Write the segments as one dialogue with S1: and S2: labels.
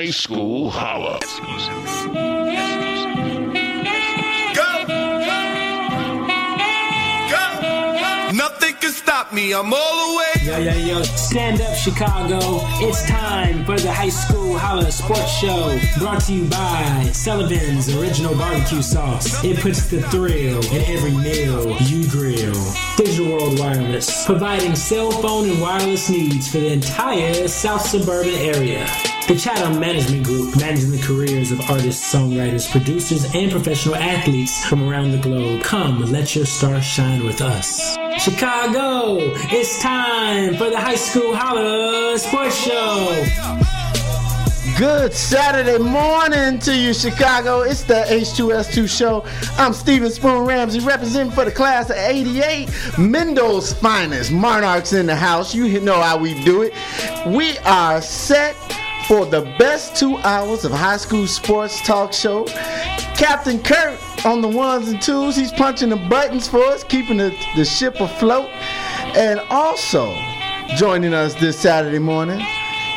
S1: High School Holla. Go! Go!
S2: Nothing can stop me. I'm all the way.
S3: Yo, yo, yo, stand up, Chicago. It's time for the High School Holla Sports Show. Brought to you by Sullivan's Original Barbecue Sauce. It puts the thrill in every meal you grill. Digital World Wireless, providing cell phone and wireless needs for the entire South Suburban area. The Chatham Management Group, managing the careers of artists, songwriters, producers, and professional athletes from around the globe. Come, let your star shine with us. Chicago, it's time for the High School Holla Sports Show.
S4: Good Saturday morning to you, Chicago. It's the H2S2 show. I'm Steven Spoon Ramsey, representing for the class of 88. Mendo's finest, Monarchs in the house. You know how we do it. We are set for the best two hours of high school sports talk show. Captain Kurt on the ones and twos. He's punching the buttons for us, keeping the, the ship afloat. And also joining us this Saturday morning.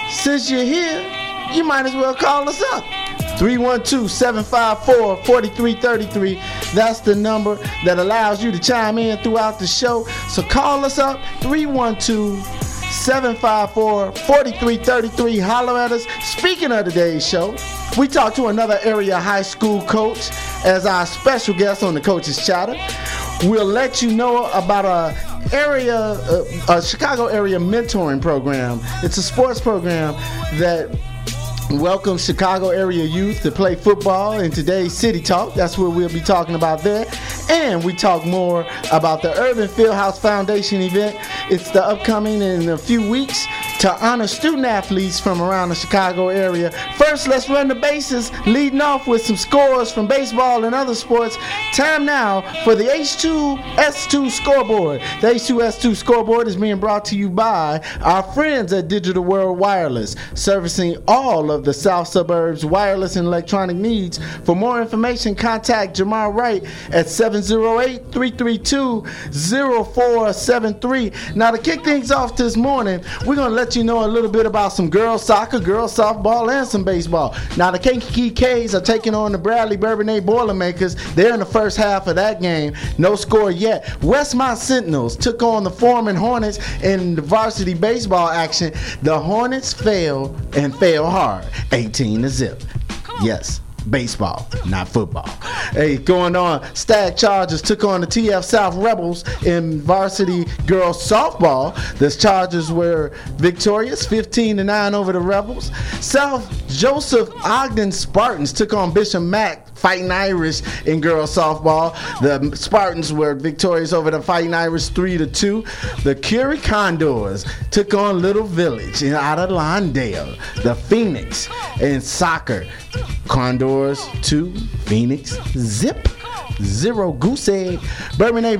S4: Since you're here, you might as well call us up. 312-754-4333. That's the number that allows you to chime in throughout the show. So call us up 312-754-4333. Holler at us. Speaking of today's show, we talked to another area high school coach as our special guest on the coach's chatter. We'll let you know about a area, uh, a Chicago area mentoring program. It's a sports program that welcome Chicago area youth to play football in today's City Talk. That's what we'll be talking about there. And we talk more about the Urban Fieldhouse Foundation event. It's the upcoming in a few weeks to honor student athletes from around the Chicago area. First, let's run the bases, leading off with some scores from baseball and other sports. Time now for the H2S2 scoreboard. The H2S2 scoreboard is being brought to you by our friends at Digital World Wireless, servicing all of the South Suburbs wireless and electronic needs. For more information, contact Jamar Wright at 708 332 0473. Now, to kick things off this morning, we're going to let you know a little bit about some girls soccer, girls softball, and some baseball. Now, the Kankakee K's are taking on the Bradley Bourbonnais Boilermakers. They're in the first half of that game. No score yet. Westmont Sentinels took on the Foreman Hornets in the varsity baseball action. The Hornets failed and failed hard. 18 to zip. Yes baseball, not football. Hey, going on, Stagg Chargers took on the TF South Rebels in varsity girls softball. The Chargers were victorious, 15 to 9 over the Rebels. South Joseph Ogden Spartans took on Bishop Mack Fighting Irish in girls softball. The Spartans were victorious over the Fighting Irish 3 to 2. The Curie Condors took on Little Village in out. The Phoenix in soccer. Condors 2, Phoenix zip. Zero goose egg. Bourbonnais,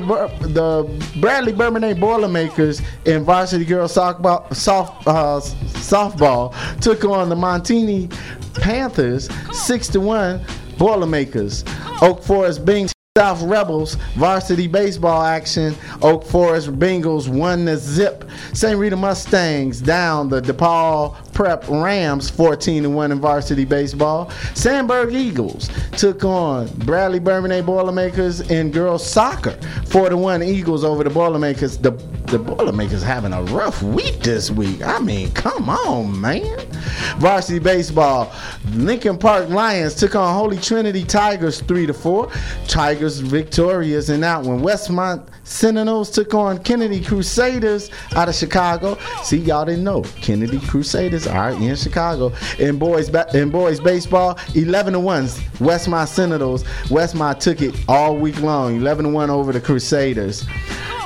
S4: the Bradley Bourbonnais Boilermakers in varsity girls softball, soft, uh, softball took on the Montini Panthers six to one. Boilermakers. Oak Forest Bings South Rebels varsity baseball action. Oak Forest Bengals won the zip. St. Rita Mustangs down the DePaul Prep Rams 14 to 1 in varsity baseball. Sandburg Eagles took on Bradley Bourbonnais Boilermakers in girls soccer 4 to 1 Eagles over the Boilermakers. The the Boilermakers having a rough week this week. I mean, come on, man. Varsity baseball. Lincoln Park Lions took on Holy Trinity Tigers 3 to 4. Tigers victorious in that one. Westmont Sentinels took on Kennedy Crusaders out of Chicago. See, y'all didn't know. Kennedy Crusaders are in Chicago. In boys ba- in boys baseball, 11 to 1. Westmont Sentinels. Westmont took it all week long. 11 to 1 over the Crusaders.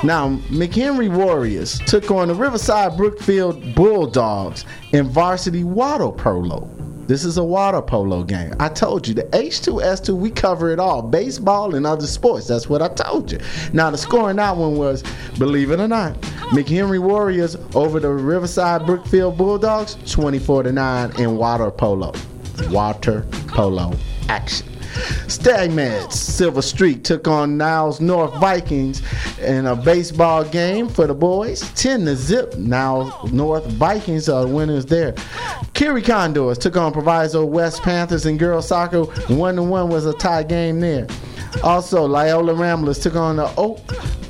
S4: Now, McHenry Warriors took on the Riverside Brookfield Bulldogs in varsity water polo. This is a water polo game. I told you the H2S2, we cover it all baseball and other sports. That's what I told you. Now, the score in that one was, believe it or not, McHenry Warriors over the Riverside Brookfield Bulldogs, 24 to 9 in water polo. Water polo action. Stagmans Silver Streak took on Niles North Vikings in a baseball game for the boys. 10 to zip. Niles North Vikings are winners there. Curie Condors took on Proviso West Panthers in girls soccer. 1 to 1 was a tie game there. Also, Loyola Ramblers took on the Oak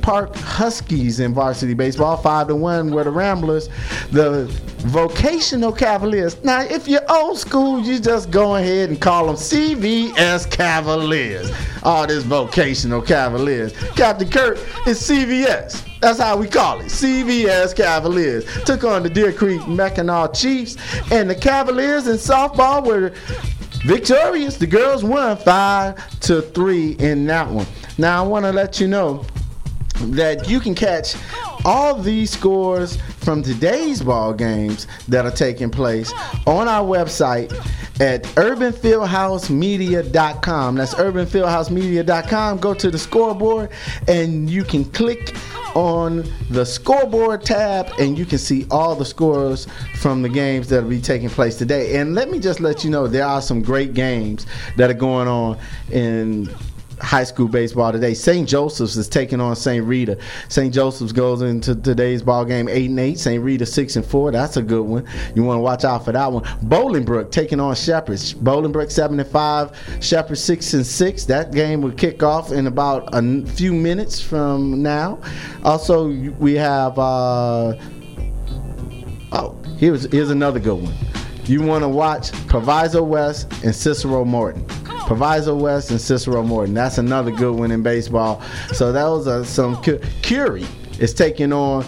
S4: Park Huskies in varsity baseball, five to one. where the Ramblers, the Vocational Cavaliers. Now, if you're old school, you just go ahead and call them CVS Cavaliers. All this Vocational Cavaliers. Captain Kirk is CVS. That's how we call it. CVS Cavaliers took on the Deer Creek Mackinaw Chiefs, and the Cavaliers in softball were victorious. The girls won five to three in that one. Now I want to let you know that you can catch all these scores from today's ball games that are taking place on our website at urbanfieldhousemedia.com. That's urbanfieldhousemedia.com. Go to the scoreboard and you can click on the scoreboard tab and you can see all the scores from the games that will be taking place today. And let me just let you know there are some great games that are going on in high school baseball today. St. Joseph's is taking on St. Rita. St. Joseph's goes into today's ball game eight and eight. St. Rita six and four. That's a good one. You want to watch out for that one. Bolingbrook taking on Shepherds. Bolingbrook seven and five. Shepherds six and six. That game will kick off in about a few minutes from now. Also, we have. Uh, oh, here's here's another good one. You want to watch Proviso West and Cicero Morton. Proviso West and Cicero Morton. That's another good one in baseball. So those are some. Curie is taking on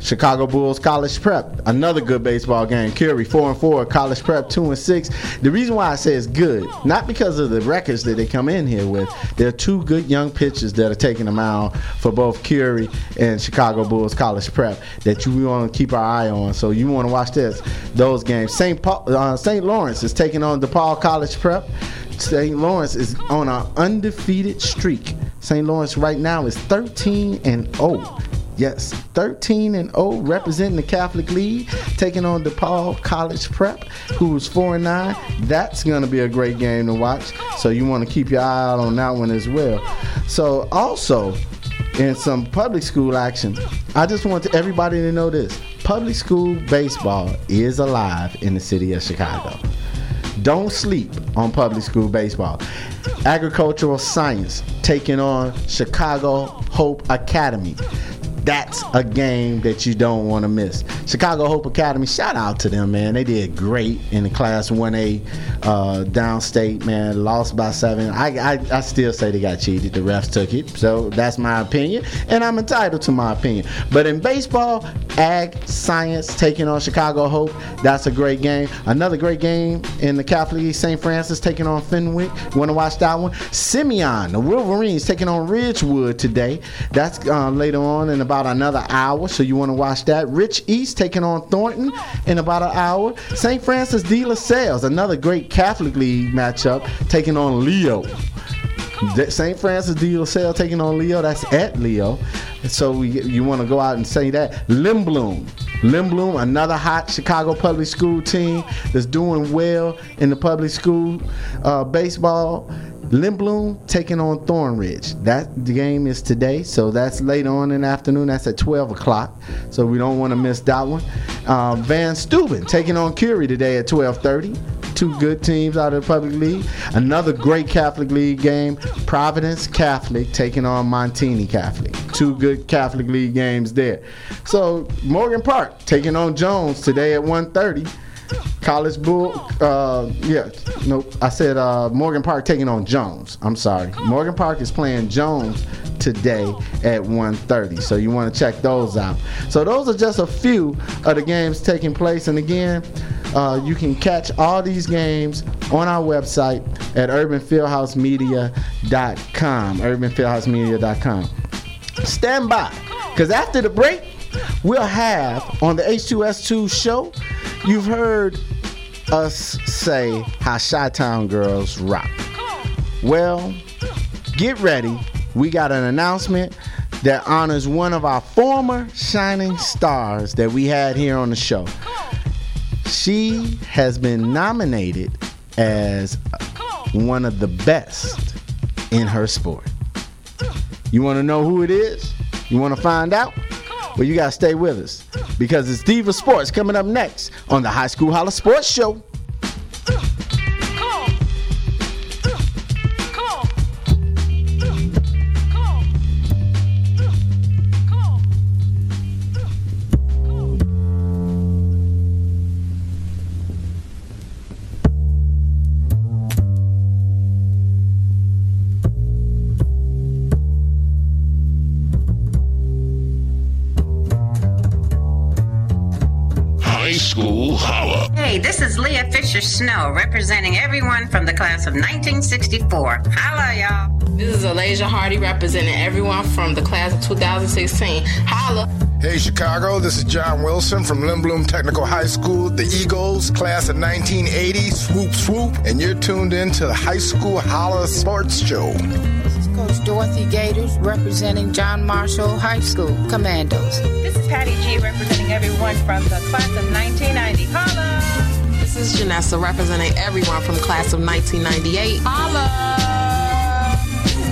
S4: Chicago Bulls College Prep, another good baseball game. Curie four and four, College Prep two and six. The reason why I say it's good, not because of the records that they come in here with. There are two good young pitchers that are taking them out for both Curie and Chicago Bulls College Prep that you want to keep our eye on. So you want to watch this, those games. St. Paul, uh, St. Lawrence is taking on DePaul College Prep. St. Lawrence is on an undefeated streak. St. Lawrence right now is 13 and 0. Yes, 13 and 0, representing the Catholic League, taking on DePaul College Prep, who's 4 and 9. That's going to be a great game to watch. So you want to keep your eye out on that one as well. So also, in some public school action, I just want everybody to know this: public school baseball is alive in the city of Chicago. Don't sleep on public school baseball. Agricultural science taking on Chicago Hope Academy that's a game that you don't want to miss. Chicago Hope Academy, shout out to them, man. They did great in the Class 1A uh, downstate, man. Lost by seven. I, I, I still say they got cheated. The refs took it. So that's my opinion, and I'm entitled to my opinion. But in baseball, Ag Science taking on Chicago Hope, that's a great game. Another great game in the Catholic League, St. Francis taking on Fenwick. Want to watch that one? Simeon, the Wolverines taking on Ridgewood today. That's uh, later on in about another hour, so you want to watch that. Rich East taking on Thornton in about an hour. St. Francis de La Salle's, another great Catholic League matchup, taking on Leo. St. Francis de La Salle taking on Leo. That's at Leo. So we, you want to go out and say that. Lindblom. Lindblom, another hot Chicago public school team that's doing well in the public school uh, baseball. Lindblom taking on Thornridge. That game is today, so that's later on in the afternoon. That's at 12 o'clock, so we don't want to miss that one. Uh, Von Steuben taking on Curie today at 12:30. Two good teams out of the public league. Another great Catholic League game. Providence Catholic taking on Montini Catholic. Two good Catholic League games there. So Morgan Park taking on Jones today at 1:30. College Bull, uh, yeah, nope. I said uh, Morgan Park taking on Jones. I'm sorry. Morgan Park is playing Jones today at 1:30. So you want to check those out. So those are just a few of the games taking place. And again, uh, you can catch all these games on our website at urbanfieldhousemedia.com. Urbanfieldhousemedia.com. Stand by, because after the break, we'll have on the H2S2 show. You've heard us say how Chi Town girls rock. Well, get ready. We got an announcement that honors one of our former shining stars that we had here on the show. She has been nominated as one of the best in her sport. You want to know who it is? You want to find out? Well, you got to stay with us because it's Diva Sports coming up next on the High School Holla Sports Show.
S1: Snow, representing everyone from the class of 1964. Holla, y'all.
S5: This is Alasia Hardy, representing everyone from the class of 2016. Holla.
S6: Hey, Chicago, this is John Wilson from Lindblom Technical High School, the Eagles, class of 1980. Swoop, swoop. And you're tuned in to the High School Holla Sports Show.
S7: This is Coach Dorothy Gators, representing John Marshall High School, Commandos.
S8: This is Patty G, representing everyone from the class of 1990. Holla!
S5: This is Janessa representing everyone from class of 1998. Holla!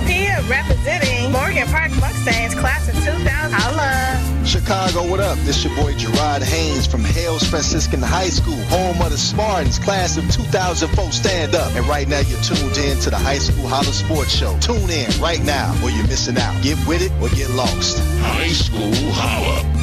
S8: Pia representing Morgan Park Mustangs class of 2000. Holla!
S9: Chicago, what up? This your boy Gerard Haynes from Hales Franciscan High School, home of the Spartans, class of 2004. Stand up. And right now you're tuned in to the High School Holla Sports Show. Tune in right now or you're missing out. Get with it or get lost.
S10: High School Holla.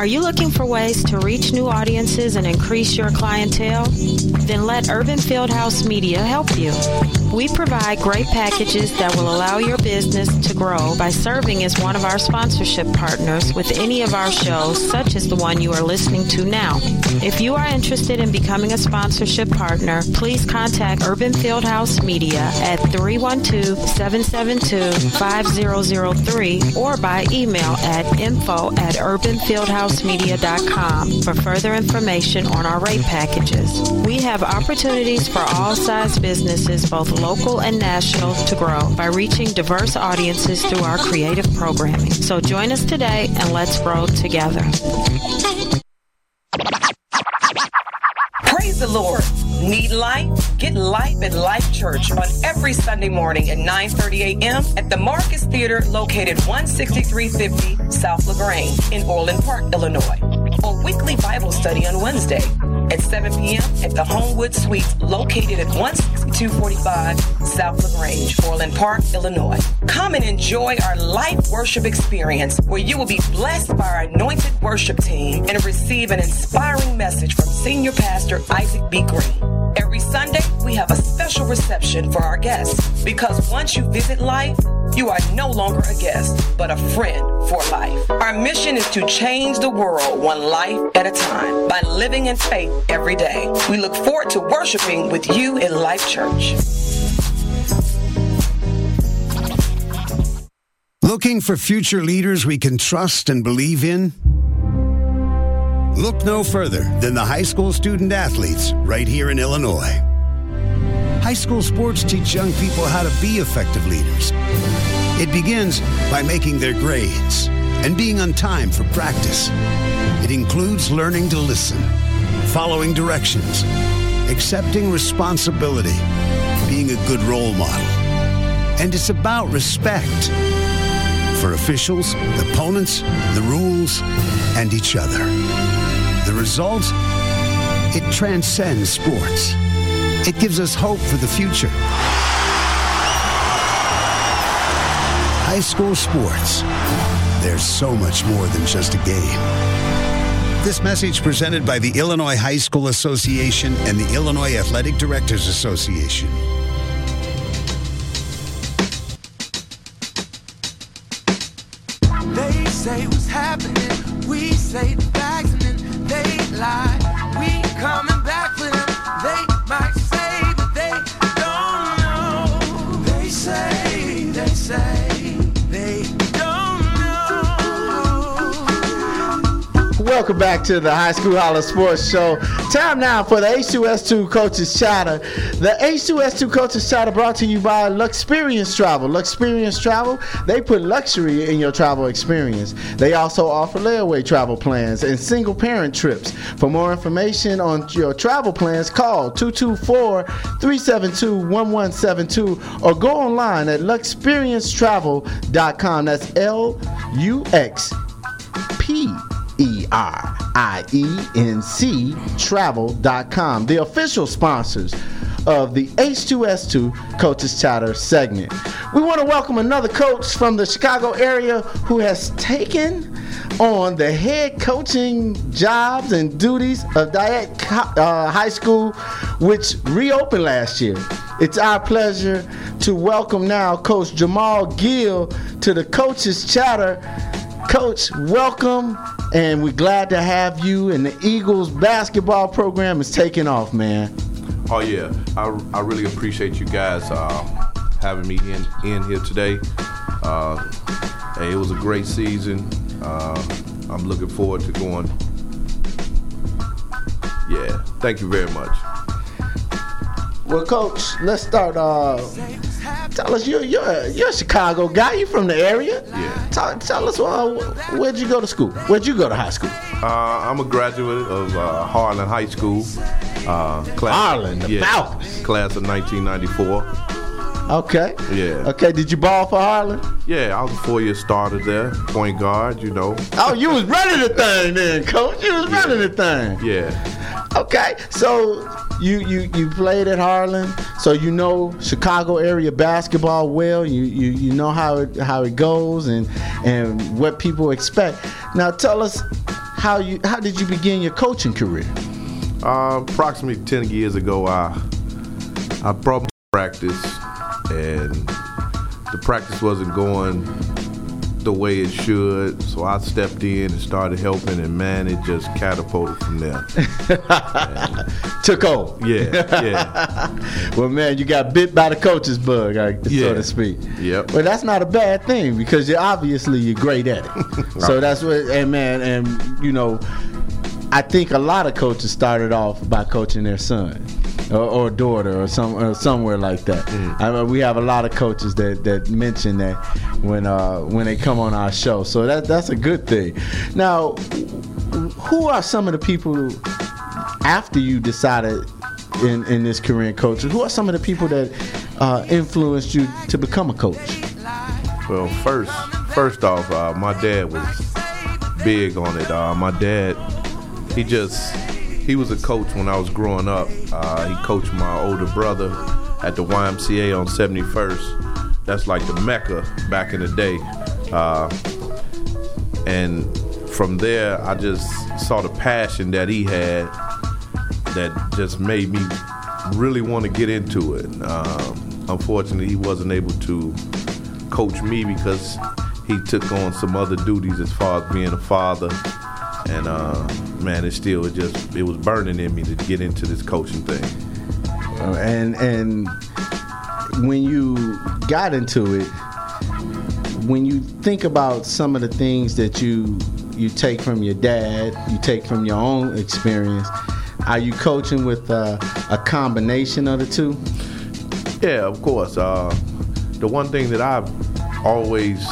S11: Are you looking for ways to reach new audiences and increase your clientele? Then let Urban Fieldhouse Media help you. We provide great packages that will allow your business to grow by serving as one of our sponsorship partners with any of our shows, such as the one you are listening to now. If you are interested in becoming a sponsorship partner, please contact Urban Fieldhouse Media at 312-772-5003 or by email at info at urbanfieldhouse for further information on our rate packages. We have opportunities for all size businesses, both local and national, to grow by reaching diverse audiences through our creative programming. So join us today and let's grow together.
S12: Praise the Lord. Need life? Get life at Life Church on every Sunday morning at 9:30 a.m. at the Marcus Theater located 16350 South LaGrange in Orland Park, Illinois. Or weekly Bible study on Wednesday at 7 p.m. at the Homewood Suites located at 16245 South LaGrange, Orland Park, Illinois. Come and enjoy our life worship experience where you will be blessed by our anointed worship team and receive an inspiring message from Senior Pastor Isaac B. Green. Sunday, we have a special reception for our guests because once you visit life, you are no longer a guest, but a friend for life. Our mission is to change the world one life at a time by living in faith every day. We look forward to worshiping with you in Life Church.
S13: Looking for future leaders we can trust and believe in? Look no further than the high school student athletes right here in Illinois. High school sports teach young people how to be effective leaders. It begins by making their grades and being on time for practice. It includes learning to listen, following directions, accepting responsibility, being a good role model. And it's about respect for officials, opponents, the rules, and each other. The result? It transcends sports. It gives us hope for the future. High school sports. There's so much more than just a game. This message presented by the Illinois High School Association and the Illinois Athletic Directors Association.
S14: They say what's happening. We say the
S4: Welcome back to the High School Holla Sports Show. Time now for the H2S2 Coaches Chatter. The H2S2 Coaches Chatter brought to you by Luxperience Travel. Luxperience Travel, they put luxury in your travel experience. They also offer layaway travel plans and single parent trips. For more information on your travel plans, call 224 372 1172 or go online at luxperiencetravel.com. That's L U X P R I E N C travel.com, the official sponsors of the H2S2 Coaches Chatter segment. We want to welcome another coach from the Chicago area who has taken on the head coaching jobs and duties of Dyett uh, High School, which reopened last year. It's our pleasure to welcome now Coach Jamal Gill to the Coaches Chatter. Coach, welcome, and we're glad to have you. And the Eagles basketball program is taking off, man.
S15: Oh yeah, I, I really appreciate you guys uh, having me in in here today. Uh, hey, it was a great season. Uh, I'm looking forward to going. Yeah, thank you very much.
S4: Well, Coach, let's start. Tell us, you're, you're, you're a Chicago guy. You from the area?
S15: Yeah.
S4: Tell, tell us, uh, where'd you go to school? Where'd you go to high school?
S15: Uh, I'm a graduate of uh, Harlan High School. Uh, class,
S4: Harlan, the
S15: yeah,
S4: Falcons.
S15: Class of 1994.
S4: Okay.
S15: Yeah.
S4: Okay, did you ball for Harlan?
S15: Yeah, I was a four-year starter there, point guard. You know.
S4: Oh, you was running the thing then, Coach. You was running the thing.
S15: Yeah.
S4: Okay, so you you you played at Harlan, so you know Chicago area basketball well. You you, you know how it how it goes and and what people expect. Now tell us how you how did you begin your coaching career?
S15: Uh, approximately ten years ago, I I brought practice, and the practice wasn't going the way it should. So I stepped in and started helping, and man, it just catapulted from there.
S4: Took over.
S15: Yeah, yeah.
S4: well, man, you got bit by the coach's bug, I- so
S15: Yeah.
S4: to speak.
S15: Yep.
S4: But that's not a bad thing because you're obviously you're great at it. so that's what, and man, and you know, I think a lot of coaches started off by coaching their son. Or, or daughter, or some, or somewhere like that.
S15: Mm.
S4: I mean, we have a lot of coaches that, that mention that when uh, when they come on our show, so that that's a good thing. Now, who are some of the people who, after you decided in, in this career in coaching, who are some of the people that uh, influenced you to become a coach?
S15: Well, first, first off, uh, my dad was big on it. Uh, my dad, he just, he was a coach when I was growing up. Uh, he coached my older brother at the YMCA on 71st. That's like the mecca back in the day. Uh, and from there, I just saw the passion that he had that just made me really want to get into it. Um, unfortunately, he wasn't able to coach me because he took on some other duties as far as being a father. And uh, man, it still it just it was burning in me to get into this coaching thing.
S4: Uh, and and when you got into it, when you think about some of the things that you you take from your dad, you take from your own experience, are you coaching with uh, a combination of the two?
S15: Yeah, of course. Uh, the one thing that I've always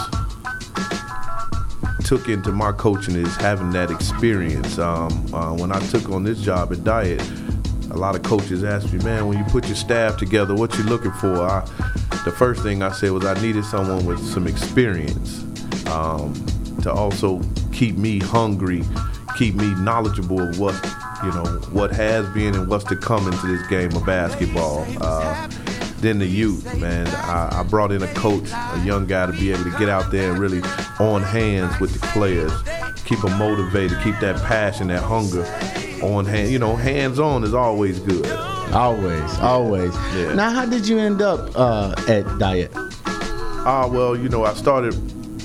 S15: took into my coaching is having that experience. Um, uh, when I took on this job at Dyett, a lot of coaches asked me, "Man, when you put your staff together, what you looking for?" I, the first thing I said was I needed someone with some experience um, to also keep me hungry, keep me knowledgeable of what you know what has been and what's to come into this game of basketball. Uh, then the youth, man. I, I brought in a coach, a young guy, to be able to get out there and really on hands with the players, keep them motivated, keep that passion, that hunger on hand. You know, hands on is always good.
S4: Always, always.
S15: Yeah.
S4: Now, how did you end up uh, at Dyett?
S15: Ah, well, you know, I started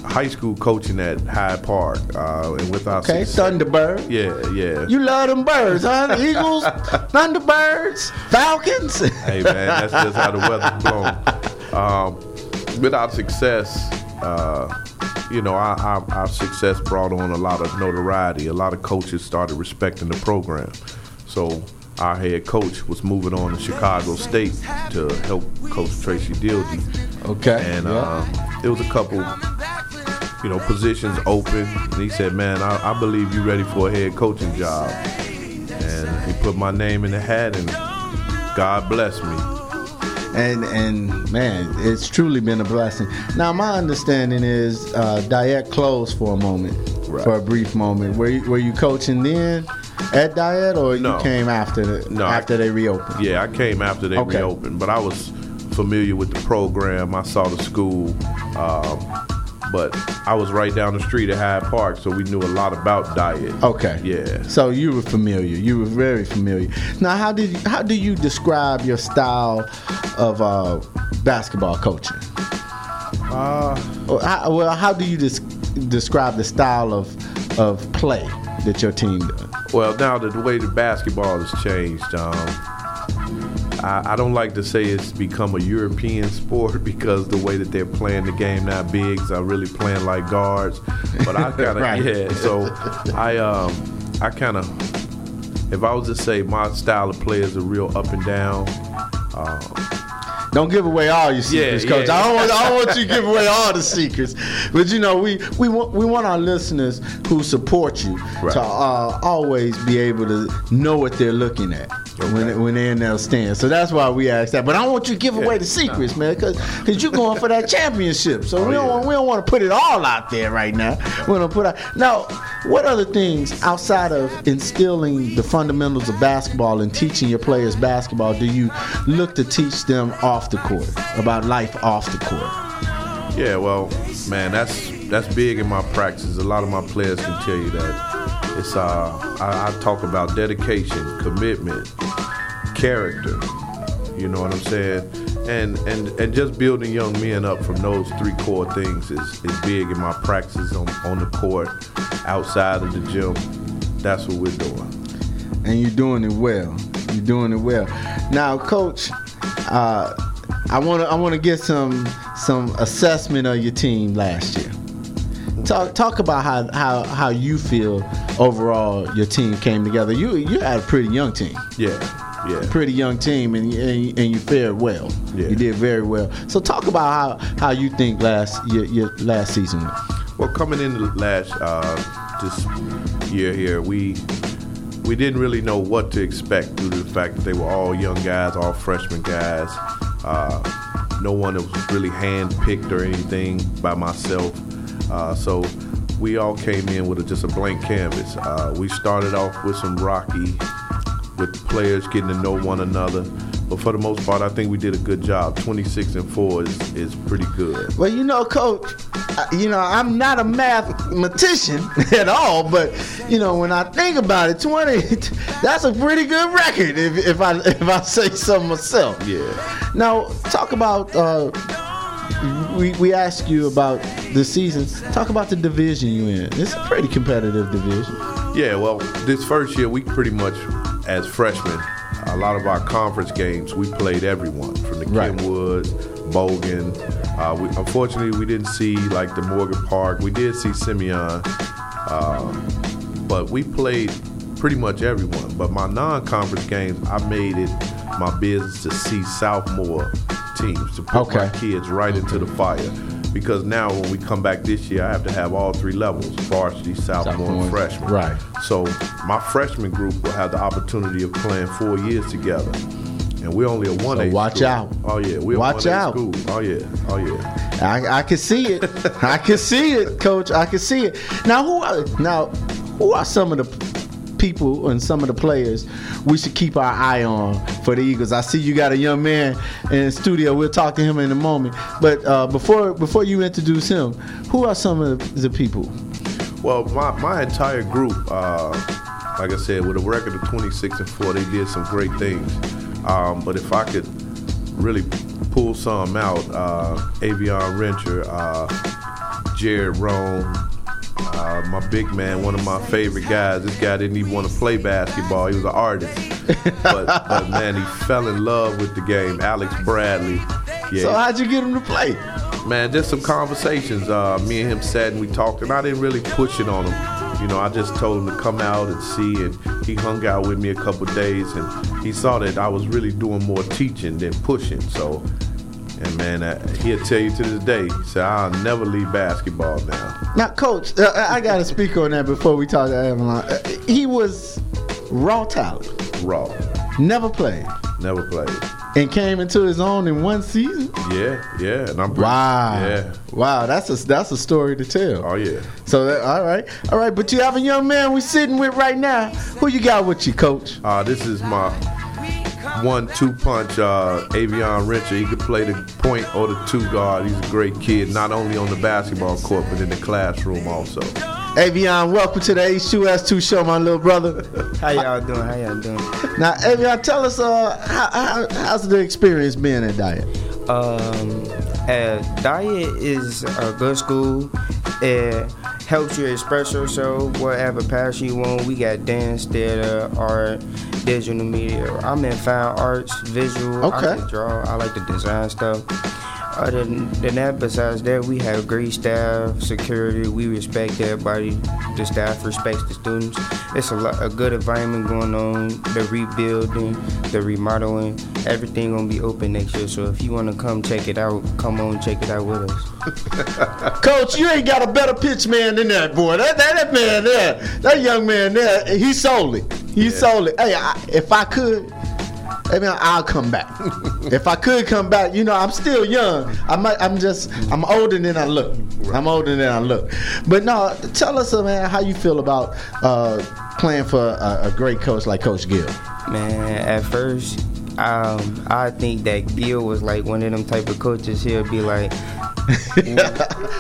S15: high school coaching at Hyde Park, uh, and with our
S4: Okay,
S15: success-
S4: Thunderbird.
S15: Yeah, yeah.
S4: You love them birds, huh? Eagles, Thunderbirds, Falcons.
S15: hey man, that's just how the weather's blown. Um, with our success, uh, you know, our, our, our success brought on a lot of notoriety. A lot of coaches started respecting the program. So our head coach was moving on to Chicago State to help coach Tracy Dildy.
S4: Okay.
S15: And
S4: yeah.
S15: uh, there was a couple, you know, positions open. And he said, man, I, I believe you're ready for a head coaching job. And he put my name in the hat and God bless me.
S4: and and man, it's truly been a blessing. Now, my understanding is uh, Dyett closed for a moment,
S15: Right.
S4: for a brief moment. Were you, were you coaching then at Dyett, or
S15: No.
S4: you came after the,
S15: No, I-
S4: after they reopened?
S15: Yeah, I came after they
S4: Okay.
S15: reopened, but I was familiar with the program. I saw the school, um, but I was right down the street at Hyde Park, so we knew a lot about Dyett.
S4: Okay.
S15: Yeah.
S4: So you were familiar. You were very familiar. Now, how did you, how do you describe your style of uh, basketball coaching?
S15: Uh,
S4: how, well, how do you des- describe the style of of play that your team does?
S15: Well, now that the way the basketball has changed, um, I, I don't like to say it's become a European sport because the way that they're playing the game now, bigs are really playing like guards. But I kind of
S4: Right.
S15: yeah. So I um I kind of if I was to say my style of play is a real up and down. Um,
S4: Don't give away all your secrets,
S15: Yeah,
S4: coach.
S15: yeah.
S4: I don't want I don't want you to give away all the secrets. But you know, we we want we want our listeners who support you
S15: Right.
S4: to uh, always be able to know what they're looking at. When, when they're in their stand, so that's why we ask that. But I don't want you to give away the secrets, man, because cause you're going for that championship. So
S15: Oh,
S4: we don't
S15: yeah.
S4: want, we don't want to put it all out there right now. We're gonna put out now. What other things outside of instilling the fundamentals of basketball and teaching your players basketball do you look to teach them off the court about life off the court?
S15: Yeah, well, man, that's that's big in my practice. A lot of my players can tell you that. It's uh, I, I talk about dedication, commitment, character. You know what I'm saying? And and and just building young men up from those three core things is, is big in my practice on, on the court, outside of the gym. That's what we're doing.
S4: and you're doing it well. You're doing it well. Now, coach, uh, I want to I want to get some some assessment of your team last year. Talk talk about how how how you feel overall your team came together. You you had a pretty young team,
S15: Yeah, yeah.
S4: pretty young team, and and, and you fared well.
S15: Yeah.
S4: You did very well. So talk about how how you think last your, your last season. went.
S15: Well, coming into last uh, this year here, we we didn't really know what to expect due to the fact that they were all young guys, all freshman guys. Uh, no one was really handpicked or anything by myself. Uh, so we all came in with a, just a blank canvas. Uh, we started off with some rocky, with players getting to know one another. But for the most part, I think we did a good job. 26 and 4 is, is pretty good.
S4: Well, you know, coach, you know, I'm not a mathematician at all, but you know, when I think about it, 20 that's a pretty good record if, if I if I say so myself.
S15: Yeah.
S4: Now, talk about uh we, we asked you about the season. Talk about the division you in. It's a pretty competitive division.
S15: Yeah, well, this first year we pretty much, as freshmen, a lot of our conference games we played everyone from the
S4: Right.
S15: Kenwoods, Bogan. Uh, we, unfortunately, we didn't see like the Morgan Park. We did see Simeon, uh, but we played pretty much everyone. But my non-conference games, I made it my business to see sophomore teams to put my kids right into the fire. Because now when we come back this year, I have to have all three levels: varsity, sophomore, and freshman.
S4: right.
S15: So my freshman group will have the opportunity of playing four years together, and we're only a one A.
S4: watch
S15: school.
S4: out.
S15: Oh yeah, we're
S4: Watch
S15: a 1A
S4: out.
S15: School. Oh yeah, oh yeah.
S4: I, I can see it. I can see it, Coach. I can see it. Now, who are now? Who are some of the people and some of the players we should keep our eye on for the Eagles? I see you got a young man in the studio. We'll talk to him in a moment. But uh, before before you introduce him, who are some of the people?
S15: Well, my, my entire group, uh, like I said, with a record of 26 and 4, they did some great things. Um, but if I could really pull some out, uh, Avion Rencher, uh, Jared Roan, uh, my big man, one of my favorite guys. This guy didn't even want to play basketball. He was an artist. but, but man, he fell in love with the game. Alex Bradley. Yeah,
S4: So how'd you get him to play?
S15: man, just some conversations. Uh, me and him sat and we talked, and I didn't really push it on him. You know, I just told him to come out and see, and he hung out with me a couple days, and he saw that I was really doing more teaching than pushing. So, and man, uh, he'll tell you to this day, he said, I'll never leave basketball now.
S4: Now, coach, uh, I got to speak on that before we talk to Avalon. Uh, he was raw talent.
S15: Raw.
S4: Never played.
S15: Never played.
S4: And came into his own in one season.
S15: Yeah, yeah. And I'm
S4: Wow.
S15: Yeah.
S4: Wow, that's a that's a story to tell.
S15: Oh yeah.
S4: So that, all right, all right. But you have a young man we're sitting with right now. Who you got with you, coach?
S15: Uh, this is my one-two punch. Uh, Avion Rencher. He could play the point or the two guard. He's a great kid, not only on the basketball court but in the classroom also.
S4: Avion, welcome to the H2S2 show, my little brother.
S16: How y'all doing? How y'all doing?
S4: Now, Avion, tell us uh, how, how, how's the experience being at Dyett?
S16: Um, uh, Dyett is a good school. It helps you express yourself, whatever passion you want. We got dance, theater, art, digital media. I'm in fine arts, visual. I
S4: Okay.
S16: can draw. I like to design stuff. Other than than that, besides that, we have great staff, security. We respect everybody. The staff respects the students. It's a lot, a good environment going on. The rebuilding, the remodeling, everything gonna be open next year. So if you wanna come check it out, come on check it out with us.
S4: Coach, you ain't got a better pitch man than that boy. That that, that man there, that young man there, he sold it. He sold it. Hey, I, if I could, I mean, I'll come back. if I could come back, you know, I'm still young. I might, I'm just, I'm older than I look. I'm older than I look. But no, tell us, uh, man, how you feel about uh, playing for a, a great coach like Coach Gill.
S16: Man, at first, um, I think that Gil was like one of them type of coaches. He'll be like,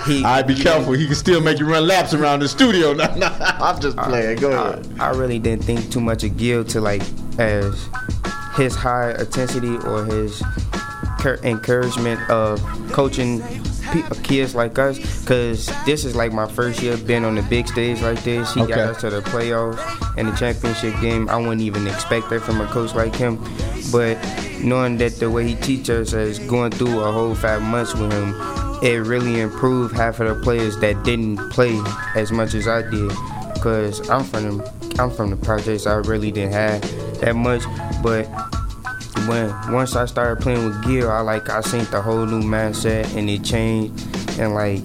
S16: he,
S4: I be careful. He can still make you run laps around the studio. No, no, I'm just playing. Go ahead.
S16: I, I really didn't think too much of Gil to like as his high intensity or his encouragement of coaching kids like us. Cause this is like my first year being on the big stage like this. He
S4: Okay.
S16: got us to the playoffs and the championship game. I wouldn't even expect that from a coach like him. But knowing that the way he teaches us is going through a whole five months with him, it really improved half of the players that didn't play as much as I did. Cause I'm from I'm from the projects. I really didn't have that much, but when once I started playing with gear, I like I seen the whole new mindset and it changed. And like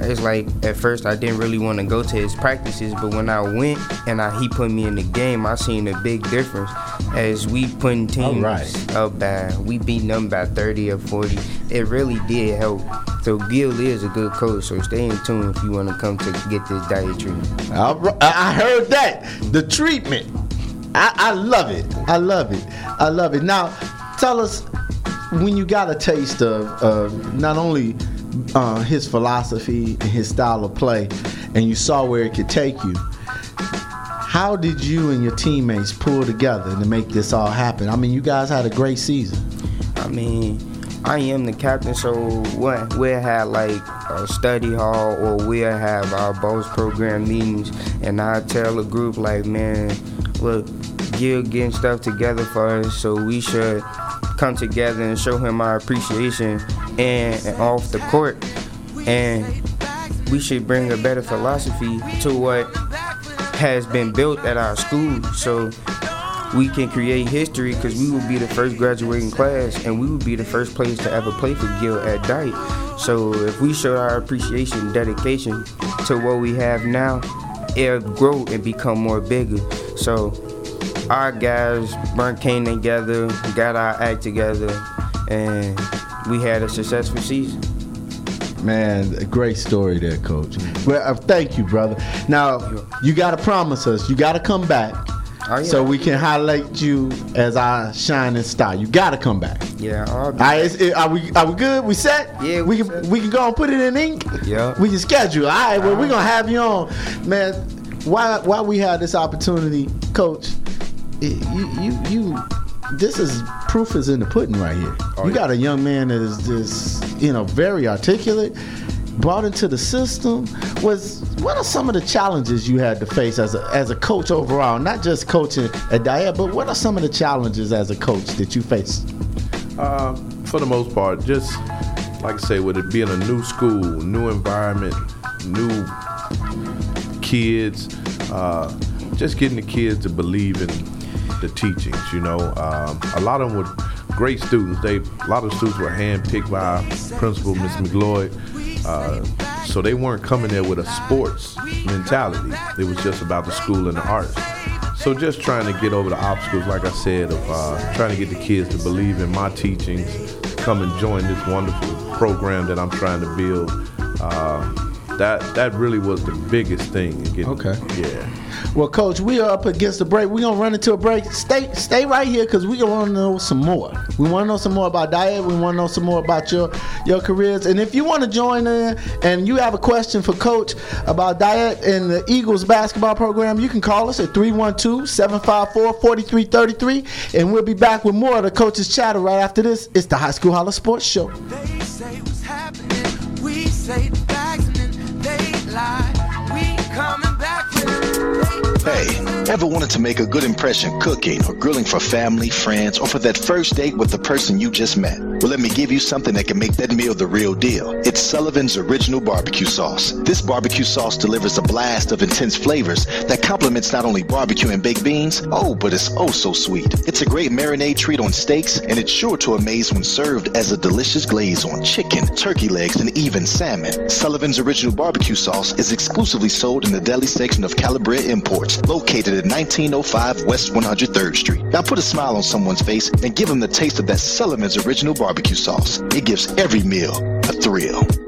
S16: it's like at first I didn't really want to go to his practices, but when I went and I, he put me in the game, I seen a big difference. As we putting teams
S4: Alright.
S16: up by we beating them by 30 or 40, it really did help. So Gil is a good coach, so stay in tune if you want to come to get this Dyett treatment.
S4: I I heard that. The treatment. I, I love it. I love it. I love it. Now, tell us when you got a taste of, of not only uh, his philosophy and his style of play, and you saw where it could take you. How did you and your teammates pull together to make this all happen? I mean, you guys had a great season.
S16: I mean, I am the captain, so what we'll have like a study hall or we'll have our boss program meetings, and I tell the group like, man, look, Gil getting stuff together for us, so we should come together and show him our appreciation and, and off the court, and we should bring a better philosophy to what has been built at our school, so we can create history because we will be the first graduating class and we will be the first place to ever play for Gil at Dyett. So if we show our appreciation dedication to what we have now, it'll grow and become more bigger. So our guys burnt cane together, got our act together, and we had a successful season.
S4: Man, a great story there, Coach. Well, uh, thank you, brother. Now, you got to promise us, you got to come back
S16: Oh, yeah.
S4: so we can highlight you as our shining star. You got to come back.
S16: Yeah, I'll
S4: All right, is, is- are we are we good? We set?
S16: Yeah,
S4: we can we can go and put it in ink.
S16: Yeah.
S4: we can schedule. All right, well we're gonna have you on, man. Why why we have this opportunity, Coach? it- You you you. This is proof is in the pudding right here.
S16: Oh,
S4: you got a young man that is just you know very articulate, brought into the system. Was what are some of the challenges you had to face as a as a coach overall? Not just coaching at Dyett, but what are some of the challenges as a coach that you faced?
S15: Uh, for the most part, just like I say, with it being a new school, new environment, new kids, uh, just getting the kids to believe in the teachings. You know, um, a lot of them were great students. They a lot of students were handpicked by Principal Miss McLeod. Uh, so they weren't coming there with a sports mentality. It was just about the school and the arts. So just trying to get over the obstacles, like I said, of uh, trying to get the kids to believe in my teachings, come and join this wonderful program that I'm trying to build. Uh, that that really was the biggest thing. Getting,
S4: Okay.
S15: Yeah.
S4: Well, Coach, we are up against the break. We're gonna run into a break. Stay, stay right here because we want to know some more. We want to know some more about Dyett. We want to know some more about your your careers. And if you want to join in and you have a question for Coach about Dyett and the Eagles basketball program, you can call us at 312-754-4333, and we'll be back with more of the Coach's Chatter right after this. It's the High School Holla Sports Show.
S14: They say what's happening. We say
S9: Hey, ever wanted to make a good impression cooking or grilling for family, friends, or for that first date with the person you just met? Well, let me give you something that can make that meal the real deal. It's Sullivan's Original Barbecue Sauce. This barbecue sauce delivers a blast of intense flavors that complements not only barbecue and baked beans, oh, but it's oh so sweet. It's a great marinade treat on steaks, and it's sure to amaze when served as a delicious glaze on chicken, turkey legs, and even salmon. Sullivan's Original Barbecue Sauce is exclusively sold in the deli section of Calabria Imports, located at 1905 West 103rd Street. Now put a smile on someone's face and give them the taste of that Sullivan's Original Barbecue Sauce. It gives every meal a thrill.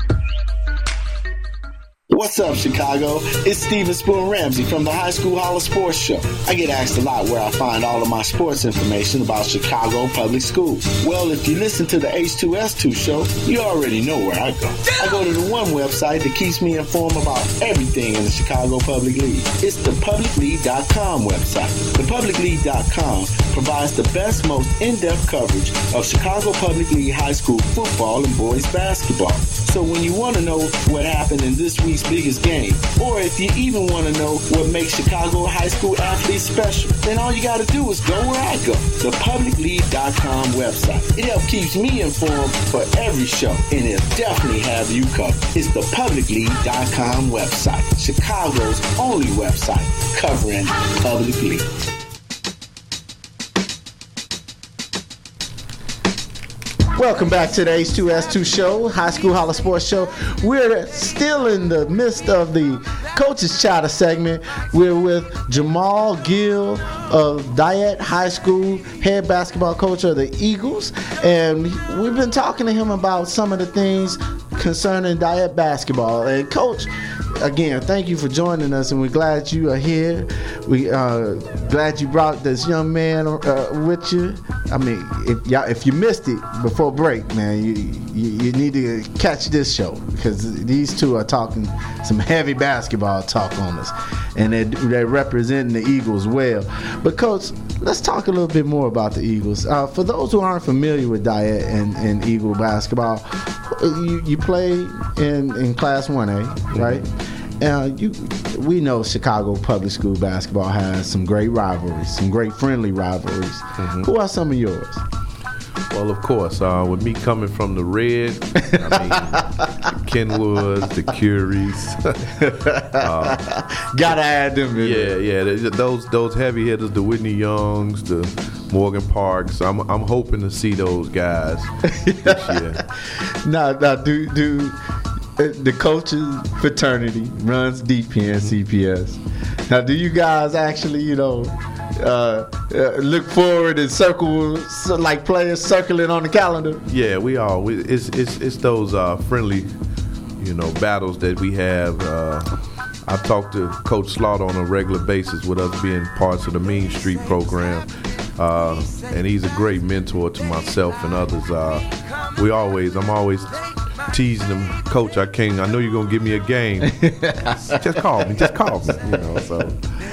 S17: What's up, Chicago? It's Steven Spoon Ramsey from the High School Holla Sports Show. I get asked a lot where I find all of my sports information about Chicago public schools. Well, if you listen to the H2S2 show, you already know where I go. I go to the one website that keeps me informed about everything in the Chicago Public League. It's the publicleague.com website. The Thepublicleague.com provides the best, most in-depth coverage of Chicago Public League high school football and boys basketball. So when you want to know what happened in this week's biggest game, or if you even want to know what makes Chicago high school athletes special, then all you got to do is go where I go, the publicleague.com website. It helps keeps me informed for every show, and it'll definitely have you covered. It's the publicleague.com website, Chicago's only website covering public league.
S4: Welcome back to the H2S2 show, High School Holla Sports Show. We're still in the midst of the Coaches Chatter segment. We're with Jamal Gill of Dyett High School, head basketball coach of the Eagles. And we've been talking to him about some of the things concerning Dyett basketball. And Coach, again, thank you for joining us, and we're glad you are here. We uh, glad you brought this young man uh, with you. I mean, if y'all, if you missed it before break, man, you you, you need to catch this show because these two are talking some heavy basketball talk on us, and they're, they're representing the Eagles well. But coach, let's talk a little bit more about the Eagles. Uh, for those who aren't familiar with Dyett and, and Eagle basketball, you, you play in, in Class 1A, right? Uh, you, we know Chicago public school basketball has some great rivalries, some great friendly rivalries. Who are some of yours?
S15: Well, of course, uh, with me coming from the red, I Kenwoods, the Curies. uh,
S4: Gotta add them in.
S15: Yeah, yeah. th- Those those heavy hitters, the Whitney Youngs, the Morgan Parks. I'm I'm hoping to see those guys this year.
S4: Now, now, do do the coaches fraternity runs deep here in CPS. Now, do you guys actually, you know, uh, uh, look forward and circle like players circling on the calendar?
S15: Yeah, we are. We, it's it's it's those uh, friendly, you know, battles that we have. Uh, I talk to Coach Slaughter on a regular basis with us being parts of the Mean Street program. Uh, and he's a great mentor to myself and others. Uh, we always, I'm always teasing him, Coach. I can't. I know you're gonna give me a game. just call me. Just call me. You know. So,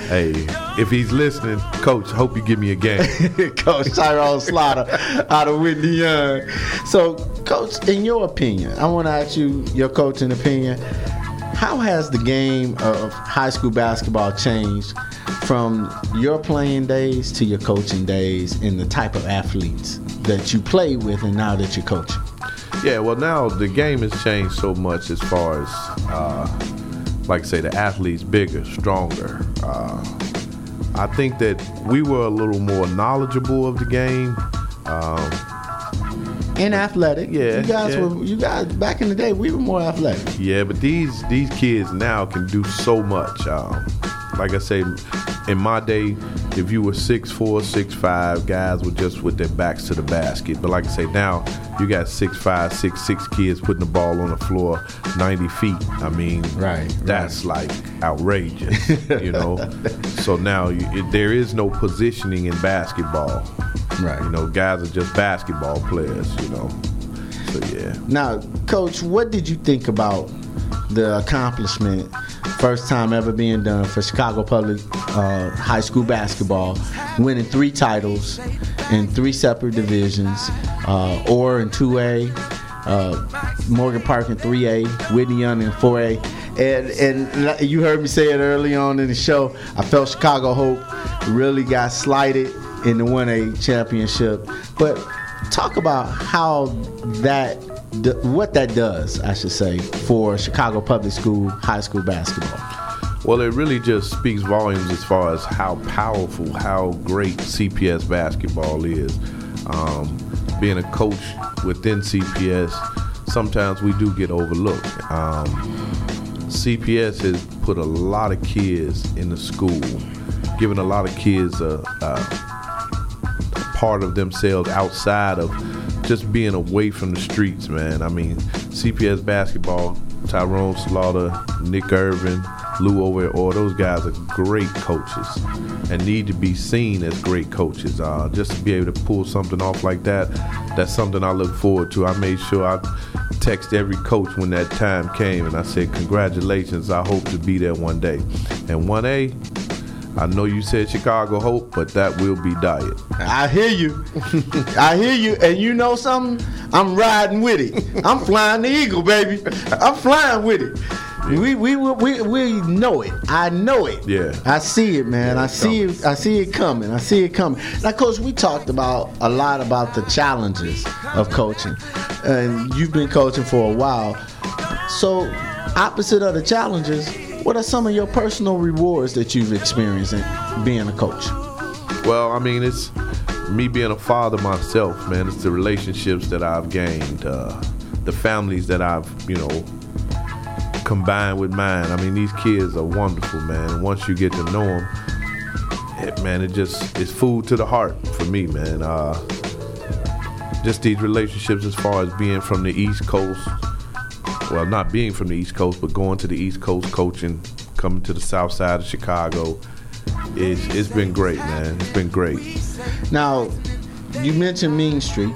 S15: hey, if he's listening, Coach, hope you give me a game.
S4: Coach Tyrone Slaughter out of Whitney Young. So, Coach, in your opinion, I want to ask you your coaching opinion. How has the game of high school basketball changed from your playing days to your coaching days and the type of athletes that you play with and now that you're coaching?
S15: Yeah, well, now the game has changed so much as far as, uh, like I say, the athletes bigger, stronger. Uh, I think that we were a little more knowledgeable of the game. Um,
S4: and athletic.
S15: Yeah,
S4: you guys
S15: yeah.
S4: were. You guys back in the day, we were more athletic.
S15: Yeah, but these these kids now can do so much. Um, like I say, in my day, if you were six four, six five, guys were just with their backs to the basket. But like I say, now you got six five, six six kids putting the ball on the floor ninety feet. I mean,
S4: right?
S15: That's like outrageous, you know. so now you, it, there is no positioning in basketball.
S4: Right.
S15: You know, guys are just basketball players. You know. So yeah.
S4: Now, Coach, what did you think about the accomplishment? First time ever being done for Chicago Public uh, High School basketball, winning three titles in three separate divisions, uh, in 2A, uh, Morgan Park in 3A, Whitney Young in 4A. And, and you heard me say it early on in the show. I felt Chicago Hope really got slighted in the 1A championship. But talk about how that what that does, I should say, for Chicago Public School high school basketball.
S15: Well, it really just speaks volumes as far as how powerful, how great CPS basketball is. Um, being a coach within CPS, sometimes we do get overlooked. Um, CPS has put a lot of kids in the school, giving a lot of kids a, a part of themselves outside of just being away from the streets, man. I mean, CPS basketball, Tyrone Slaughter, Nick Irvin, Lou over all those guys are great coaches and need to be seen as great coaches. Uh, just to be able to pull something off like that, that's something I look forward to. I made sure I text every coach when that time came and I said, Congratulations, I hope to be there one day. And 1A, I know you said Chicago Hope, but that will be Dyett.
S4: I hear you. I hear you. And you know something? I'm riding with it. I'm flying the eagle, baby. I'm flying with it. We, we we we know it. I know it.
S15: Yeah.
S4: I see it, man. Yeah, I see coming. it. I see it coming. I see it coming. Now, coach, we talked about a lot about the challenges of coaching, and you've been coaching for a while. So, opposite of the challenges, what are some of your personal rewards that you've experienced in being a coach?
S15: Well, I mean, it's me being a father myself, man. It's the relationships that I've gained, uh, the families that I've, you know, combined with mine. I mean, these kids are wonderful, man. And once you get to know them, it, man, it just it's food to the heart for me, man. Uh, just these relationships as far as being from the East Coast. Well, not being from the East Coast, but going to the East Coast coaching, coming to the South Side of Chicago. It's, it's been great, man. It's been great.
S4: Now, you mentioned Mean Street,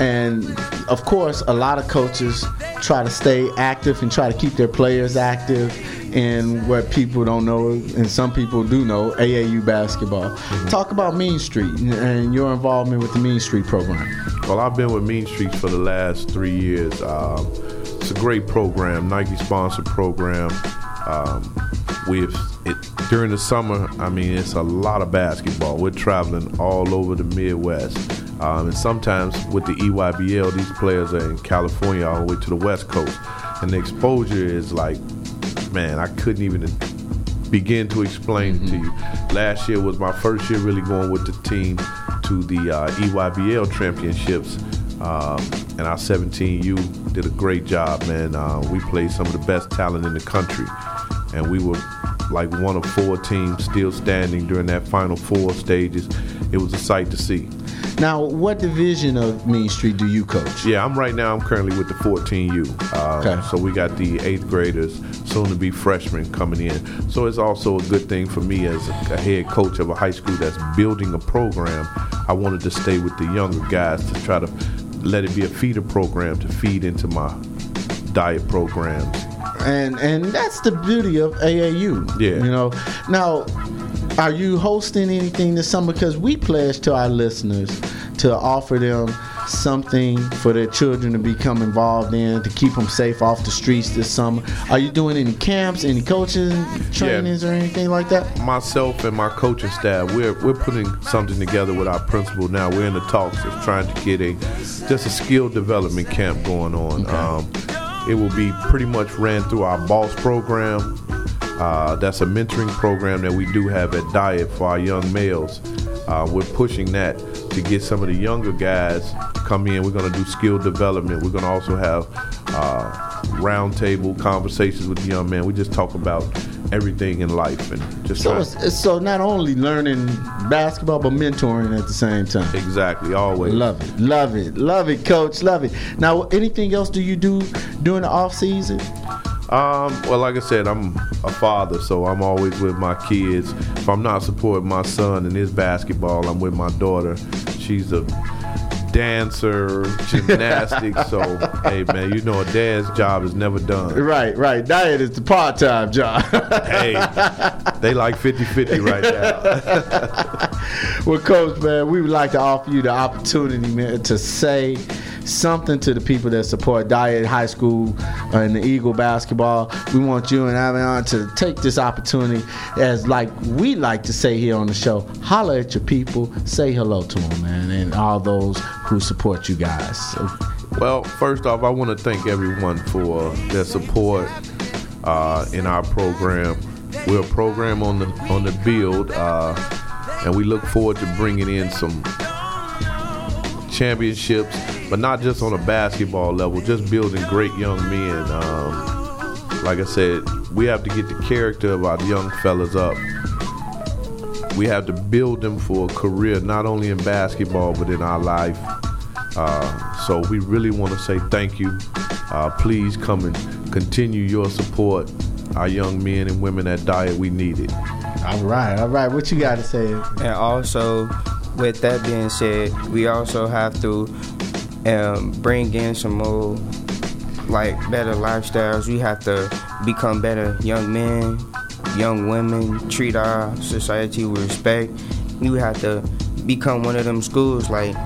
S4: and of course, a lot of coaches try to stay active and try to keep their players active in what people don't know and some people do know AAU basketball. Mm-hmm. Talk about Mean Street and your involvement with the Mean Street program.
S15: Well, I've been with Mean Street for the last three years. Um, it's a great program, Nike sponsored program. Um, we've it, during the summer. I mean, it's a lot of basketball. We're traveling all over the Midwest. Um, and sometimes with the EYBL, these players are in California all the way to the West Coast. And the exposure is like, man, I couldn't even begin to explain mm-hmm. to you. Last year was my first year really going with the team to the uh, EYBL championships. Um, and our 17U did a great job, man. Uh, we played some of the best talent in the country, and we were like one of four teams still standing during that final four stages. It was a sight to see.
S4: Now, what division of Mean Street do you coach?
S15: Yeah, I'm right now. I'm currently with the 14U. Uh,
S4: Okay.
S15: So we got the eighth graders, soon to be freshmen, coming in. So it's also a good thing for me as a head coach of a high school that's building a program. I wanted to stay with the younger guys to try to let it be a feeder program to feed into my Dyett programs.
S4: and and that's the beauty of AAU.
S15: Yeah.
S4: You know. Now, are you hosting anything this summer? Because we pledged to our listeners to offer them something for their children to become involved in to keep them safe off the streets this summer. Are you doing any camps, any coaching trainings, or anything like that?
S15: myself and my coaching staff, we're we're putting something together with our principal now. We're in the talks of trying to get a just a skill development camp going on. Um, it will be pretty much ran through our boss program. Uh, that's a mentoring program that we do have at Dyett for our young males. Uh, we're pushing that to get some of the younger guys to come in. We're going to do skill development. We're going to also have uh, roundtable conversations with the young men. We just talk about everything in life and just
S4: So so not only learning basketball but mentoring at the same time.
S15: Exactly, always.
S4: Love it, love it, love it, coach, love it. Now, anything else do you do during the off season?
S15: Um, well, like I said, I'm a father, so I'm always with my kids. If I'm not supporting my son in his basketball, I'm with my daughter. She's a dancer, gymnastics. so, hey, man, you know a dad's job is never done.
S4: Right, right. Dyett is the part time job.
S15: hey, they like 50 50 right now.
S4: well, coach, man, we would like to offer you the opportunity, man, to say something to the people that support Dyett High School and the Eagle basketball. We want you and Avion to take this opportunity, as like we like to say here on the show, holler at your people, say hello to them, man, and all those who support you guys. So,
S15: Well, first off, I want to thank everyone for their support uh, in our program. We're a program on the on the build, uh, and we look forward to bringing in some championships, but not just on a basketball level, just building great young men. Um, like I said, we have to get the character of our young fellas up. We have to build them for a career, not only in basketball, but in our life. Uh, so we really want to say thank you. Uh, please come and continue your support. Our young men and women at Dyett, we need it.
S4: all right, all right. What you got to say?
S16: And also, with that being said, we also have to um, bring in some more like better lifestyles. We have to become better young men, young women, treat our society with respect. You have to become one of them schools like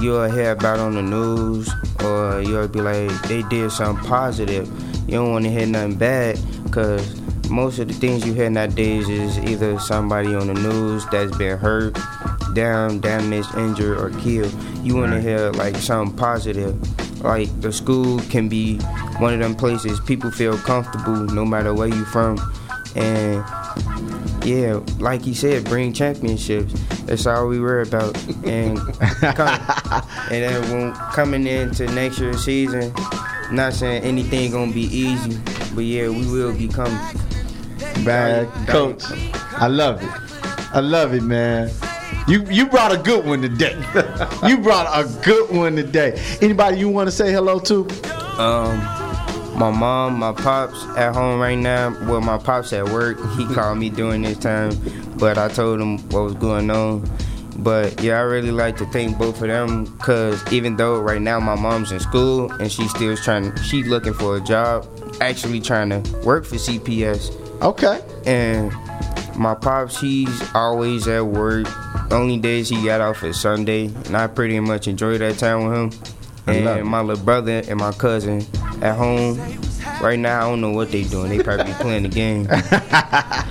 S16: you'll hear about on the news or you'll be like they did something positive. You don't want to hear nothing bad because most of the things you hear nowadays is either somebody on the news that's been hurt, down, damaged, injured, or killed. You want to hear like something positive. Like the school can be one of them places people feel comfortable no matter where you from. And yeah, like he said, bring championships. That's all we worry about. And come, and then when coming into next year's season, not saying anything gonna be easy, but yeah, we will be coming.
S4: Bad coach. I love it. I love it, man. You you brought a good one today. you brought a good one today. Anybody you want to say hello to?
S16: Um, my mom, my pops at home right now. Well, my pops at work. He called me during this time, but I told him what was going on. But yeah, I really like to thank both of them because even though right now my mom's in school and she's still trying, she's looking for a job, actually trying to work for CPS.
S4: Okay.
S16: And my pops, he's always at work. Only days he got off is Sunday, and I pretty much enjoy that time with him. And my little brother and my cousin at home. Right now, I don't know what they doing. They probably playing the game.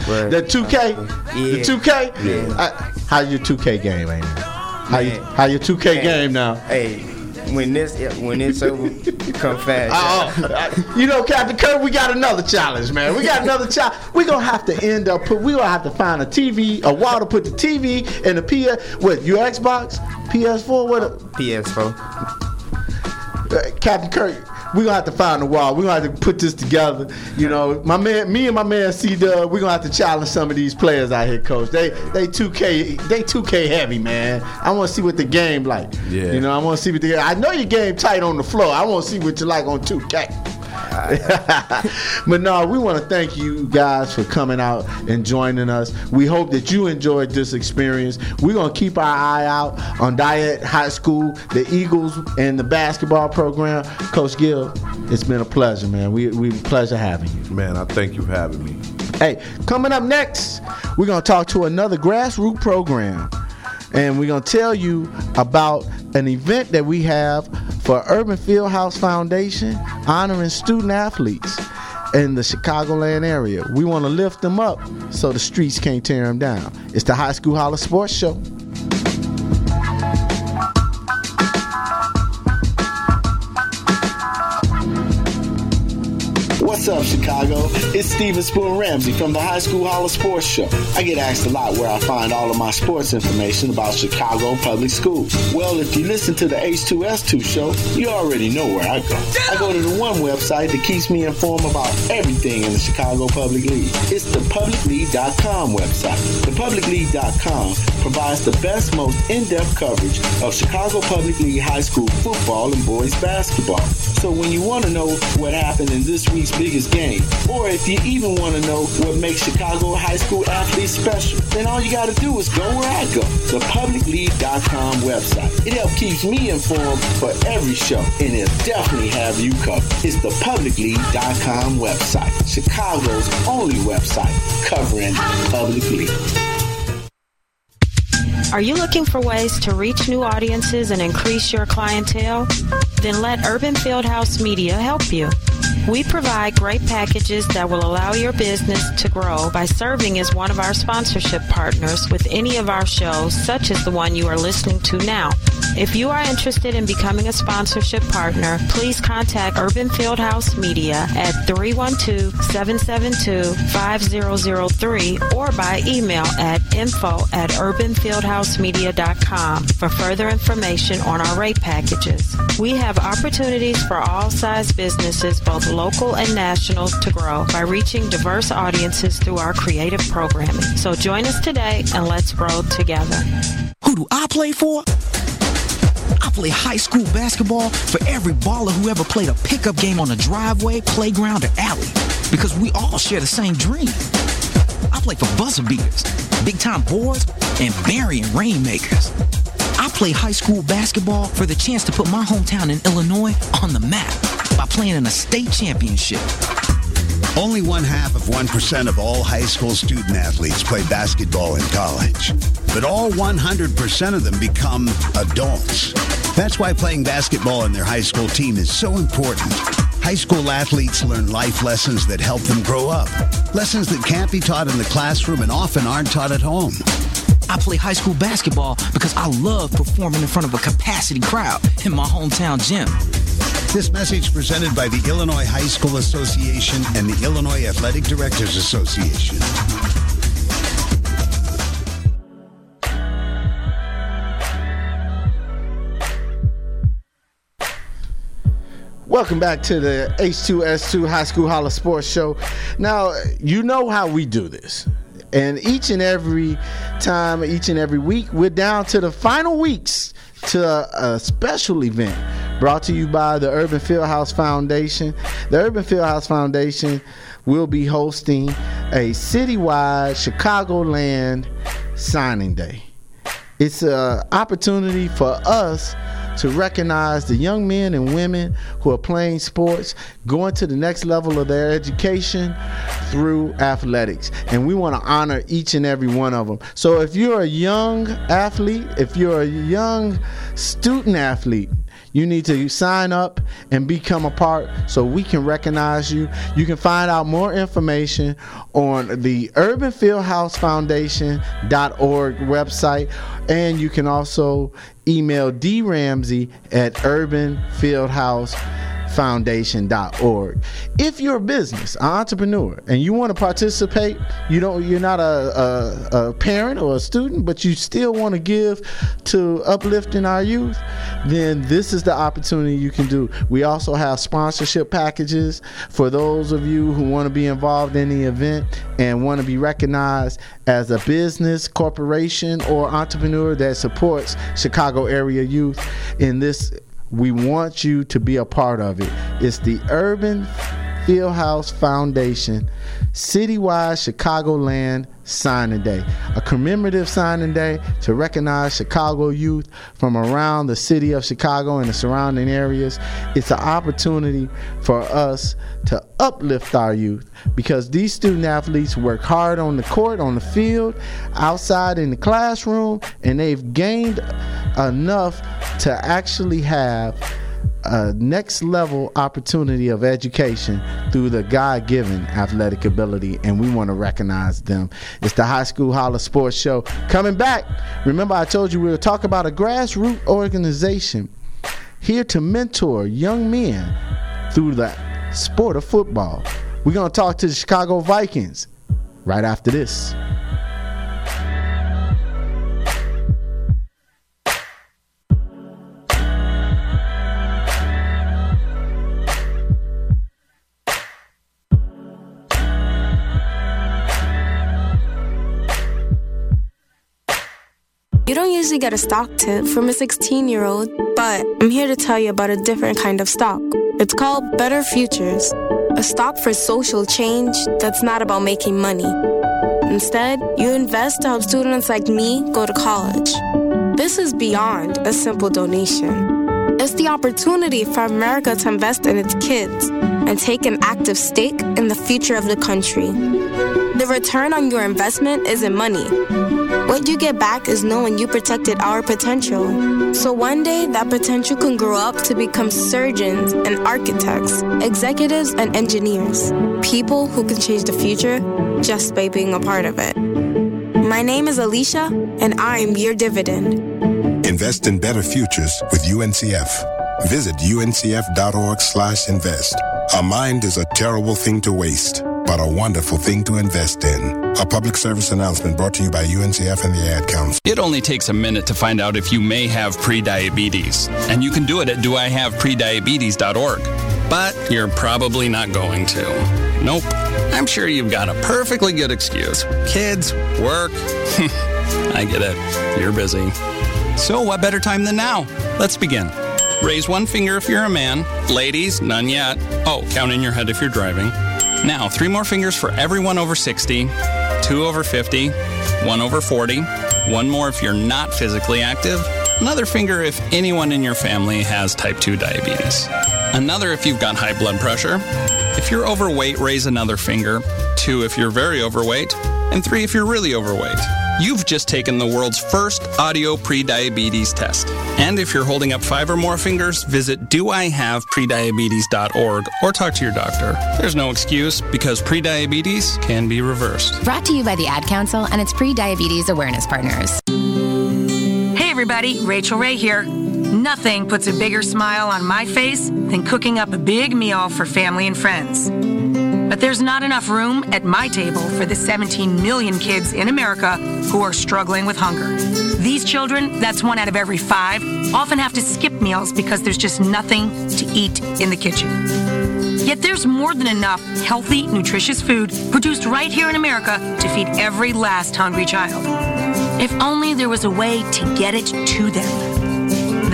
S16: But,
S4: The 2K? The
S16: Yeah.
S4: 2K?
S16: Yeah.
S4: How your 2K game, it? How, you,
S16: Man.
S4: how your 2K
S16: Hey,
S4: game now?
S16: Hey, when this when it's over, come fast.
S4: Oh, uh, you know, Captain Kirk, we got another challenge, man. We got another challenge. We're gonna have to end up put. We're gonna have to find a TV, a wall to put the TV and the PS. What your Xbox, PS4, what? A,
S16: PS4.
S4: uh, Captain Kirk, we gonna have to find a wall. We gonna have to put this together. You know, my man, me and my man C Dub, we gonna have to challenge some of these players out here, Coach. They they two K they two K heavy, man. I want to see what the game like.
S15: Yeah.
S4: You know, I want to see what the. I know your game tight on the floor. I want to see what you like on two K. but no, we want to thank you guys for coming out and joining us. We hope that you enjoyed this experience. We're going to keep our eye out on Dyett High School, the Eagles, and the basketball program. Coach Gill, it's been a pleasure, man. We, we pleasure having you.
S15: Man, I thank you for having me.
S4: Hey, coming up next, we're going to talk to another grassroots program. And we're going to tell you about an event that we have for Urban Fieldhouse Foundation honoring student athletes in the Chicagoland area. We want to lift them up so the streets can't tear them down. It's the High School Holla Sports Show.
S17: What's up, Chicago? It's Steven Spoon Ramsey from the High School Holla Sports Show. I get asked a lot where I find all of my sports information about Chicago public schools. Well, if you listen to the H2S2 show, you already know where I go. I go to the one website that keeps me informed about everything in the Chicago Public League. It's the publicleague.com website. The publicleague.com provides the best, most in-depth coverage of Chicago Public League high school football and boys basketball. So when you want to know what happened in this week's biggest game, or if you even want to know what makes Chicago high school athletes special, then all you got to do is go where I go, the publicleague.com website. It helps keeps me informed for every show, and it'll definitely have you covered. It's the publicleague.com website, Chicago's only website covering public league.
S11: Are you looking for ways to reach new audiences and increase your clientele? Then let Urban Fieldhouse Media help you. We provide great packages that will allow your business to grow by serving as one of our sponsorship partners with any of our shows, such as the one you are listening to now. If you are interested in becoming a sponsorship partner, please contact Urban Fieldhouse Media at 312-772-5003 or by email at info at urbanfieldhousemedia.com for further information on our rate packages. We have opportunities for all size businesses, both local and national, to grow by reaching diverse audiences through our creative programming. So join us today and let's grow together.
S18: Who do I play for? I play high school basketball for every baller who ever played a pickup game on a driveway, playground, or alley. Because we all share the same dream. I play for buzzer beaters, big time boards, and burying rainmakers. I play high school basketball for the chance to put my hometown in Illinois on the map by playing in a state championship.
S13: Only one half of 1% of all high school student athletes play basketball in college. But all 100% of them become adults. That's why playing basketball in their high school team is so important. High school athletes learn life lessons that help them grow up. Lessons that can't be taught in the classroom and often aren't taught at home.
S18: I play high school basketball because I love performing in front of a capacity crowd in my hometown gym.
S13: This message presented by the Illinois High School Association and the Illinois Athletic Directors Association.
S4: Welcome back to the H2S2 High School Holla Sports Show. Now, you know how we do this. And each and every time, each and every week, we're down to the final weeks to a, a special event brought to you by the Urban Fieldhouse Foundation. The Urban Fieldhouse Foundation will be hosting a citywide Chicagoland signing day. It's an opportunity for us to recognize the young men and women who are playing sports, going to the next level of their education through athletics. And we want to honor each and every one of them. So if you're a young athlete, if you're a young student athlete, you need to sign up and become a part so we can recognize you. You can find out more information on the Urban Fieldhouse Foundation.org website, and you can also email D Ramsey at Urban Fieldhouse foundation.org. If you're a business, an entrepreneur, and you want to participate, you don't you're not a, a, a parent or a student, but you still want to give to uplifting our youth, then this is the opportunity you can do. We also have sponsorship packages for those of you who want to be involved in the event and want to be recognized as a business, corporation, or entrepreneur that supports Chicago area youth in this we want you to be a part of it. It's the Urban Fieldhouse Foundation Citywide Chicagoland Signing Day, a commemorative signing day to recognize Chicago youth from around the city of Chicago and the surrounding areas. It's an opportunity for us to uplift our youth because these student athletes work hard on the court, on the field, outside in the classroom, and they've gained enough to actually have a next level opportunity of education through the God given athletic ability, and we want to recognize them. It's the High School Holla Sports Show. Coming back, remember, I told you we were talking about a grassroots organization here to mentor young men through the sport of football. We're going to talk to the Chicago Vikings right after this.
S19: Don't usually get a stock tip from a 16 year old, but I'm here to tell you about a different kind of stock. It's called Better Futures, a stock for social change that's not about making money. Instead, you invest to help students like me go to college. This is beyond a simple donation. It's the opportunity for America to invest in its kids and take an active stake in the future of the country. The return on your investment isn't money. What you get back is knowing you protected our potential. So one day, that potential can grow up to become surgeons and architects, executives and engineers. People who can change the future just by being a part of it. My name is Alicia, and I'm your dividend.
S20: Invest in better futures with UNCF. Visit uncf.org slash invest. A mind is a terrible thing to waste, but a wonderful thing to invest in. A public service announcement brought to you by UNCF and the Ad Council.
S21: It only takes a minute to find out if you may have prediabetes, and you can do it at doihaveprediabetes.org. But you're probably not going to. Nope. I'm sure you've got a perfectly good excuse. Kids, work. I get it. You're busy. So, what better time than now? Let's begin. Raise one finger if you're a man. Ladies, none yet. Oh, count in your head if you're driving. Now, three more fingers for everyone over 60, two over 50, one over 40, one more if you're not physically active, another finger if anyone in your family has type 2 diabetes, another if you've got high blood pressure. If you're overweight, raise another finger, two if you're very overweight, and three if you're really overweight. You've just taken the world's first audio prediabetes test. And if you're holding up five or more fingers, visit doihaveprediabetes.org or talk to your doctor. There's no excuse because prediabetes can be reversed.
S22: Brought to you by the Ad Council and its pre-diabetes awareness partners.
S23: Hey everybody, Rachael Ray here. Nothing puts a bigger smile on my face than cooking up a big meal for family and friends. But there's not enough room at my table for the 17 million kids in America who are struggling with hunger. These children, that's one out of every five, often have to skip meals because there's just nothing to eat in the kitchen. Yet there's more than enough healthy, nutritious food produced right here in America to feed every last hungry child. If only there was a way to get it to them.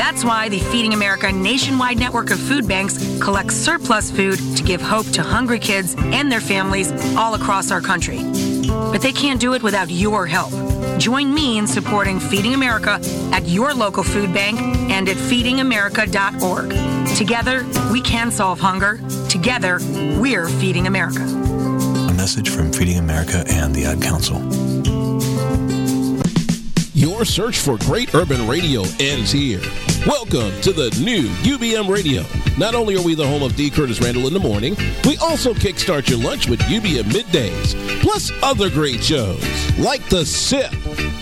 S23: That's why the Feeding America nationwide network of food banks collects surplus food to give hope to hungry kids and their families all across our country. But they can't do it without your help. Join me in supporting Feeding America at your local food bank and at feedingamerica.org. Together, we can solve hunger. Together, we're Feeding America.
S24: A message from Feeding America and the Ad Council.
S25: Your search for great urban radio ends here. Welcome to the new UBM Radio. Not only are we the home of D. Curtis Randall in the morning, we also kickstart your lunch with UBM middays, plus other great shows like The Sip,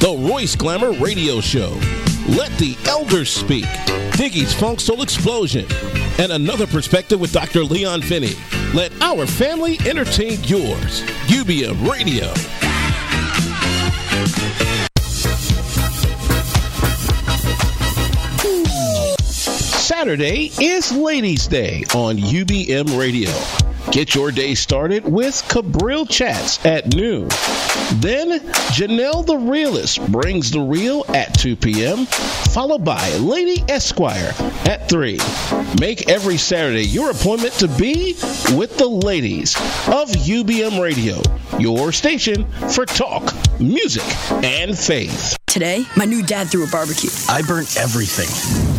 S25: the Royce Glamour Radio Show, Let the Elders Speak, Diggy's Funk Soul Explosion, and another perspective with Dr. Leon Finney. Let our family entertain yours. UBM Radio. Saturday is Ladies' Day on UBM Radio. Get your day started with Cabril Chats at noon. Then, Janelle the Realist brings the real at 2 p.m., followed by Lady Esquire at 3. Make every Saturday your appointment to be with the ladies of UBM Radio, your station for talk, music, and faith.
S26: Today, my new dad threw a barbecue.
S27: I burnt everything.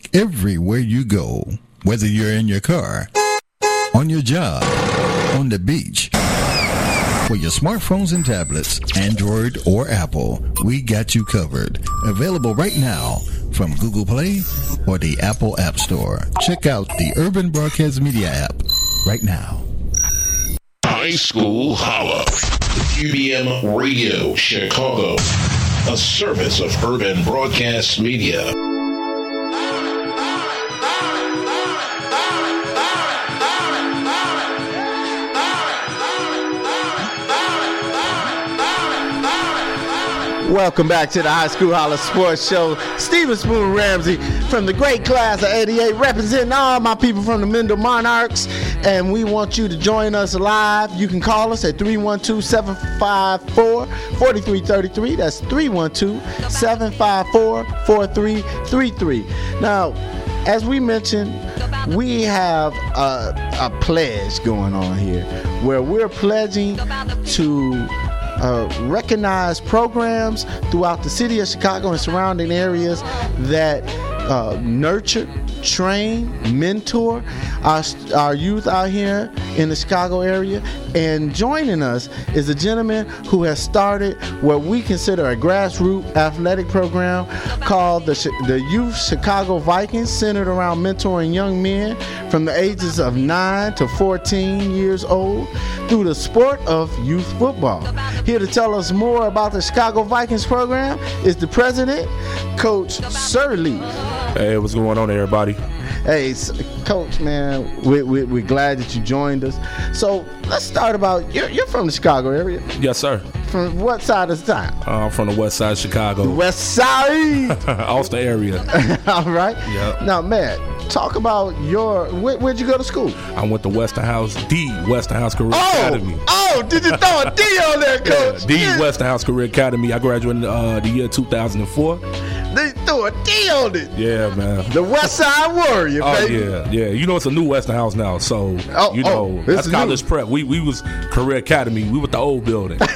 S28: everywhere you go. Whether you're in your car, on your job, on the beach, for your smartphones and tablets, Android or Apple, we got you covered. Available right now from Google Play or the Apple App Store. Check out the Urban Broadcast Media app right now.
S25: High School Holla. UBM Radio Chicago. A service of Urban Broadcast Media.
S4: Welcome back to the High School Holla Sports Show. Steven Spoon Ramsey from the great class of 88, representing all my people from the Mendel Monarchs. And we want you to join us live. You can call us at 312 754 4333. That's 312 754 4333. Now, as we mentioned, we have a, a pledge going on here where we're pledging to uh, recognize programs throughout the city of Chicago and surrounding areas that uh, nurture, train, mentor our, our youth out here in the Chicago area. And joining us is a gentleman who has started what we consider a grassroots athletic program called the, the Youth Chicago Vikings, centered around mentoring young men from the ages of 9 to 14 years old through the sport of youth football. Here to tell us more about the Chicago Vikings program is the president, Coach Sir Lee.
S29: Hey, what's going on, everybody?
S4: Hey, Coach, man, we, we, we're glad that you joined us. So let's start about you're, you're from the Chicago area.
S29: Yes, sir.
S4: From what side of the town?
S29: Uh, I'm from the west side of Chicago.
S4: The west side?
S29: Austin area.
S4: All right.
S29: Yep.
S4: Now, man, talk about your. Where, would you go to school?
S29: I went to Westinghouse, the Westinghouse Career
S4: oh,
S29: Academy.
S4: Oh, did you throw a D on there, Coach?
S29: Yeah, the Westinghouse Career Academy. I graduated uh, the year 2004.
S4: They threw a D on it.
S29: Yeah, man.
S4: The West Side Warrior,
S29: oh,
S4: baby.
S29: yeah, yeah. You know it's a new Western Westinghouse now, so
S4: oh,
S29: you know
S4: oh,
S29: that's college new. prep. We we was Career Academy. We were the old building.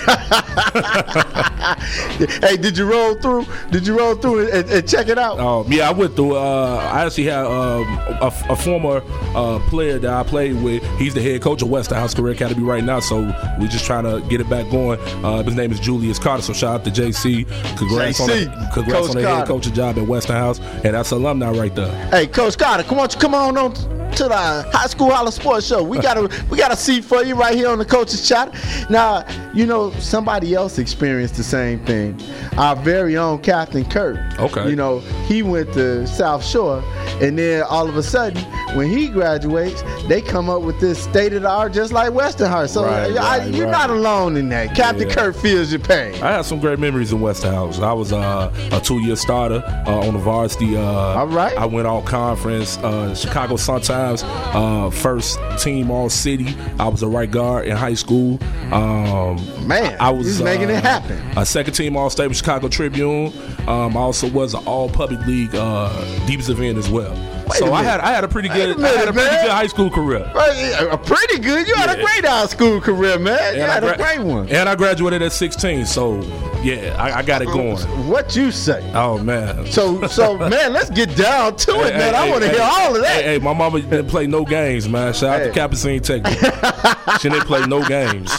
S4: hey, did you roll through? Did you roll through and, and check it out?
S29: Um, yeah, I went through. Uh, I actually had um, a, a, former uh, player that I played with. He's the head coach of Western Westinghouse Career Academy right now. So we're just trying to get it back going. Uh, his name is Julius Carter. So shout out to JC. Congrats
S4: JC.
S29: on the, congrats
S4: coach
S29: on the head coaching job at Westinghouse, and that's alumni right there.
S4: Hey, Coach Carter, come on, come on on to the High School Holla Sports Show. We got a we got a seat for you right here on the coach's chat. Now, you know somebody else experienced the same thing. Our very own Captain Kurt.
S29: Okay.
S4: You know he went to South Shore, and then all of a sudden, when he graduates, they come up with this state of the art, just like Westinghouse. So
S29: Right,
S4: I,
S29: right,
S4: you're
S29: right.
S4: not alone in that. Captain
S29: Yeah.
S4: Kurt feels your pain.
S29: I had some great memories in Westinghouse. I was uh, a two-year starter uh, on the varsity. Uh, all
S4: right.
S29: I went all conference. Uh, Chicago Sun Times uh, first team all city. I was a right guard in high school. Um,
S4: Man,
S29: I was
S4: he's making
S29: uh,
S4: it happen.
S29: A second team all state with Chicago Tribune. Um, I also was an all public league uh, deepest event as well.
S4: Wait
S29: so
S4: a
S29: I had I had a pretty
S4: a
S29: good I
S4: minute,
S29: had a pretty
S4: man.
S29: good high school career.
S4: Uh, pretty good. You had a great high school career, man. You
S29: I
S4: had a great one.
S29: And I graduated at 16, so yeah, I, I got it going.
S4: What you say?
S29: Oh man.
S4: So, so man, let's get down to it,
S29: Hey,
S4: man. I want to
S29: hey,
S4: hear all of that.
S29: Hey, hey, my mama didn't play no games, man. Shout out to Capucine Technic. she didn't play no games.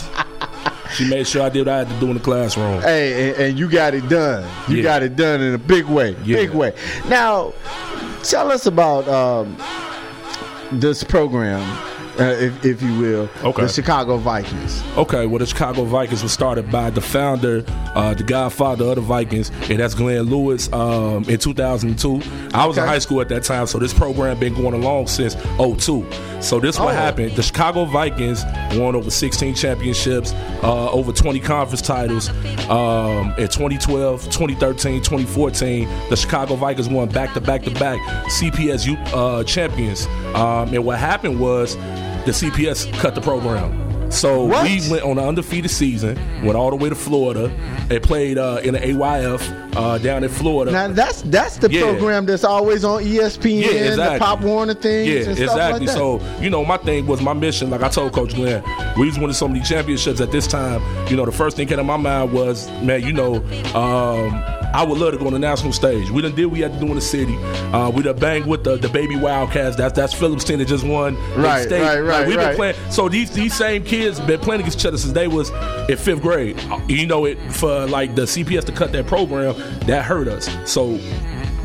S29: She made sure I did what I had to do in the classroom.
S4: Hey, and, and you got it done. You
S29: Yeah.
S4: got it done in a big way.
S29: Yeah.
S4: Big way. Now, tell us about um, this program, uh, if, if you will.
S29: Okay.
S4: The Chicago Vikings.
S29: Okay, well, the Chicago Vikings was started by the founder, uh, the godfather of the Vikings, and that's Glenn Lewis um, in 2002. I was in high school at that time, so this program been going along since 02. So this what
S4: Oh.
S29: happened. The Chicago Vikings won over 16 championships, uh, over 20 conference titles. Um, in 2012, 2013, 2014, the Chicago Vikings won back to back to back CPS uh, champions. Um, and what happened was the CPS cut the program. So
S4: What?
S29: we went on an undefeated season, went all the way to Florida, and played uh, in the AYF uh, down in Florida.
S4: Now that's that's the
S29: Yeah.
S4: program that's always on ESPN,
S29: Yeah, exactly.
S4: the Pop Warner things,
S29: Yeah,
S4: and stuff
S29: exactly.
S4: like that.
S29: so, you know, my thing was my mission, like I told Coach Glenn, we was winning so many championships at this time. You know, the first thing came to my mind was, man, you know, um, I would love to go on the national stage. We done did what we had to do in the city. Uh, we done banged with the, the baby Wildcats. That's that's Phillips team that just won. the
S4: Right,
S29: state.
S4: right,
S29: Like,
S4: right,
S29: we've
S4: right.
S29: been playing. So these these same kids been playing against each other since they was in fifth grade. Uh, You know, it for like the CPS to cut that program that hurt us. So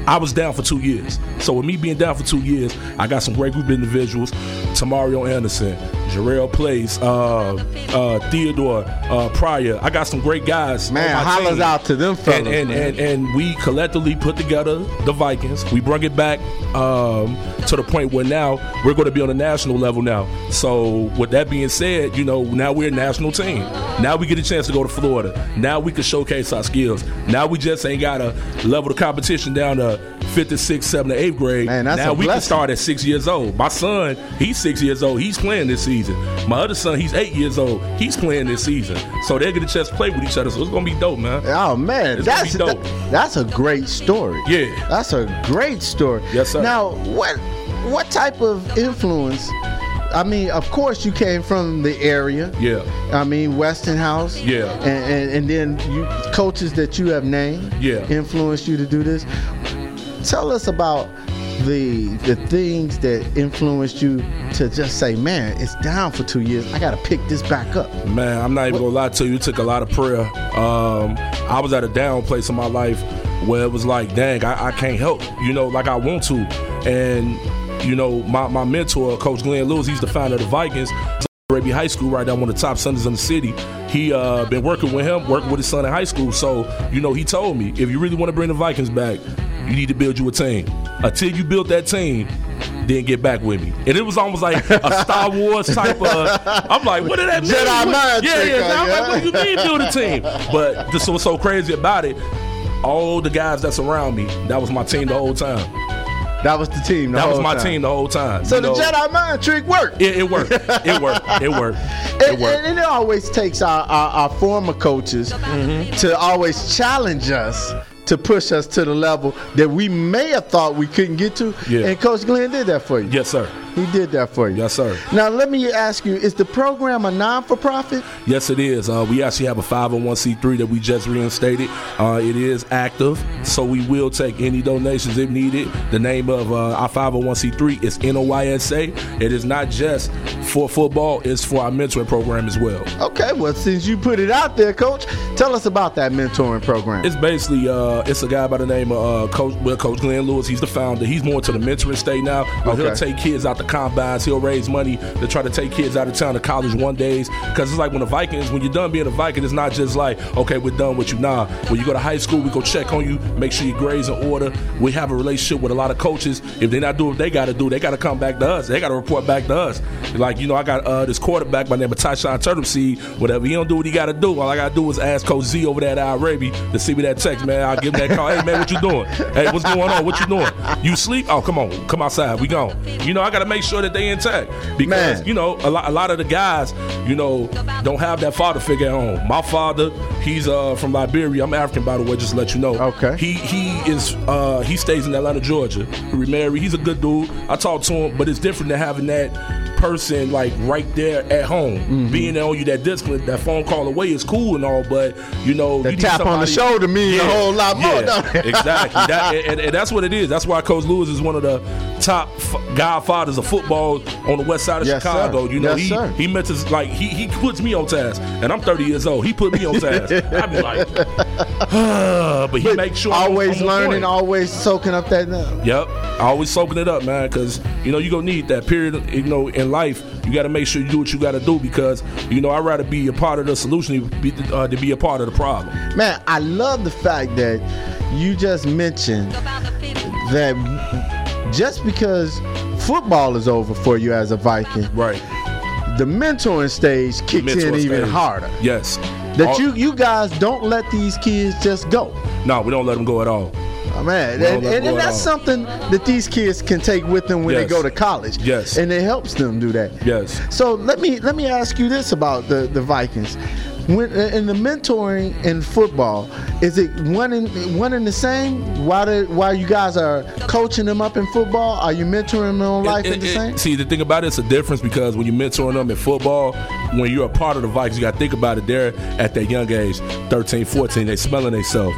S29: I was down for two years. So with me being down for two years, I got some great group of individuals. Tamario Anderson, Jarrell Place, uh, uh, Theodore uh, Pryor. I got some great guys.
S4: Man, hollers
S29: team.
S4: out to them fellas,
S29: And, and, and, and we collectively put together the Vikings. We brought it back um, to the point where now we're going to be on a national level now. So with that being said, you know now we're a national team. Now we get a chance to go to Florida. Now we can showcase our skills. Now we just ain't got to level the competition down to fifth, to sixth, seventh, to eighth grade.
S4: Man, that's
S29: now we can
S4: blessing.
S29: start at six years old. My son, he's six years old. He's playing this season. My other son, he's eight years old. He's playing this season. So they get a chance to play with each other. So it's gonna be dope, man.
S4: Oh man,
S29: It's
S4: that's
S29: dope.
S4: that- that's a great story.
S29: Yeah.
S4: that's a great story.
S29: Yes, sir.
S4: Now, what what type of influence? I mean, of course, you came from the area.
S29: Yeah.
S4: I mean, Westinghouse.
S29: Yeah.
S4: And, and, and then you coaches that you have named.
S29: Yeah.
S4: Influenced you to do this. Tell us about the the things that influenced you to just say, man, it's down for two years. I got to pick this back up.
S29: Man, I'm not even gonna lie to you. It took a lot of prayer. Um, I was at a down place in my life where it was like, dang, I, I can't help, you know, like I want to. And, you know, my, my mentor, Coach Glenn Lewis, he's the founder of the Vikings. Al Raby High School right now, one of the top centers in the city. He uh, been working with him, working with his son in high school. So, you know, he told me, if you really want to bring the Vikings back, you need to build you a team. Until you build that team, then get back with me. And it was almost like a Star Wars type of. I'm like, what did that mean?
S4: Jedi
S29: What-
S4: mind
S29: yeah,
S4: trick
S29: yeah. I'm
S4: you,
S29: like, what do you mean build a team? But this was so crazy about it. All the guys that's around me, that was my team the whole time.
S4: That was the team. the
S29: that was my
S4: time.
S29: team the whole time.
S4: So
S29: you
S4: the
S29: know?
S4: Jedi mind trick worked.
S29: It, it worked. It worked. It worked. It
S4: And,
S29: worked.
S4: and it always takes our, our, our former coaches
S29: Mm-hmm.
S4: to always challenge us to push us to the level that we may have thought we couldn't get to.
S29: Yeah.
S4: And Coach Glenn did that for you.
S29: Yes, sir.
S4: He did that for you.
S29: Yes, sir.
S4: Now let me ask you: Is the program a non-for-profit?
S29: Yes, it is. Uh, we actually have a 501c3 that we just reinstated. Uh, it is active, so we will take any donations if needed. The name of uh, our 501c3 is NOYSA. It is not just for football; it's for our mentoring program as well.
S4: Okay. Well, since you put it out there, Coach, tell us about that mentoring program.
S29: It's basically uh, it's a guy by the name of uh, Coach well, Coach Glenn Lewis. He's the founder. He's more to the mentoring state now. Uh, He'll take kids out the combines. He'll raise money to try to take kids out of town to college one days. Because it's like when the Vikings, when you're done being a Viking, it's not just like okay, we're done with you. Nah, when you go to high school, we go check on you, make sure your grades in order. We have a relationship with a lot of coaches. If they're not doing what they got to do, they got to come back to us. They got to report back to us. Like you know, I got uh, this quarterback by name of Tyshawn Turtleseed. Whatever he don't do what he got to do. All I got to do is ask Coach Z over there at Al Raby to see me that text, man. I'll give him that call. Hey man, what you doing? Hey, what's going on? What you doing? You sleep? Oh, come on, come outside. We gone. You know, I got to make sure that they intact because
S4: Man.
S29: you know a lot, a lot of the guys, you know, don't have that father figure at home. My father, He's uh, from Liberia. I'm African, by the way, just to let you know.
S4: Okay.
S29: He he is uh, he stays in Atlanta, Georgia. He remarried. He's a good dude. I talked to him, but it's different than having that person like right there at home,
S4: Mm-hmm.
S29: being on you. That discipline, that phone call away is cool and all, but you know,
S4: The
S29: you
S4: tap on the shoulder means a whole lot more,
S29: Yeah, exactly. That, and, and that's what it is. That's why Coach Lewis is one of the top f- godfathers of football on the west side of
S4: Yes,
S29: Chicago.
S4: sir.
S29: You know,
S4: Yes,
S29: he
S4: sir.
S29: he meant to like he he puts me on task, and I'm 30 years old. He put me on task. I'd be like, but he makes sure
S4: always learning, always soaking up that. Uh,
S29: Yep, always soaking it up, man. Because you know you gonna need that period. You know, in life, you got to make sure you do what you got to do. Because you know, I'd rather be a part of the solution to be, uh, to be a part of the problem.
S4: Man, I love the fact that you just mentioned that just because football is over for you as a Viking,
S29: right?
S4: The mentoring stage kicks
S29: Mentor
S4: in even
S29: stage.
S4: harder.
S29: Yes.
S4: That
S29: All-
S4: you you guys don't let these kids just go.
S29: No, we don't let them go at all.
S4: Oh, man, and, and, and that's something that these kids can take with them when they go to college.
S29: Yes.
S4: and it helps them do that.
S29: Yes.
S4: So let me let me ask you this about the the Vikings. When in the mentoring in football, is it one in one in the same? Why the, while you guys are coaching them up in football, are you mentoring them on life
S29: It-
S4: in the
S29: it-
S4: same?
S29: See, the thing about it, it's a difference because when you're mentoring them in football, when you're a part of the Vikings, you got to think about it. They're at that young age, 13, 14, they smelling themselves.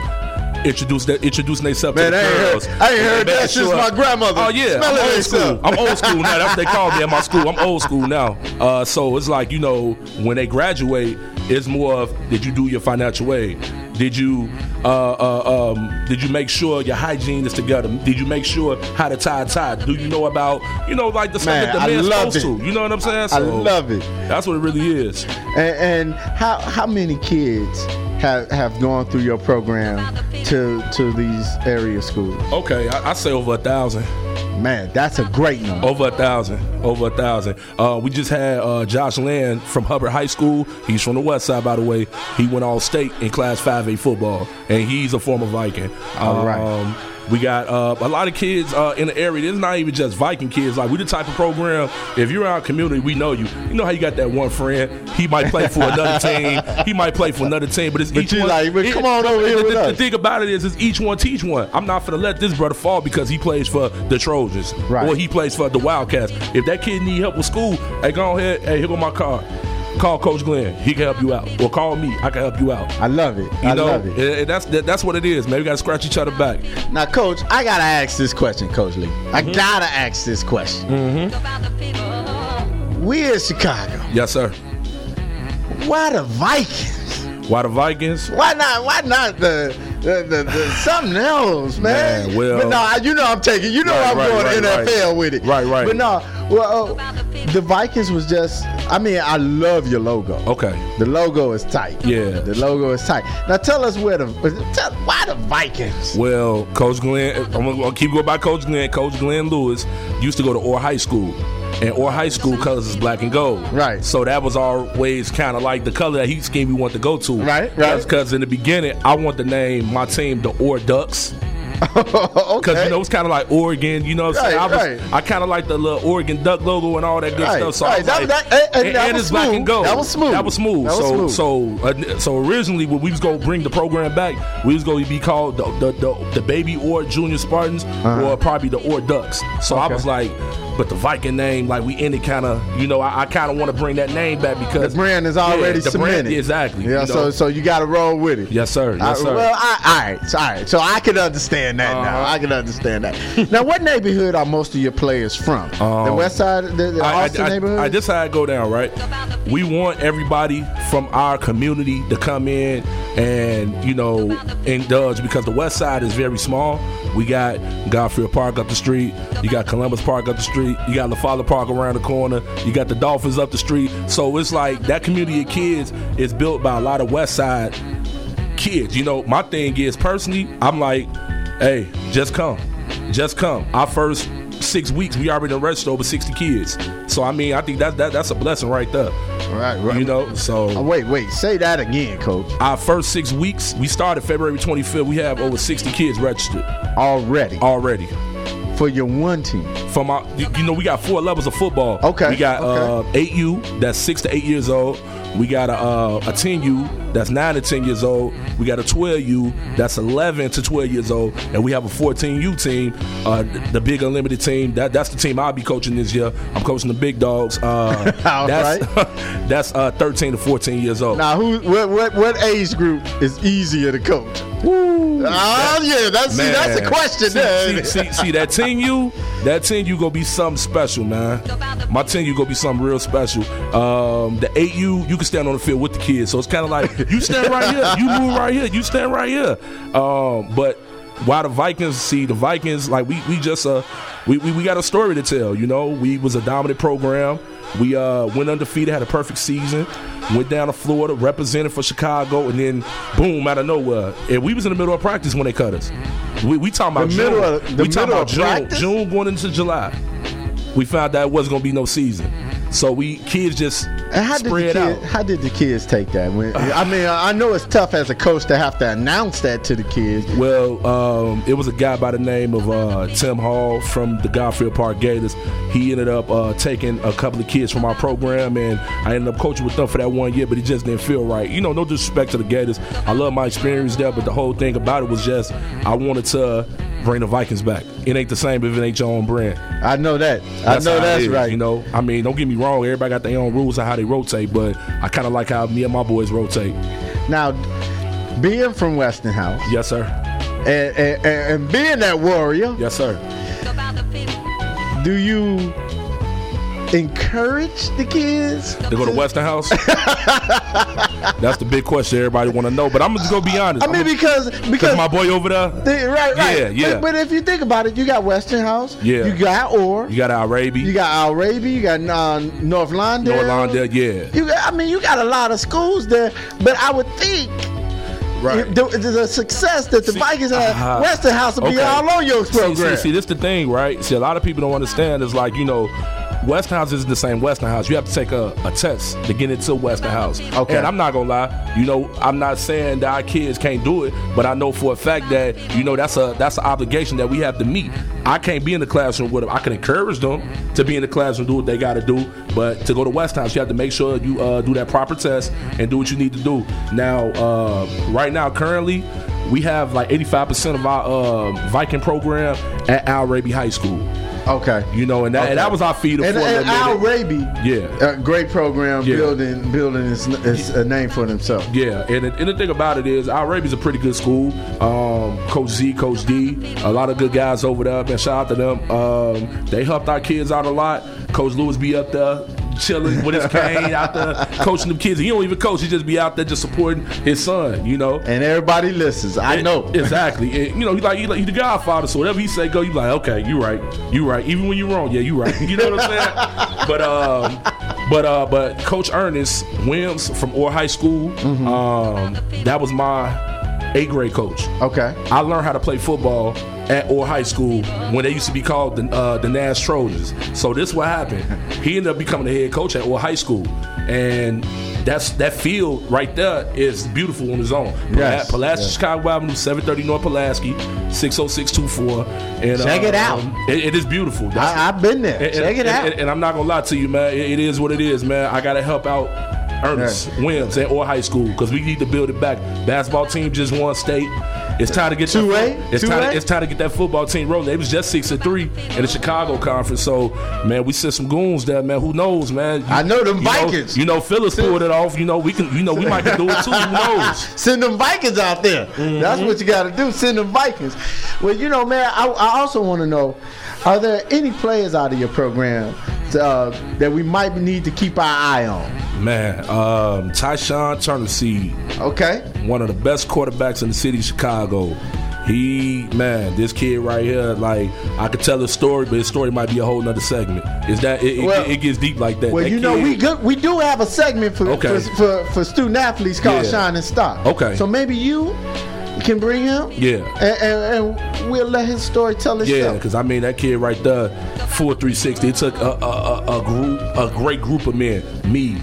S29: Introduce that, introducing themselves to the
S4: I ain't heard-
S29: girls.
S4: I ain't heard that since my grandmother.
S29: Oh yeah,
S4: Smelling
S29: I'm old school. I'm old school now. That's what they call me at my school. I'm old school now. Uh, so it's like you know when they graduate, it's more of did you do your financial aid? Did you uh, uh, um, did you make sure your hygiene is together? Did you make sure how to tie a tie? Do you know about you know like the stuff
S4: Man,
S29: that the man's supposed to? You know what I'm saying?
S4: I love it.
S29: That's what it really is.
S4: And, and how how many kids have have gone through your program to to these area schools?
S29: Okay, I, I say over a thousand.
S4: Man, that's a great number.
S29: Over a thousand. Over a thousand. Uh, we just had uh, Josh Land from Hubbard High School. He's from the west side, by the way. He went all state in Class 5A football, and he's a former Viking.
S4: All right.
S29: We got uh, a lot of kids uh, in the area. It's not even just Viking kids. Like we the type of program. If you're in our community, we know you. You know how you got that one friend. He might play for another team. He might play for another team. But it's
S4: But
S29: each one.
S4: like, but
S29: it-
S4: come on over
S29: the-
S4: here
S29: the, the. The thing about it is, is each one teach one. I'm not gonna let this brother fall because he plays for the Trojans
S4: Right.
S29: or he plays for the Wildcats. If that kid need help with school, hey, go ahead. Hey, here go my car. Call Coach Glenn. He can help you out. Or call me. I can help you out.
S4: I love it.
S29: You
S4: I
S29: know,
S4: love it.
S29: and- and that's that, that's what it is, man. We gotta scratch each other back.
S4: Now, Coach, I gotta ask this question, Coach Lee. I
S29: Mm-hmm.
S4: gotta ask this question. Mm-hmm. We in Chicago.
S29: Yes, sir.
S4: Why the Vikings?
S29: Why the Vikings?
S4: Why not? Why not the the, the, the something else, man?
S29: Man, well-
S4: but no, I- you know I'm taking. You know
S29: Right,
S4: I'm
S29: right,
S4: going
S29: right,
S4: NFL with it.
S29: Right, right.
S4: But no, well, uh, the Vikings was just. I mean, I love your logo.
S29: Okay.
S4: The logo is tight.
S29: Yeah.
S4: The logo is tight. Now tell us where the tell, why the Vikings.
S29: Well, Coach Glenn, I'm gonna, keep going by Coach Glenn. Coach Glenn Lewis used to go to Orr High School. And Orr High School colors is black and gold.
S4: Right.
S29: So that was always kind of like the color that he scheme we want to go to.
S4: Right, right.
S29: Because in the beginning, I want to name my team the Orr Ducks. Because you know it's kind of like Oregon, you know what I'm saying? I,
S4: right.
S29: I kind of like the little Oregon duck logo and all that good
S4: Right,
S29: stuff. So
S4: right. That-
S29: like,
S4: that- and- and that
S29: and
S4: was
S29: it's black
S4: smooth.
S29: and gold.
S4: That was smooth.
S29: That was smooth.
S4: That was
S29: so
S4: smooth.
S29: so uh, so originally when we was gonna bring the program back, we was gonna be called the the, the, the baby or junior Spartans
S4: Uh-huh.
S29: or probably the Orr Ducks. So I was like, but the Viking name, like we ended kind of, you know, I, I kind of want to bring that name back because
S4: The brand is already
S29: yeah, the
S4: cemented.
S29: Brand, exactly.
S4: Yeah.
S29: you
S4: So
S29: know.
S4: so you got to roll with it.
S29: yes, sir. Yes,
S4: I-
S29: sir.
S4: well, I, all right, so, all right. So I can understand that now.
S29: Uh-huh.
S4: I can understand that. now, what neighborhood are most of your players from? the
S29: Um,
S4: West Side, the, the
S29: I,
S4: Austin
S29: I, I,
S4: neighborhood.
S29: I, this how I go down, right? We want everybody from our community to come in and you know indulge because the West Side is very small. We got Garfield Park up the street. You got Columbus Park up the street. You got LaFollette Park around the corner. You got the Dolphins up the street. So it's like that community of kids is built by a lot of West Side kids. You know, my thing is personally, I'm like, hey, just come, just come. Our first six weeks, we already registered over 60 kids. So I mean, I think that, that that's a blessing right there.
S4: Right, right.
S29: You know, so
S4: Oh, wait, wait. Say that again, Coach.
S29: our first six weeks, we started February 25th. We have over 60 kids registered
S4: Already.
S29: already.
S4: For your one team?
S29: From our, you, you know, we got four levels of football.
S4: Okay,
S29: We got
S4: okay.
S29: uh, eight U, that's six to eight years old. We got a, uh, a ten U, that's nine to ten years old. We got a twelve U, that's eleven to twelve years old, and we have a fourteen U team, uh, the big unlimited team. That that's the team I'll be coaching this year. I'm coaching the big dogs. Uh, that's that's uh, thirteen to fourteen years old.
S4: Now, who? What? What? What age group is easier to coach? Oh yeah, that's see, that's the
S29: Man.
S4: question.
S29: See,
S4: there.
S29: see, see, see, that team you, that team you gonna be something special, man. My team you gonna be something real special. Um, the eight you, you can stand on the field with the kids, so it's kind of like you stand right here, you move right here, you stand right here. Um, but why the Vikings? See, the Vikings, like we we just uh we, we we got a story to tell. You know, we was a dominant program. We uh went undefeated, had a perfect season. Went down to Florida, represented for Chicago, and then boom, out of nowhere, and we was in the middle of practice when they cut us. We, we talking about
S4: The
S29: June.
S4: middle of-
S29: we talking about June,
S4: practice?
S29: June going into July. We found out it wasn't gonna be no season, so we kids just
S4: how did the
S29: spread
S4: kid,
S29: out.
S4: How did the kids take that? When, I mean, I know it's tough as a coach to have to announce that to the kids.
S29: Well, um, it was a guy by the name of uh, Tim Hall from the Garfield Park Gators. He ended up uh, taking a couple of kids from our program, and I ended up coaching with them for that one year, but it just didn't feel right. You know, no disrespect to the Gators. I love my experience there, but the whole thing about it was just I wanted to bring the Vikings back. It ain't the same if it ain't your own brand.
S4: I know that. I know that's
S29: is,
S4: right.
S29: You know, I mean, don't get me wrong. Everybody got their own rules on how they rotate, but I kind of like how me and my boys rotate.
S4: Now, being from Westinghouse,
S29: Yes, sir.
S4: and, and, and being that warrior,
S29: Yes, sir.
S4: do you encourage the kids
S29: To go to Westinghouse? That's the big question everybody want to know. But I'm just gonna go be honest.
S4: I mean, because
S29: because my boy over there.
S4: they- right, right.
S29: Yeah, yeah.
S4: But, but if you think about it, you got Western Westinghouse,
S29: Yeah.
S4: you got Orr,
S29: You got Al Raby,
S4: you got Al Raby, you got uh, North Lawndale.
S29: North Lawndale, yeah.
S4: You got, I mean, you got a lot of schools there, but I would think
S29: Right.
S4: the, the success that the Vikings have,
S29: uh-huh.
S4: Westinghouse will be
S29: Okay.
S4: all on your
S29: See,
S4: program.
S29: See, see, this the thing, right? See, a lot of people don't understand is like, you know, Westinghouse isn't the same Westinghouse. You have to take a, a test to get into Westinghouse.
S4: Okay.
S29: And I'm not gonna lie, you know, I'm not saying that our kids can't do it, but I know for a fact that, you know, that's a that's an obligation that we have to meet. I can't be in the classroom with them. I can encourage them to be in the classroom, do what they gotta do. But to go to Westinghouse, you have to make sure you uh, do that proper test and do what you need to do. Now, uh, right now, currently, we have like 85% of our uh, Viking program at Al Raby High School.
S4: Okay.
S29: You know, and that, and that was our feeder
S4: and,
S29: for
S4: and Al. Raby,
S29: Yeah.
S4: a great program,
S29: Yeah.
S4: building building his, his a name for himself.
S29: Yeah, and, the- and the thing about it is, Al Raby's a pretty good school. Um, Coach Z, Coach D, a lot of good guys over there. Man, shout out to them. Um, they helped our kids out a lot. Coach Lewis be up there chilling with his cane out there coaching them kids. He don't even coach; he just be out there just supporting his son. You know,
S4: and everybody listens. I know
S29: exactly. And, you know, he like he like he the Godfather, so whatever he say, go. You like, okay, you right, you right. Even when you're wrong, yeah, you right. You know what I'm saying? but um, but uh, but Coach Ernest Williams from Orr High School, um, that was my eighth grade coach.
S4: Okay.
S29: I learned how to play football at Orr High School when they used to be called the, uh, the Nash Trojans. So this what happened. He ended up becoming the head coach at Orr High School, and that's that field right there is beautiful on its own.
S4: Yes,
S29: Pulaski,
S4: yes.
S29: Chicago Avenue, 730 North Pulaski, 60624. And
S4: Check it out.
S29: um, it- it is beautiful. That's-
S4: I, I've been there.
S29: and,
S4: Check it
S29: and-
S4: out.
S29: And, and I'm not gonna lie to you, man. It, it is what it is, man. I gotta help out Ernest Williams at Orr High School because we need to build it back. Basketball team just won state. It's time to get that-
S4: 2A?
S29: It's time. To, it's time to get that football team rolling. It was just six and three in the Chicago conference. So, man, we sent some goons there, man. Who knows, man? You-
S4: I know them
S29: you
S4: Vikings.
S29: you know, Phillips pulled it off. You know, we can. You know, we might can do it too. Who knows?
S4: Send them Vikings out there. That's mm-hmm. what you got to do. Send them Vikings. Well, you know, man, I, I also want to know: Are there any players out of your program uh, that we might need to keep our eye on?
S29: Man, um, Tyshawn Turner Seed.
S4: Okay.
S29: One of the best quarterbacks in the city of Chicago. He, man, this kid right here, like, I could tell his story, but his story might be a whole nother segment. Is that, it, it-
S4: Well-
S29: it, gets deep like that.
S4: Well,
S29: That
S4: you know, we good, we do have a segment for
S29: Okay.
S4: for, for, for student athletes called
S29: Yeah.
S4: Shine and Star.
S29: Okay.
S4: So maybe you can bring him.
S29: Yeah.
S4: And, and, and we'll let his story tell itself.
S29: Yeah, because I mean that kid right there, full 360. It took a, a, a, a group, a great group of men, me,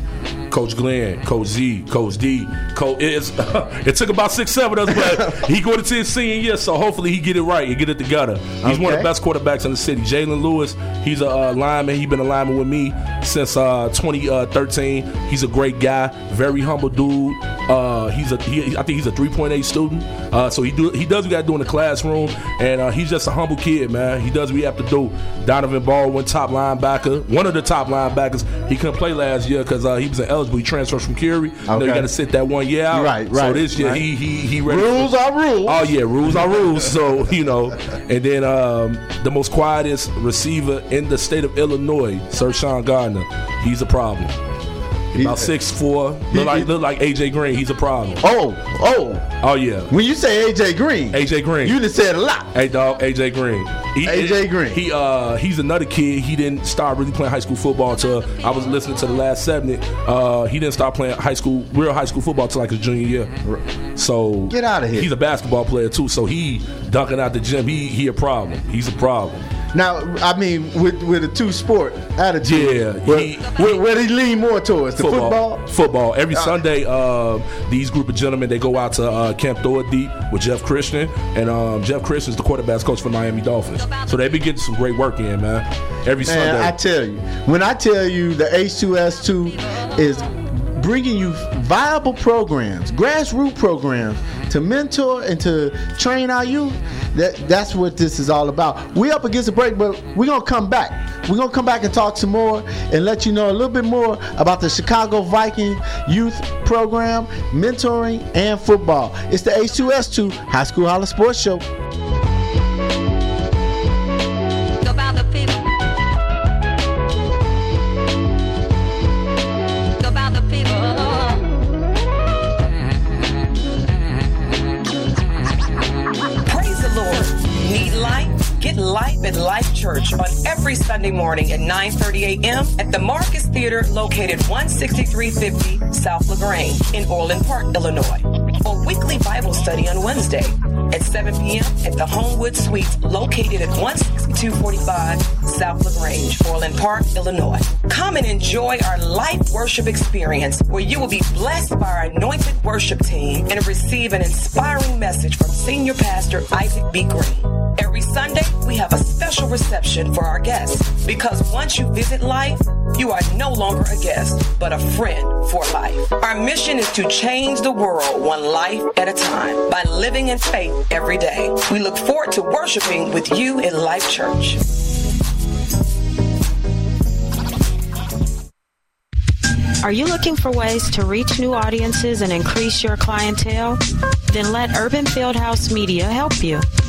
S29: Coach Glenn, Coach Z, Coach D. Coach, it's, it took about six, seven of us, but he going to his senior year, so hopefully he get it right and get it together. He's one of the best quarterbacks in the city. Jalen Lewis, he's a uh, lineman. He's been a lineman with me since uh, 2013. He's a great guy, very humble dude. Uh, he's a he, I think he's a 3.8 student. Uh, so he do he does what he got to do in the classroom, and uh, he's just a humble kid, man. He does what he have to do. Donovan Baldwin, top linebacker, one of the top linebackers. He couldn't play last year because uh, he was ineligible. He transferred from Curie. You know,
S4: Okay.
S29: you got to sit that one year out.
S4: Right, right.
S29: So this year
S4: right.
S29: he he he
S4: Rules are rules.
S29: Oh yeah, rules are rules. So you know, and then um, the most quietest receiver in the state of Illinois, Sir Sean Gardner. He's a problem. He about six four, look like look like AJ Green. He's a problem.
S4: Oh, oh,
S29: oh yeah.
S4: When you say AJ Green,
S29: AJ Green,
S4: you just said a lot.
S29: Hey dog, AJ Green. He,
S4: AJ Green.
S29: He uh he's another kid. He didn't start really playing high school football till I was listening to the last segment. Uh he didn't start playing high school real high school football till like his junior year. So
S4: Get out of here.
S29: He's a basketball player too. So he dunking out the gym. He he a problem. He's a problem.
S4: Now, I mean, with with a two sport attitude,
S29: Yeah,
S4: where,
S29: he-
S4: where, where they lean more towards the football.
S29: Football. Every
S4: Uh,
S29: Sunday, um, these group of gentlemen they go out to uh, Camp Thor Deep with Jeff Christian, and um, Jeff Christian is the quarterbacks coach for Miami Dolphins. So they be getting some great work in, man. Every
S4: Man,
S29: Sunday.
S4: I tell you, when I tell you the H2S2 is bringing you viable programs, grassroots programs to mentor and to train our youth, that that's what this is all about. We up against a break, but we're gonna come back. We're gonna come back and talk some more and let you know a little bit more about the Chicago Viking youth program, mentoring, and football. It's the H2S2 High School Holler Sports Show.
S12: Church on every Sunday morning at 9:30 a.m. at the Marcus Theater located 16350 South LaGrange in Orland Park, Illinois. Or weekly Bible study on Wednesday at 7 p.m. at the Homewood Suites located at 16245 South LaGrange, Orland Park, Illinois. Come and enjoy our life worship experience where you will be blessed by our anointed worship team and receive an inspiring message from Senior Pastor Isaac B. Green. Every Sunday, we have a special reception for our guests because once you visit life, you are no longer a guest, but a friend for life. Our mission is to change the world one life at a time by living in faith every day. We look forward to worshiping with you in Life Church.
S11: Are you looking for ways to reach new audiences and increase your clientele? Then let Urban Fieldhouse Media help you.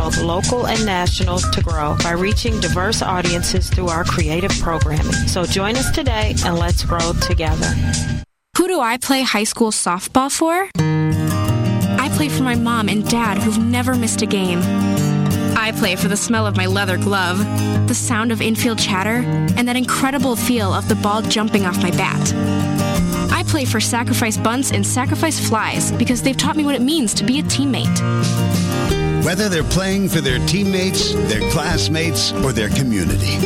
S11: both local and national, to grow by reaching diverse audiences through our creative programming. So join us today and let's grow together.
S30: Who do I play high school softball for? I play for my mom and dad who've never missed a game. I play for the smell of my leather glove, the sound of infield chatter, and that incredible feel of the ball jumping off my bat. I play for Sacrifice Bunts and Sacrifice Flies because they've taught me what it means to be a teammate.
S13: Whether they're playing for their teammates, their classmates, or their community,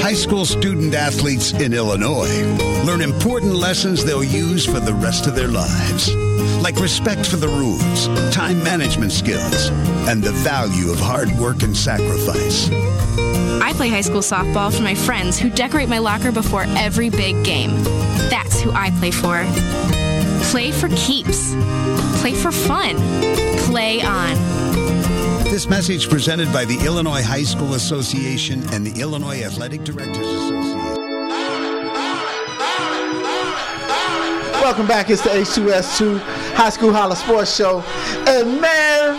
S13: high school student athletes in Illinois learn important lessons they'll use for the rest of their lives, like respect for the rules, time management skills, and the value of hard work and sacrifice.
S30: I play high school softball for my friends who decorate my locker before every big game. That's who I play for. Play for keeps. Play for fun. Play on.
S13: This message presented by the Illinois High School Association and the Illinois Athletic Directors Association.
S4: Welcome back. It's the H2S2 High School Holler Sports Show. And man,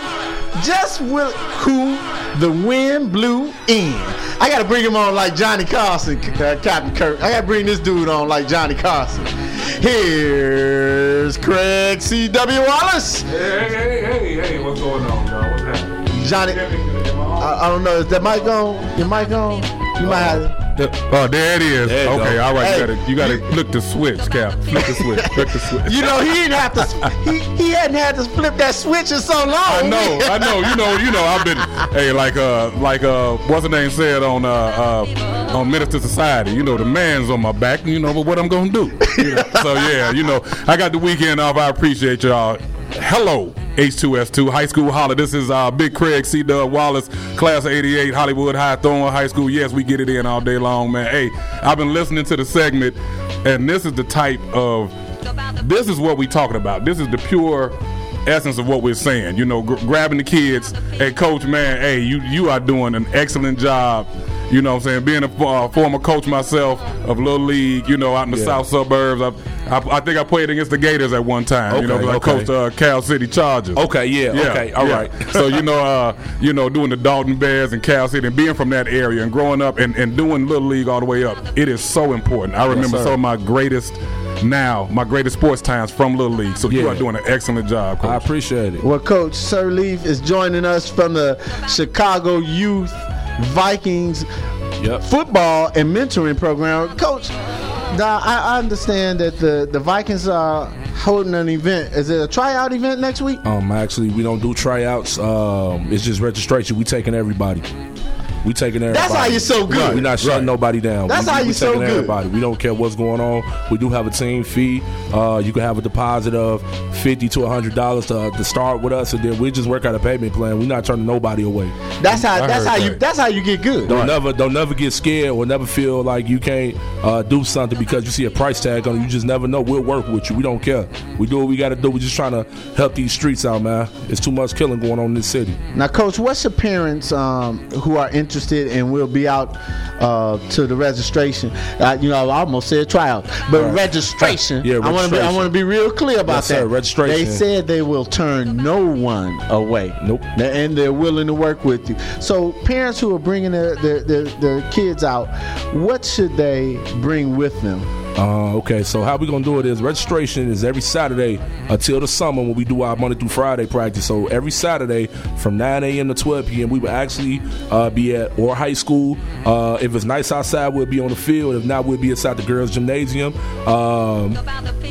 S4: just with who the wind blew in. I got to bring him on like Johnny Carson, uh, Captain Kirk. I got to bring this dude on like Johnny Carson. Here's Craig C.W. Wallace.
S29: Hey, hey, hey, hey, what's going on, y'all? What's happening?
S4: Johnny, I, I don't know. Is that mic on? Your mic on? You might have.
S31: Oh, there it is.
S29: There you
S31: okay,
S29: go.
S31: all right.
S4: Hey,
S31: you gotta, you gotta flick the switch, Cap. Flick the switch. Flick the switch.
S4: You know, he didn't have to. He, he hadn't had to flip that switch in so long.
S31: I know, I know. You know, you know. I've been, hey, like, uh, like, uh, what's the name said on, uh, uh, on Menace II Society. You know, the man's on my back. You know, but what I'm gonna do. You know? so yeah, you know, I got the weekend off. I appreciate y'all. Hello, H2S2 High School Holler. This is uh, Big Craig C. Dub Wallace, Class of '88, Hollywood High Thorn High School. Yes, we get it in all day long, man. Hey, I've been listening to the segment, and this is the type of this is what we talking about. This is the pure essence of what we're saying. You know, gr- grabbing the kids. Hey, coach, man, hey, you you are doing an excellent job. You know what I'm saying? Being a uh, former coach myself of Little League, you know, out in the
S29: Yeah.
S31: south suburbs. I, I, I think I played against the Gators at one time. Okay, you know,
S29: Okay,
S31: 'cause I
S29: okay.
S31: coached uh, Cal City Chargers.
S29: Okay, yeah, okay, all right.
S31: so you know, uh, you know, doing the Dolton Bears and Cal City and being from that area and growing up and, and doing Little League all the way up, it is so important. I remember
S29: sir.
S31: some of my greatest now, my greatest sports times from Little League. So you are doing an excellent job, coach.
S29: I appreciate it.
S4: Well, Coach Sirleaf is joining us from the Chicago Youth Vikings
S29: Yep.
S4: football and mentoring program. Coach, now I I understand that the, the Vikings are holding an event. Is it a tryout event next week?
S29: Um, actually, we don't do tryouts. Um, it's just registration. We taking everybody. We taking everybody.
S4: That's how you're so good.
S29: We're not shutting
S31: Right.
S29: nobody down.
S4: That's
S29: we,
S4: how you're so good.
S29: Everybody. We don't care what's going on. We do have a team fee. Uh, you can have a deposit of fifty to hundred dollars to, to start with us, and then we just work out a payment plan. We're not turning nobody away.
S4: That's how
S31: I
S4: that's
S31: heard
S4: how you that's how you get good.
S29: Don't never don't never get scared or never feel like you can't uh, do something because you see a price tag on it. You just never know. We'll work with you. We don't care. We do what we got to do. We're just trying to help these streets out, man. It's too much killing going on in this city.
S4: Now, Coach, what's your parents um, who are interested and we'll be out uh, to the registration? Uh, you know, I almost said tryout, but
S29: Right.
S4: registration.
S29: Yeah,
S4: I want to be I want to be real clear about
S29: Yes,
S4: that.
S29: sir, registration.
S4: They said they will turn no one away.
S29: Nope.
S4: And they're willing to work with you. So, parents who are bringing their their, their, their kids out, what should they bring with them?
S29: Uh, okay, so how we gonna do it is registration is every Saturday until the summer when we do our Monday through Friday practice. So every Saturday from 9 a.m. to 12 p.m. we will actually uh, be at Orr high school. Uh, if it's nice outside, we'll be on the field. If not, we'll be inside the girls' gymnasium um,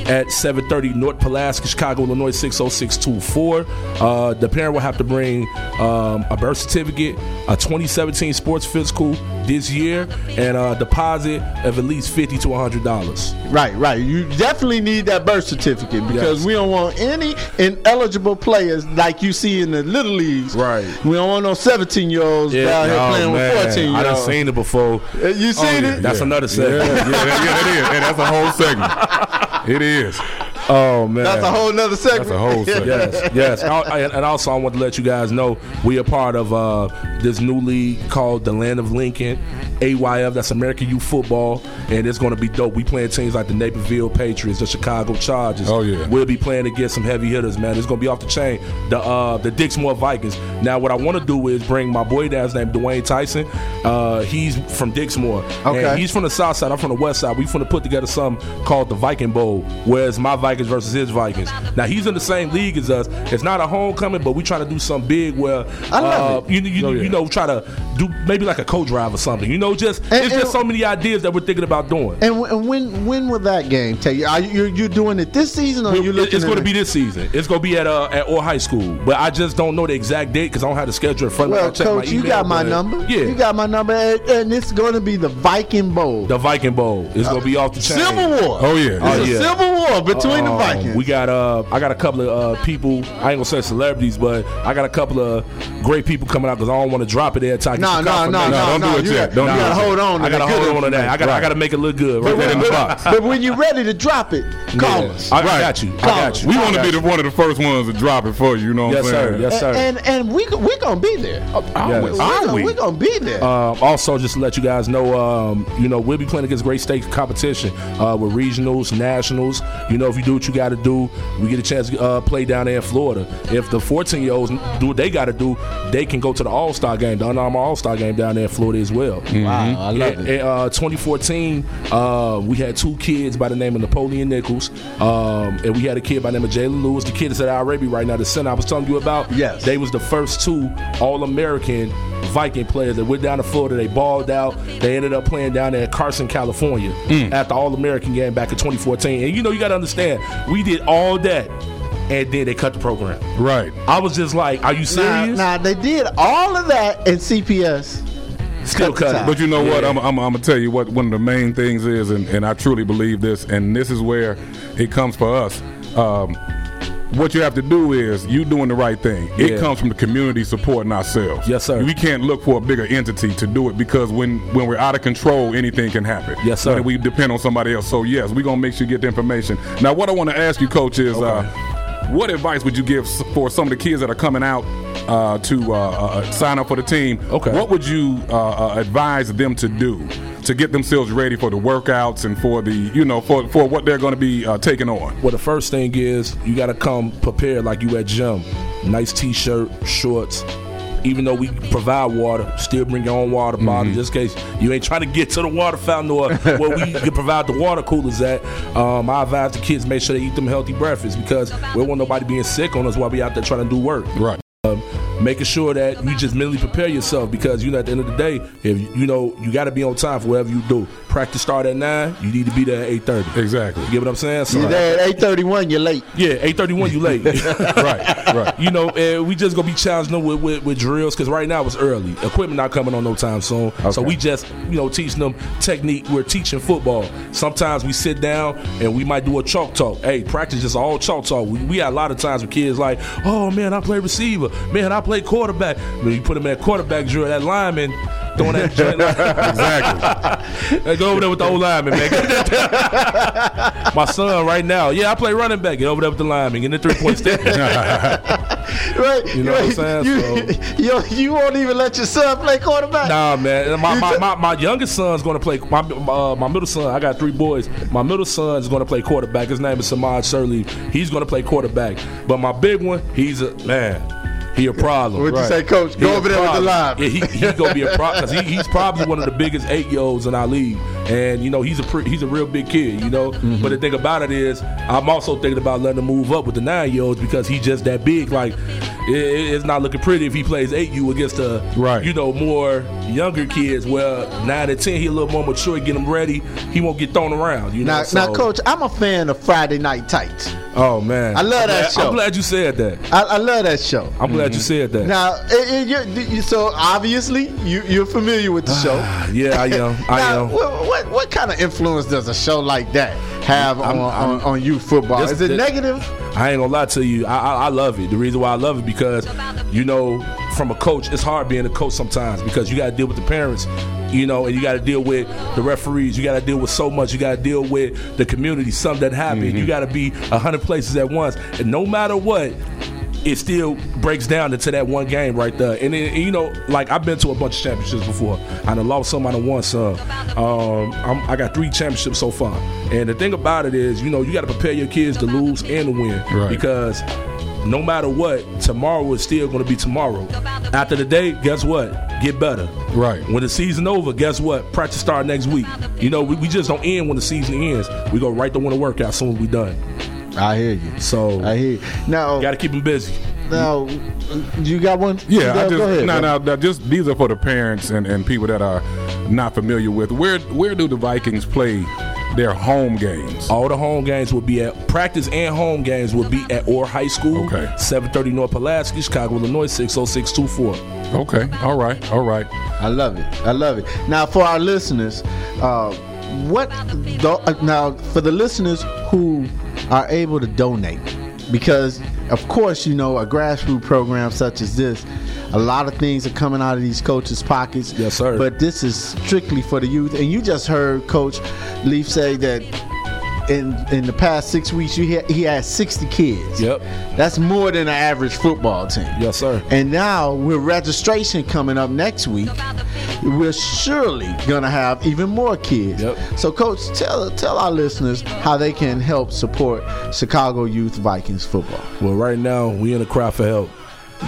S29: at 7:30 North Pulaski, Chicago, Illinois 60624. Uh, the parent will have to bring um, a birth certificate, a 2017 sports physical this year, and a deposit of at least 50 to 100 dollars.
S4: Right, right. You definitely need that birth certificate because
S29: Yes.
S4: we don't want any ineligible players like you see in the little leagues.
S29: Right.
S4: We don't want no 17 year olds down here playing with 14 year olds.
S29: I done seen it before.
S4: Uh, You seen it?
S29: That's another
S31: Yeah,
S29: segment.
S31: yeah, yeah, yeah, it is. And that's a whole segment. It is.
S29: Oh man,
S4: That's a whole nother segment.
S31: That's a whole segment.
S29: yes, yes. And I- And also, I want to let you guys know we are part of uh, this new league called the Land of Lincoln, AYF. That's American Youth Football, and it's going to be dope. We playing teams like the Naperville Patriots, the Chicago Chargers.
S31: Oh, yeah.
S29: we'll be playing against some heavy hitters, man. It's going to be off the chain. The uh, the Dixmoor Vikings. Now, what I want to do is bring my boy dad's name, Dwayne Tyson. Uh, he's from Dixmoor.
S4: Okay.
S29: And he's from the south side. I'm from the west side. We finna put together something called the Viking Bowl, where it's my Vikings versus his Vikings. Now he's in the same league as us. It's not a homecoming, but we trying to do something big where
S4: I love
S29: uh, you, you,
S31: Oh, yeah.
S29: you know try to do maybe like a co-drive or something. You know, just
S4: And-
S29: it's just so many ideas that we're thinking about doing.
S4: And, and when when will that game take you? Are you you're, you're doing it this season or are you looking?
S29: It's going to be this season. It's going to be at uh, at Orr High School, but I just don't know the exact date because I don't have the schedule in front of me.
S4: Well, coach,
S29: my
S4: you got my number.
S29: Yeah,
S4: You got my number and, and it's going to be the Viking Bowl.
S29: the Viking Bowl. It's going to be off the chain.
S4: Civil War.
S31: Oh, yeah.
S4: It's
S29: Oh,
S4: a
S29: yeah.
S4: civil war between the
S29: Um,
S4: Vikings.
S29: We got uh, I got a couple of uh, people. I ain't gonna say celebrities, but I got a couple of great people coming out because I don't want to drop it there. till I get
S4: No, no, no, no,
S31: don't do it
S4: You
S31: yet.
S4: got,
S31: Don't
S4: you got to
S31: it yet.
S4: hold on.
S29: I gotta hold on to that. I gotta, I gotta make it look good. Right
S4: But
S29: there in
S4: when,
S29: the
S4: but,
S29: box.
S4: but when you're ready to drop it, call
S29: Yeah.
S4: us.
S29: I, I got you. I got you.
S31: We want to be the one of the first ones to drop it for you. You know what
S29: Yes,
S31: I'm saying?
S29: Yes, sir. Yes sir.
S4: And and we we gonna be there.
S31: Are we?
S4: We're gonna,
S31: we?
S4: we gonna be there.
S29: Um, also, just to let you guys know, um, you know, we'll be playing against great state competition uh, with regionals, nationals. You know, if you do what you got to do, we get a chance to uh, play down there in Florida. If the 14 year olds do what they got to do, they can go to the All Star game, the Under Armour All Star game down there in Florida as well.
S4: Wow, I love
S29: in,
S4: it.
S29: In uh, 2014, uh, we had two kids by the name of Napoleon Nichols, um, and we had a kid by the name of Jalen Lewis. The kid that's at Al Raby right now, the center I was telling you about.
S4: Yes.
S29: They was the first two All-American Viking players that went down to Florida. They balled out. They ended up playing down there in Carson, California at the All-American game back in 2014. And you know, you got to understand, we did all that, and then they cut the program.
S31: Right.
S29: I was just like, are you
S4: Now,
S29: serious?
S4: now they did all of that in CPS.
S29: Still
S4: cut.
S31: But you know what?
S29: Yeah.
S31: I'm, I'm, I'm gonna tell you what one of the main things is, and, and I truly believe this, and this is where it comes for us. Um, what you have to do is you doing the right thing. It
S29: Yeah.
S31: comes from the community supporting ourselves.
S29: Yes, sir.
S31: We can't look for a bigger entity to do it because when when we're out of control, anything can happen.
S29: Yes, sir.
S31: When we depend on somebody else. So yes, we're gonna make sure you get the information. Now, what I want to ask you, coach, is uh, what advice would you give for some of the kids that are coming out uh, to uh, uh, sign up for the team?
S29: Okay.
S31: What would you uh, uh, advise them to do to get themselves ready for the workouts and for the you know for for what they're going to be uh, taking on?
S29: Well, the first thing is you got to come prepared like you at gym. Nice t-shirt, shorts. Even though we provide water, still bring your own water bottle just in case you ain't trying to get to the water fountain or where we can provide the water coolers at. Um, I advise the kids make sure they eat them healthy breakfasts because we don't want nobody being sick on us while we out there trying to do work.
S31: Right.
S29: Um, making sure that you just mentally prepare yourself because you know at the end of the day, if you know you got to be on time for whatever you do. Practice start at nine, you need to be there at eight thirty.
S31: Exactly.
S29: You get what I'm saying? So
S4: You're there at 831, you're late.
S29: yeah, eight thirty one. You late,
S31: right, right.
S29: You know, and we just gonna be challenging them with, with, with drills because right now it's early. Equipment not coming on no time soon. So we just you know teaching them technique. We're teaching football. Sometimes we sit down and we might do a chalk talk. Hey, practice just all chalk talk. We, we had a lot of times with kids like, oh man, I play receiver. Man, I play quarterback. When you put them at quarterback drill, that lineman throwing that joint.
S31: exactly.
S29: Go over there with the old lineman, man. My son right now, yeah, I play running back. Get over there with the lineman, get the three point stick.
S4: Right.
S29: You know what I'm saying?
S4: You, Yo, you won't even let your son play quarterback.
S29: Nah, man. My, my, my, my youngest son's going to play. My uh, my middle son. I got three boys. My middle son's going to play quarterback. His name is Samad Shirley. He's going to play quarterback. But my big one, he's a man. He a problem.
S4: What'd you say, Coach? Go
S29: a
S4: over there with the
S29: problem. Yeah, he, he gonna be a problem because he, he's probably one of the biggest eight year olds in our league, and you know he's a pre, he's a real big kid, you know.
S4: Mm-hmm.
S29: But the thing about it is, I'm also thinking about letting him move up with the nine year olds because he's just that big. Like it, it- it's not looking pretty if he plays eight U against a
S31: Right.
S29: you know more younger kids. Well, nine and ten, he a little more mature, get him ready. He won't get thrown around. You know.
S4: Now,
S29: so-
S4: now, Coach, I'm a fan of Friday Night Tykes.
S29: Oh man,
S4: I love
S29: I'm
S4: that
S29: glad-
S4: show.
S29: I'm glad you said that.
S4: I, I love that show.
S29: I'm glad you mm-hmm. said that.
S4: Now, it, it, you- you- so obviously you, you're familiar with the ah, show.
S29: yeah, I am. I
S4: now,
S29: am.
S4: What, what what kind of influence does a show like that have on,
S29: I'm-
S4: on,
S29: I'm-
S4: on youth football?
S29: This-
S4: Is it
S29: this-
S4: negative?
S29: I ain't gonna lie to you. I, I, I love it. The reason why I love it because, you know, from a coach, it's hard being a coach sometimes because you got to deal with the parents, you know, and you got to deal with the referees. You got to deal with so much. You got to deal with the community. Something that happened. Mm-hmm. You got to be a hundred places at once, and no matter what. It still breaks down into that one game right there, and, then, and you know, like I've been to a bunch of championships before. I done lost some, I done won some. Um, I'm, I got three championships so far, and the thing about it is, you know, you got to prepare your kids to lose and to win
S31: Right.
S29: because no matter what, tomorrow is still going to be tomorrow. After the day, guess what? Get better.
S31: Right.
S29: When the season over, guess what? Practice start next week. You know, we, we just don't end when the season ends. We go right to winter workout soon as we done.
S4: I hear you.
S29: So
S4: I hear you. Now,
S29: got to keep them busy.
S4: now, you got one?
S31: Yeah, I
S4: Go
S31: just
S4: ahead,
S31: no, no, no, just these are for the parents and, and people that are not familiar with where where do the Vikings play their home games?
S29: All the home games will be at practice and home games will be at Orr High School.
S31: Okay.
S29: 730 North Pulaski, Chicago, Illinois, 60624.
S31: Okay, all right, all right.
S4: I love it. I love it. Now, for our listeners, uh, what do, uh, now for the listeners who are able to donate, because of course you know a grassroots program such as this, a lot of things are coming out of these coaches' pockets.
S29: Yes, sir.
S4: But this is strictly for the youth, and you just heard Coach Leaf say that. In, in the past six weeks, you he, he had 60 kids.
S29: Yep.
S4: That's more than an average football team.
S29: Yes, sir.
S4: And now with registration coming up next week, we're surely gonna have even more kids.
S29: Yep.
S4: So, coach, tell tell our listeners how they can help support Chicago Youth Vikings football.
S29: Well, right now we in a cry for help.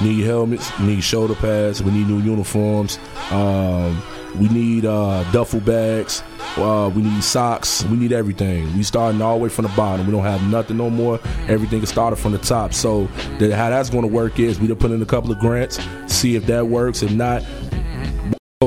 S29: Need helmets, need shoulder pads, we need new uniforms. Um, We need uh, duffel bags. Uh, we need socks. We need everything. We starting all the way from the bottom. We don't have nothing no more. Everything is started from the top. So how that's going to work is we to put in a couple of grants, see if that works. If not,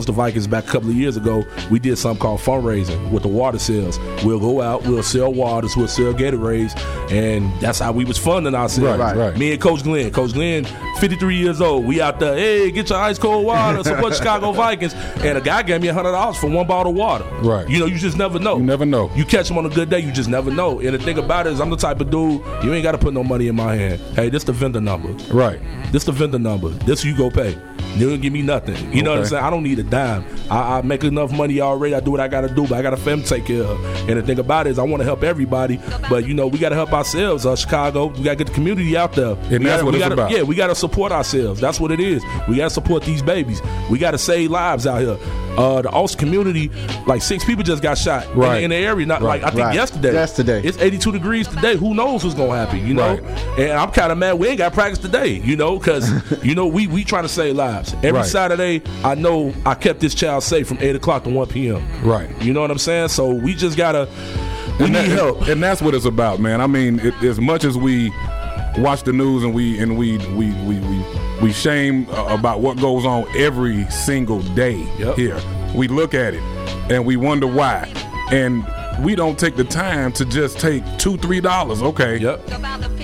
S29: The Vikings back a couple of years ago, we did something called fundraising with the water sales. We'll go out, we'll sell waters, we'll sell Gatorades, and that's how we was funding ourselves.
S31: Right, right.
S29: Me and Coach Glenn. Coach Glenn, 53 years old. We out there, hey, get your ice cold water, support Chicago Vikings. And a guy gave me $100 for one bottle of water.
S31: Right.
S29: You know, you just never know. You
S31: never know.
S29: You catch him on a good day, you just never know. And the thing about it is, I'm the type of dude, you ain't got to put no money in my hand. Hey, this the vendor number.
S31: Right.
S29: This the vendor number. This you go pay. You don't give me nothing. You know what I'm saying? I don't need a dime. I, I make enough money already. I do what I got to do, but I got a family to take care of. And the thing about it is, I want to help everybody, but you know, we got to help ourselves. Uh, Chicago, we got to get the community out there.
S31: And
S29: we
S31: that's
S29: gotta,
S31: what
S29: we
S31: it's
S29: gotta,
S31: about.
S29: Yeah, we got to support ourselves. That's what it is. We got to support these babies. We got to save lives out here. Uh, the Austin community, like six people just got shot in the-
S31: Right.
S29: in, the area. Not
S31: Right.
S29: like I think
S4: Right.
S29: yesterday.
S4: Yesterday.
S29: it's 82 degrees today. Who knows what's gonna happen? You know.
S31: Right.
S29: And I'm kind of mad we ain't got practice today. You know, because you know we we trying to save lives. Every
S31: Right.
S29: Saturday, I know I kept this child safe from eight o'clock to one p.m.
S31: Right.
S29: You know what I'm saying? So we just gotta. We
S31: and
S29: need
S31: that-
S29: help.
S31: and that's what it's about, man. I mean, it, as much as we watch the news and we and we we we we, we shame uh, about what goes on every single day
S29: Yep.
S31: here, we look at it and we wonder why, and we don't take the time to just take two three dollars. Okay.
S29: Yep.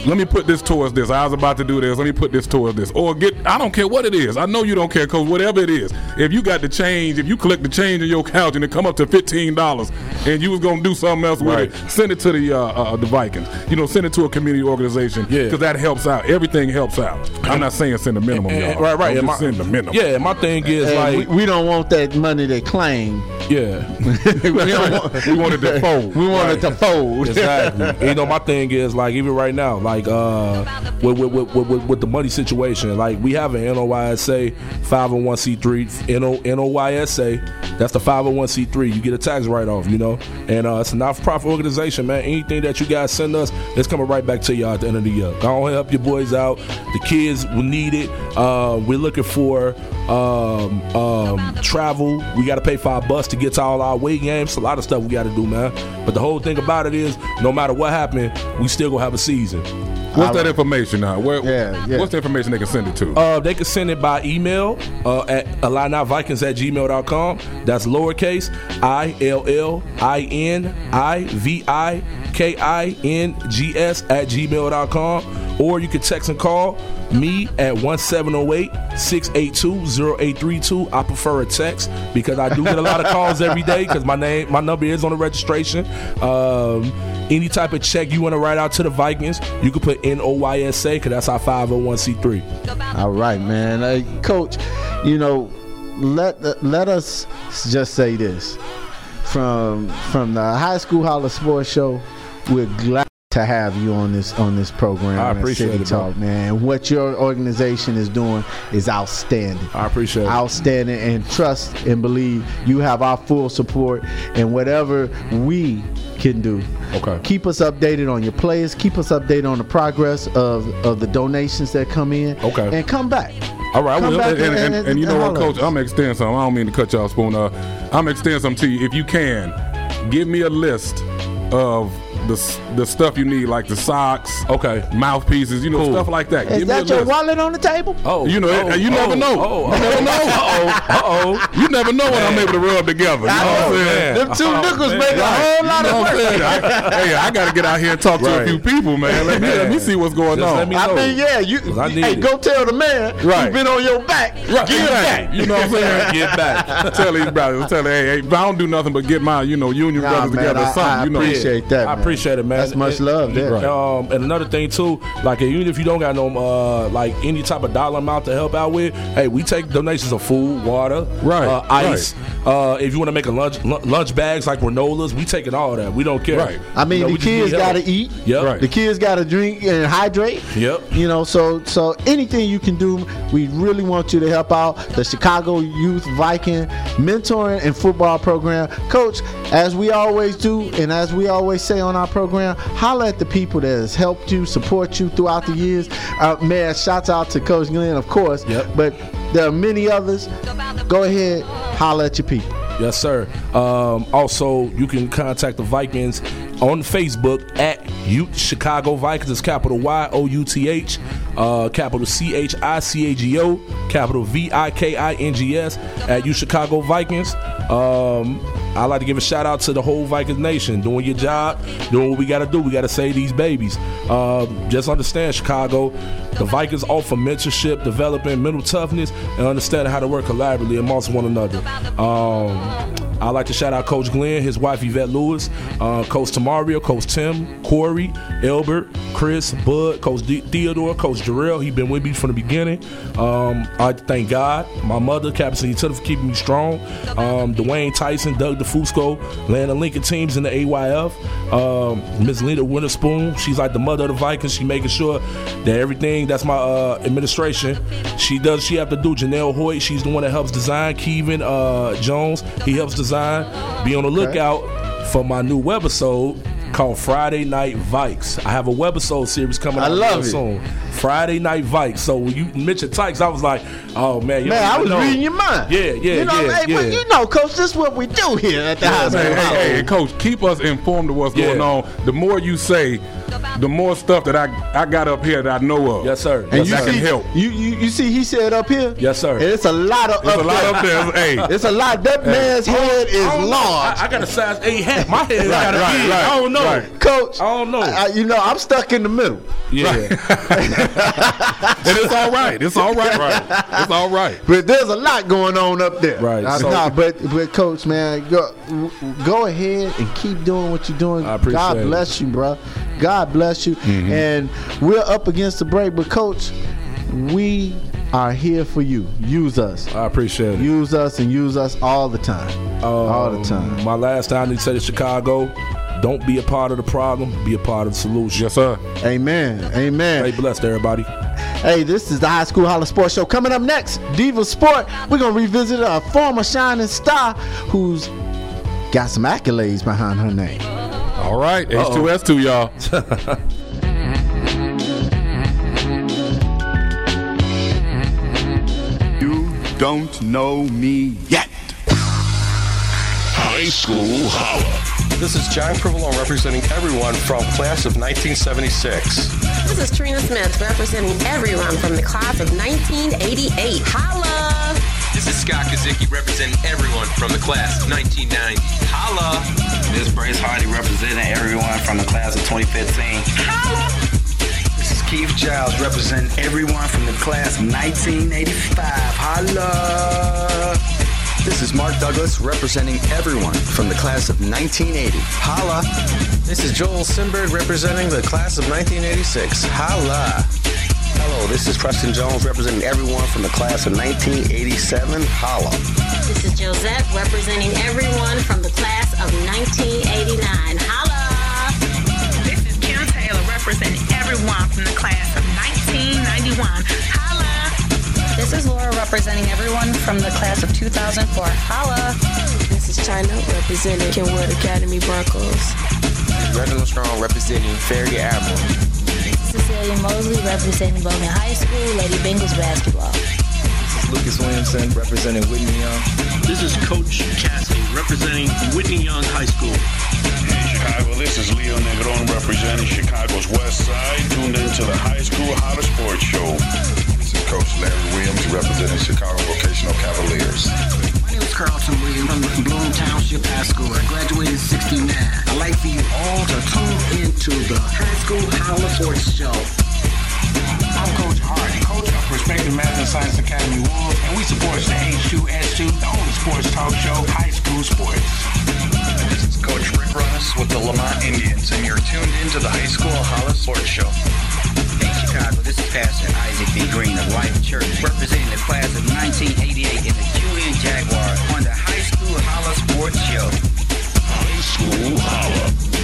S31: Let me put this towards this. I was about to do this. Let me put this towards this. Or get, I don't care what it is. I know you don't care because whatever it is, if you got the change, if you collect the change in your couch and it come up to $15 and you was going to do something else with
S29: Right.
S31: it, send it to the uh, uh, the Vikings. You know, send it to a community organization
S29: Yeah.
S31: because that helps out. Everything helps out. I'm not saying send the minimum,
S29: And-
S31: y'all.
S29: and- right, right.
S31: Don't just
S29: my-
S31: send the minimum.
S29: Yeah, my thing is
S4: And
S29: like,
S4: we, we don't want that money they claim.
S29: yeah,
S4: we, don't want,
S31: We wanted to fold.
S4: we want it to fold.
S29: exactly. you know, my thing is like even right now, like uh, with with, with, with, with the money situation, like we have an NOYSA 501c3 NO, NOYSA. That's the 501c3. You get a tax write off, you know, and uh, it's a not for profit organization, man. Anything that you guys send us, it's coming right back to y'all at the end of the year. Go help your boys out. The kids will need it. Uh, we're looking for um, um, travel. We got to pay for our bus to get to all our weight games. A lot of stuff we got to do, man. But the whole thing about it is, no matter what happened, we still gonna have a season.
S31: What's that information now? Where,
S4: Yeah, yeah.
S31: What's the information they can send it to?
S29: Uh, they can send it by email uh, at Vikings at gmail.com. That's lowercase i l l i n i v i k i n g s at gmail.com. Or you can text and call me at 1708 682 0832. I prefer a text because I do get a lot of calls every day because my name, my number is on the registration. Um, any type of check you want to write out to the Vikings, you can put NOYSA because that's our 501c3.
S4: All right, man. Hey, Coach, you know, let let us just say this from from the High School Holla Sports Show. We're glad to have you on this on this program.
S29: I appreciate
S4: City
S29: it, bro.
S4: Talk, man. What your organization is doing is outstanding.
S29: I appreciate it.
S4: Outstanding, and trust and believe you have our full support and whatever we can do.
S29: Okay.
S4: Keep us updated on your players. Keep us updated on the progress of of the donations that come in.
S29: Okay.
S4: And come back.
S29: All right, will.
S31: and, and, and, and you know what. Coach? I'm gonna extend something. I don't mean to cut y'all spoon. Uh, I'm gonna extend something to you. If you can, give me a list of the the stuff you need, like the socks,
S29: Okay.
S31: mouthpieces, you know,
S29: Cool.
S31: stuff like that.
S4: Is
S31: give me
S4: that your
S31: list.
S4: wallet on the table?
S29: Oh,
S31: You know,
S29: oh,
S31: you never
S29: oh,
S31: know.
S29: Oh,
S31: You never know.
S29: Uh oh.
S31: You never know what I'm able to rub together. You know what I'm saying?
S4: Them two
S29: Oh,
S4: nickels
S29: man.
S4: make a
S31: Right.
S4: whole lot
S31: You know
S4: of
S31: what I'm
S4: work.
S31: I- hey, I got to get out here and talk to a few people, man. Let me, let me see what's going
S29: Just
S31: on.
S29: let me
S4: I
S29: know.
S4: mean, yeah, you.
S29: I need
S4: hey,
S29: it.
S4: go tell the man
S31: Right.
S4: who's been on your back.
S31: Right,
S4: Give it back.
S31: You know what I'm saying?
S29: Get back.
S31: tell these brothers, tell them, hey, hey, I don't do nothing but get my, you know, union
S4: Nah,
S31: brothers
S4: man,
S31: together,
S4: I-
S31: or something,
S4: I
S31: you know.
S4: appreciate that.
S29: I
S4: man.
S29: Appreciate it, man.
S4: That's much
S29: And-
S4: love there.
S31: Right.
S29: Um, and another thing too, like even if you don't got no uh, like any type of dollar amount to help out with, hey, we take donations of food, water,
S31: Right,
S29: uh, ice. Uh, if you want to make a lunch lunch bags like granolas, we taking all that. We don't care.
S31: Right.
S4: I mean,
S29: You know,
S4: the
S29: we just need
S4: kids got to eat.
S29: Yep.
S31: Right.
S4: The kids got to drink and hydrate.
S29: Yep.
S4: You know, so so anything you can do, we really want you to help out the Chicago Youth Viking mentoring and football program. Coach, as we always do, and as we always say on our program, holler at the people that has helped you, support you throughout the years. Uh, man, shouts out to Coach Glenn, of course.
S29: Yep.
S4: But There are many others. Go ahead, holler at your people.
S29: Yes, sir. Um, also, you can contact the Vikings on Facebook at U- Chicago Vikings. It's capital Y O U T H, uh, capital C H I C A G O, capital V I K I N G S at U Chicago Vikings. Um, I like to give a shout out to the whole Vikings nation doing your job, doing what we got to do. We got to save these babies. Uh, just understand, Chicago, the Vikings offer mentorship, development, mental toughness, and understanding how to work collaboratively amongst one another. Um, I like to shout out Coach Glenn, his wife Yvette Lewis, uh, Coach Tamario, Coach Tim, Corey, Elbert, Chris, Bud, Coach D- Theodore, Coach Jarrell. He been with me from the beginning. Um, I thank God, my mother, Captain Tiller, for keeping me strong. Um, Dwayne Tyson, Doug DeFusco, Landon Lincoln teams in the AYF. Um, Miss Linda Winterspoon, she's like the mother of the Vikings. She making sure that everything that's my uh, administration, she does. She have to do. Janelle Hoyt, she's the one that helps design. Kevin uh, Jones, he helps design. Be on the lookout for my new webisode called Friday Night Vikes. I have a webisode series coming
S4: I
S29: out
S4: love it.
S29: soon. Friday Night Vikes. So when you mentioned Tykes, I was like, oh man, you
S4: Man, I was
S29: know.
S4: reading your mind.
S29: Yeah, yeah,
S4: you know,
S29: yeah,
S4: hey,
S29: yeah.
S4: but you know, coach, this is what we do here at the high school.
S31: Hey, hey, hey, coach, keep us informed of what's
S29: Yeah.
S31: going on. The more you say, the more stuff that I I got up here that I know of.
S29: Yes, sir.
S31: And
S4: you
S31: that
S4: see,
S31: can help.
S4: You, you you see, he said up here.
S29: Yes, sir.
S4: And it's a lot of
S31: It's
S4: up
S31: a lot
S4: there.
S31: up there. Hey.
S4: It's a lot. That man's head is
S29: I
S4: large.
S29: I, I got a size eight hat. My head
S31: Right,
S29: got a
S31: right,
S29: big.
S31: right,
S29: I don't know.
S31: right.
S4: Coach,
S29: I don't know.
S4: I, I- you know, I'm stuck in the middle.
S29: yeah.
S31: and it's all right. It's all right. right. It's all right.
S4: But there's a lot going on up there.
S29: Right, so-
S4: nah, but but coach, man, go go ahead and keep doing what you're doing.
S29: I appreciate
S4: God
S29: it.
S4: Bless you, bro. God bless you. And we're up against the break, but coach, we are here for you. Use us.
S29: I appreciate it.
S4: Use us and use us all the time. all the
S29: Um,
S4: time.
S29: My last time they said in Chicago, don't be a part of the problem, be a part of the solution.
S31: Yes, sir.
S4: Amen. Amen.
S29: Stay blessed, everybody.
S4: Hey, this is the High School Holla Sports Show. Coming up next, Diva Sport. We're gonna revisit a former shining star who's got some accolades behind her name.
S31: All right. H2S2, y'all.
S32: You don't know me yet.
S33: High School Holla. This is John Crivello representing everyone from class of 1976.
S34: This is Trina Smith representing everyone from the class of 1988. Holla!
S35: This is Scott Kazicki representing everyone from the class of 1990. Holla!
S36: This is Brace Hardy representing everyone from the class of 2015.
S37: This is Keith Giles representing everyone from the class of 1985. Holla!
S38: This is Mark Douglas representing everyone from the class of 1980. Holla!
S35: This is Joel Simberg representing the class of 1986. Holla!
S36: Hello, this is Preston Jones representing everyone from the class of 1987. Holla!
S34: This is Josette representing everyone from the class of 1989. Holla!
S39: This is Kim Taylor representing everyone from the class of 1991. Holla!
S40: This is Laura representing everyone from the class of 2004. Holla!
S19: This is China representing Kenwood Academy Broncos.
S35: Reginald Strong representing Farragut Admiral.
S40: Cecilia Mosley representing Bowman High School, Lady Bengals basketball.
S38: This is Lucas Williamson representing Whitney Young.
S41: This is Coach Cassidy representing Whitney Young High School.
S42: In Chicago, this is Leo Negron representing Chicago's West Side. Tuned into the High School Holla Sports Show.
S20: This is Coach Larry Williams representing Chicago Vocational Cavaliers.
S37: My name is Carlton Williams from Bloom Township High School. I graduated 69. I'd like for you all to tune into the High School Holla Sports Show.
S43: I'm Coach Hardy, coach of Perspective Math and Science Academy Wolves, and we support the H2S2, the only sports talk show, high school sports.
S44: This is Coach Rick Ross with the Lemont Indians, and you're tuned into the High School Holla Sports Show.
S37: Hey Chicago, this is Pastor Isaac B. Green of Life Church, representing the class of 1988 in the Jaguars on the High School Holla Sports Show.
S33: High School Holla.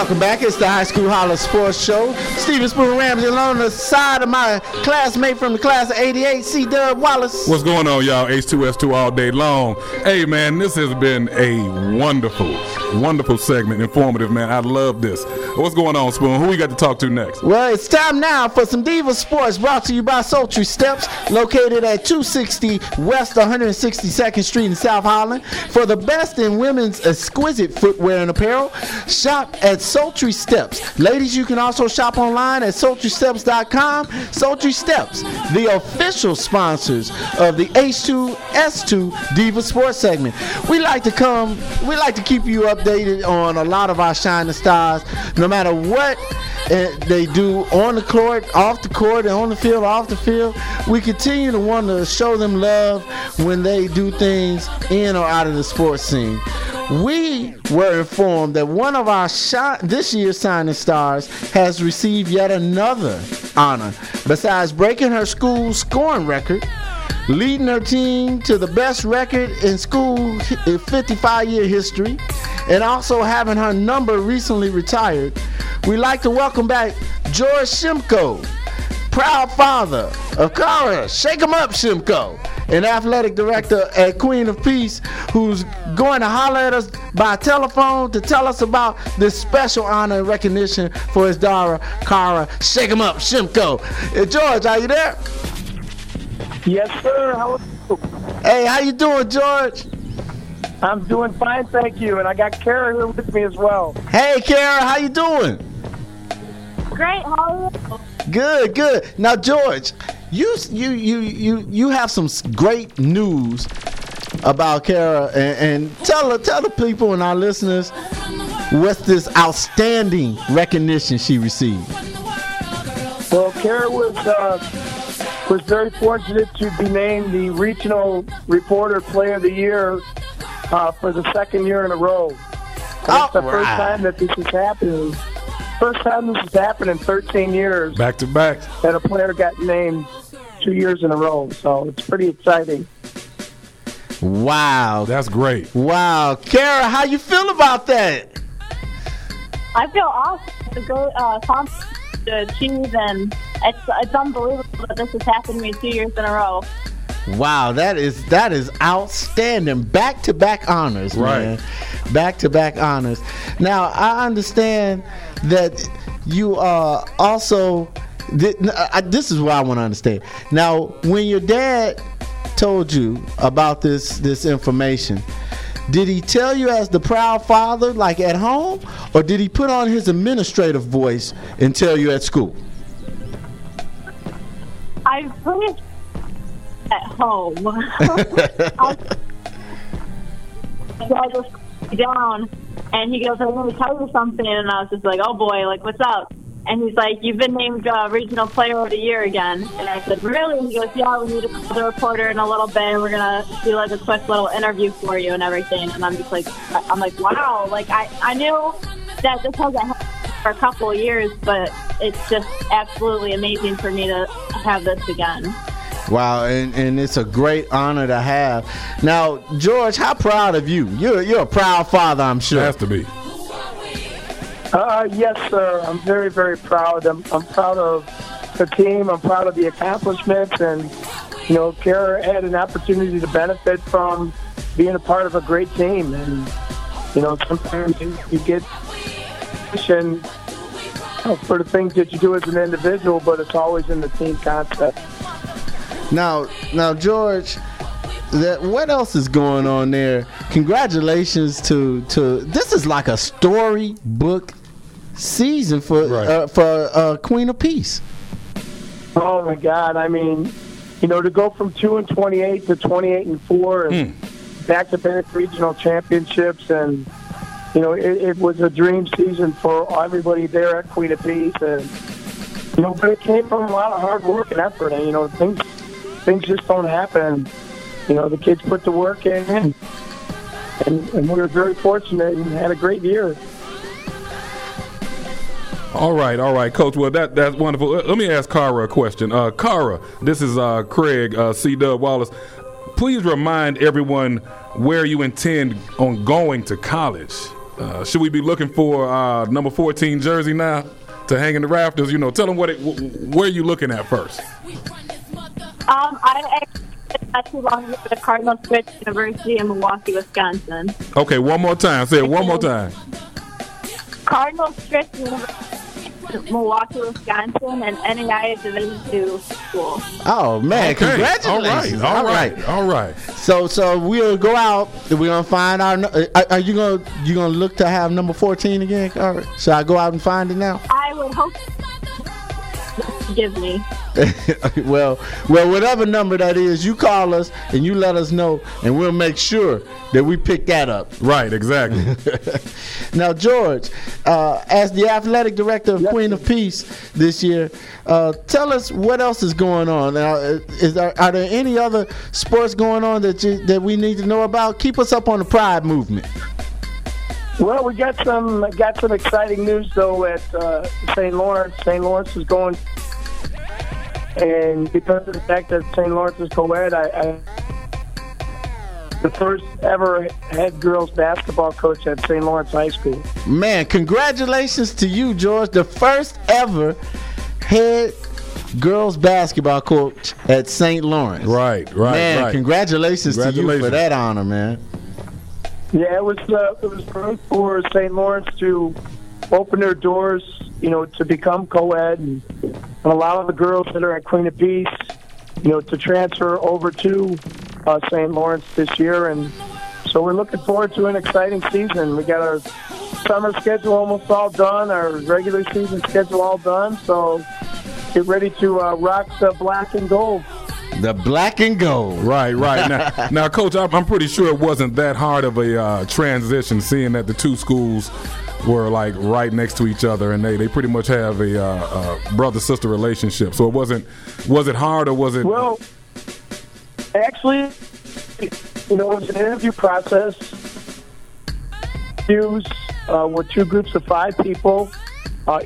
S4: Welcome back. It's the High School Holla Sports Show. Steven Spoon Ramsey along the side of my classmate from the class of 88, C Dub Wallace.
S31: What's going on, y'all? H2S2 all day long. Hey, man, this has been a wonderful, wonderful segment. Informative, man. I love this. What's going on, Spoon? Who we got to talk to next?
S4: Well, it's time now for some Diva Sports brought to you by Sultry Steps, located at 260 West 162nd Street in South Holland. For the best in women's exquisite footwear and apparel, shop at Sultry Steps. Ladies, you can also shop online at sultrysteps.com. Sultry Steps, the official sponsors of the H2S2 Diva Sports segment. We like to come, we like to keep you updated on a lot of our shining stars, no matter what uh, they do on the court, off the court, and on the field, off the field. We continue to want to show them love when they do things in or out of the sports scene. We were informed that one of our shi- this year's signing stars has received yet another honor. Besides breaking her school scoring record, leading her team to the best record in school in 55 year history, and also having her number recently retired, we'd like to welcome back George Shimko, proud father of Kara. Shake 'em up, Shimko, an athletic director at Queen of Peace, who's going to holler at us by telephone to tell us about this special honor and recognition for his daughter, Kara. Shake 'em up, Shimko. Uh, George, are you there?
S45: Yes, sir. How are you?
S4: Hey, how you doing, George?
S45: I'm doing fine, thank you. And I got Kara here with me as well.
S4: Hey, Kara, how you doing?
S40: Great. How are you?
S4: Good, good. Now, George, you you you you you have some great news about Kara, and, and tell her, tell the people and our listeners what's this outstanding recognition she received.
S45: Well, Kara was uh, was very fortunate to be named the Regional Reporter Player of the Year uh, for the second year in a row. And it's the first time that this has happened. First time this has happened in 13 years
S31: Back to back.
S45: that a player got named two years in a row. So it's pretty exciting.
S4: Wow,
S31: that's great.
S4: Wow, Kara, how you feel about that?
S40: I feel awesome. It's a great uh, accomplishment to achieve, and it's it's unbelievable that this has happened to me two years in a row.
S4: Wow, that is that is outstanding. Back to back honors, man. Back to back honors. Now I understand that you uh also. thi- n- I- This is what I want to understand. Now, when your dad told you about this this information, did he tell you as the proud father, like at home, or did he put on his administrative voice and tell you at school?
S40: I finished at home. I, just down, and he goes, "I want to tell you something," and I was just like, "Oh boy, like what's up?" And he's like, "You've been named uh, Regional Player of the Year again." And I said, "Really?" He goes, "Yeah, we need to call the reporter in a little bit, and we're gonna do like a quick little interview for you and everything." And I'm just like, I'm like, "Wow!" Like I, I knew that this hasn't happened for a couple of years, but it's just absolutely amazing for me to have this again.
S4: Wow, and, and it's a great honor to have. Now, George, how proud of you? You're you're a proud father, I'm sure.
S31: Has to be.
S45: Uh, yes, sir. I'm very, very proud. I'm, I'm proud of the team. I'm proud of the accomplishments, and you know, Kara had an opportunity to benefit from being a part of a great team. And you know, sometimes you, you get and you know, for the things that you do as an individual, but it's always in the team concept.
S4: Now, now, George, that what else is going on there? Congratulations to to this is like a storybook season for uh, for uh, Queen of Peace.
S45: Oh my God! I mean, you know, to go from two and twenty-eight to twenty-eight and four, and back-to-back regional championships, and you know, it, it was a dream season for everybody there at Queen of Peace, and you know, but it came from a lot of hard work and effort, and you know, things things just don't happen. You know, the kids put the work in, and and, and we were very fortunate and had a great year.
S31: All right, all right, Coach. Well, that that's wonderful. Uh, Let me ask Kara a question. Uh, Kara, this is uh, Craig uh, C. Dub Wallace. Please remind everyone where you intend on going to college. Uh, should we be looking for uh, number 14 jersey now to hang in the rafters? You know, tell them what it, wh- where you looking at first.
S40: Um, I actually not too long ago at the Cardinal Stritch University in Milwaukee, Wisconsin.
S31: Okay, one more time. Say it one more time.
S40: Cardinal Stritch University, Milwaukee, Wisconsin, and NAI is Division two school.
S4: Oh man,
S31: Okay,
S4: congratulations!
S31: all right, all right, all right.
S4: So so we'll go out. and We're gonna find our. nu- Are, are you gonna you gonna look to have number fourteen again? All right. Should I go out and find it now?
S40: I would hope give me.
S4: well, well, whatever number that is, you call us and you let us know, and we'll make sure that we pick that up.
S31: Right, exactly.
S4: now, George, uh, as the athletic director of Queen of Peace this year, uh, tell us what else is going on. Now, uh, is there, are there any other sports going on that you, that we need to know about? Keep us up on the Pride movement.
S45: Well, we got some got some exciting news though at uh, St. Lawrence. St. Lawrence is going, and because of the fact that St. Lawrence is co-ed, I, I the first ever head girls basketball coach at St. Lawrence High School.
S4: Man, congratulations to you, George, the first ever head girls basketball coach at St. Lawrence.
S31: Right, right,
S4: Man,
S31: right.
S4: congratulations, to you for that honor, man.
S45: Yeah, it was uh, it was great for St. Lawrence to open their doors, you know, to become co-ed and, and allow the girls that are at Queen of Peace, you know, to transfer over to uh, St. Lawrence this year, and so we're looking forward to an exciting season. We got our summer schedule almost all done, our regular season schedule all done, so get ready to uh, rock the black and gold.
S4: The black and gold.
S31: Right, right. Now, now Coach, I'm, I'm pretty sure it wasn't that hard of a uh, transition, seeing that the two schools were like right next to each other, and they, they pretty much have a uh, uh, brother sister relationship. So it wasn't was it hard or was it?
S45: Well, actually, you know, it was an interview process. Interviews uh, were two groups of five people, uh,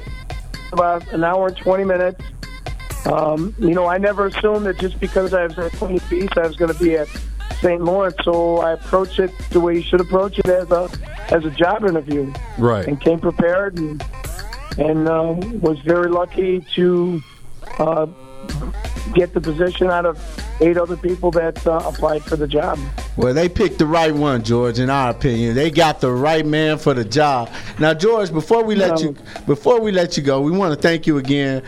S45: about an hour and 20 minutes. Um, you know, I never assumed that just because I was at Queen Peace, I was going to be at St. Lawrence. So I approached it the way you should approach it as a as a job interview,
S31: right.
S45: and came prepared and and um, was very lucky to uh, get the position out of eight other people that uh, applied for the job.
S4: Well, they picked the right one, George. In our opinion, they got the right man for the job. Now, George, before we let you before we let you go, we want to thank you again,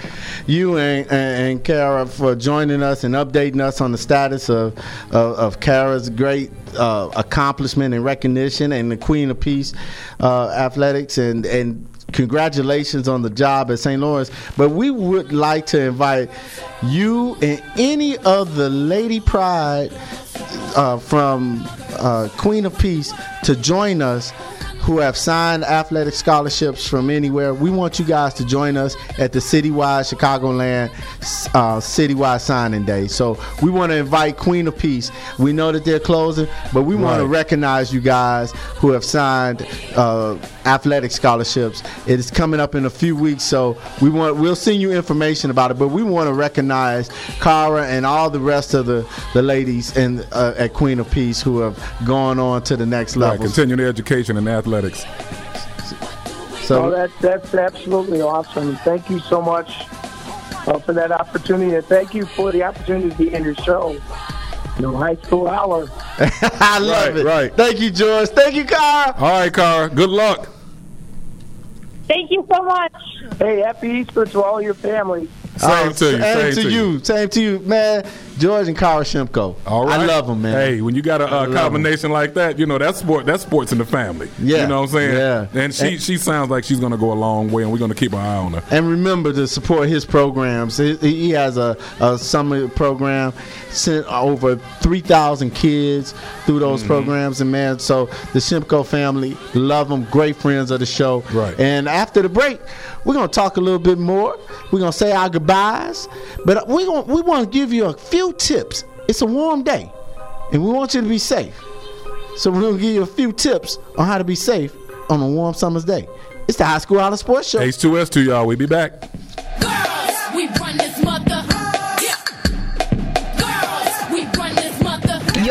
S4: you and and Kara for joining us and updating us on the status of of, of Kara's great uh, accomplishment and recognition and the Queen of Peace uh, athletics and and congratulations on the job at St. Lawrence. But we would like to invite you and any of the Lady Pride uh, from uh, Queen of Peace to join us who have signed athletic scholarships from anywhere. We want you guys to join us at the citywide Chicagoland uh, citywide signing day. So we want to invite Queen of Peace. We know that they're closing, but we want to recognize you guys who have signed uh, athletic scholarships. It is coming up in a few weeks, so we want we'll send you information about it. But we want to recognize Cara and all the rest of the the ladies in uh, at Queen of Peace who have gone on to the next
S31: Right,
S4: level.
S31: continuing their education in athletics.
S4: So
S45: oh, that, that's absolutely awesome. Thank you so much uh, for that opportunity, and thank you for the opportunity to be in your show. You know, high school hour.
S4: I love
S31: Right,
S4: it.
S31: right.
S4: Thank you, George. Thank you, Cara.
S31: All right, Cara. Good luck.
S40: Thank you so much.
S45: Hey, happy Easter to all your family.
S31: Same to you.
S4: Same, to,
S31: to
S4: you. Same to you, man. George and Cara Shimko.
S31: All right.
S4: I love them, man.
S31: Hey, when you got a combination like that, you know that's sport. That's sports in the family.
S4: Yeah.
S31: You know what I'm saying?
S4: Yeah.
S31: And she
S4: And-
S31: she sounds like she's gonna go a long way, and we're gonna keep our eye on her.
S4: And remember to support his programs. He, he has a, a summer program, sent over 3,000 kids through those
S31: Mm-hmm.
S4: programs. And man, so the Shimko family, love them, great friends of the show.
S31: Right.
S4: And after the break, we're to talk a little bit more. We're to say our goodbyes. But we gonna, we want to give you a few tips. It's a warm day, and we want you to be safe. So we're to give you a few tips on how to be safe on a warm summer's day. It's the High School Out of Sports Show.
S31: H2S2, y'all. We be back.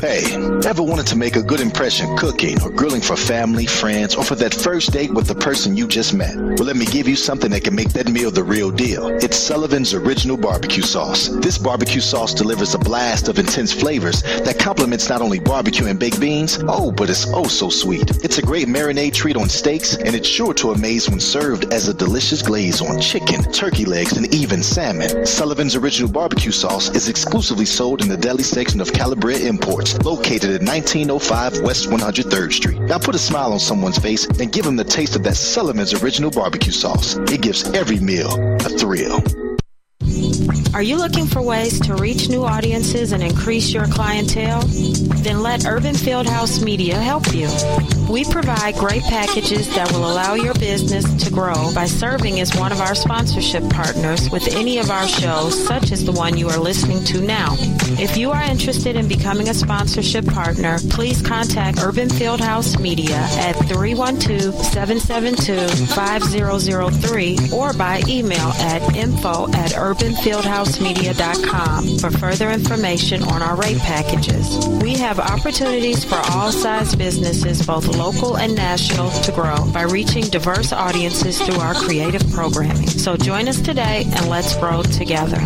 S9: Hey, ever wanted to make a good impression cooking or grilling for family, friends, or for that first date with the person you just met? Well, let me give you something that can make that meal the real deal. It's Sullivan's Original Barbecue Sauce. This barbecue sauce delivers a blast of intense flavors that complements not only barbecue and baked beans, oh, but it's oh so sweet. It's a great marinade treat on steaks, and it's sure to amaze when served as a delicious glaze on chicken, turkey legs, and even salmon. Sullivan's Original Barbecue Sauce is exclusively sold in the deli section of Calabria Imports, located at 1905 West 103rd Street. Now put a smile on someone's face and give them the taste of that Sullivan's Original Barbecue Sauce. It gives every meal a thrill.
S11: Are you looking for ways to reach new audiences and increase your clientele? Then let Urban Fieldhouse Media help you. We provide great packages that will allow your business to grow by serving as one of our sponsorship partners with any of our shows, such as the one you are listening to now. If you are interested in becoming a sponsorship partner, please contact Urban Fieldhouse Media at 312-772-5003 or by email at info at urbanfieldhousemedia.com for further information on our rate packages. We have opportunities for all size businesses, both local and national, to grow by reaching diverse audiences through our creative programming. So join us today and let's grow together.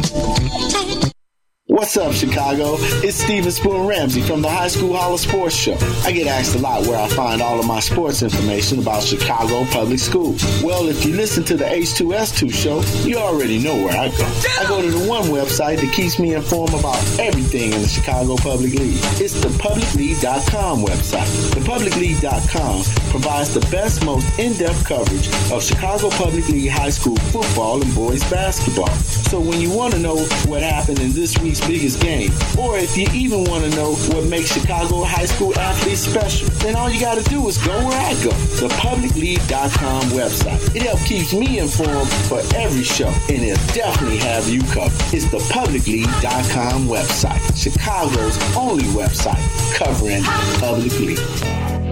S4: What's up, Chicago? It's Steven Spoon Ramsey from the High School Holla Sports Show. I get asked a lot where I find all of my sports information about Chicago public schools. Well, if you listen to the H2S2 show, you already know where I go. I go to the one website that keeps me informed about everything in the Chicago Public League. It's the publicleague.com website. The Thepublicleague.com provides the best, most in-depth coverage of Chicago Public League high school football and boys basketball. So when you want to know what happened in this week's biggest game, or if you even want to know what makes Chicago high school athletes special, then all you got to do is go where I go, the publicleague.com website. It helps keeps me informed for every show, and it'll definitely have you covered. It's the publicleague.com website, Chicago's only website covering public league.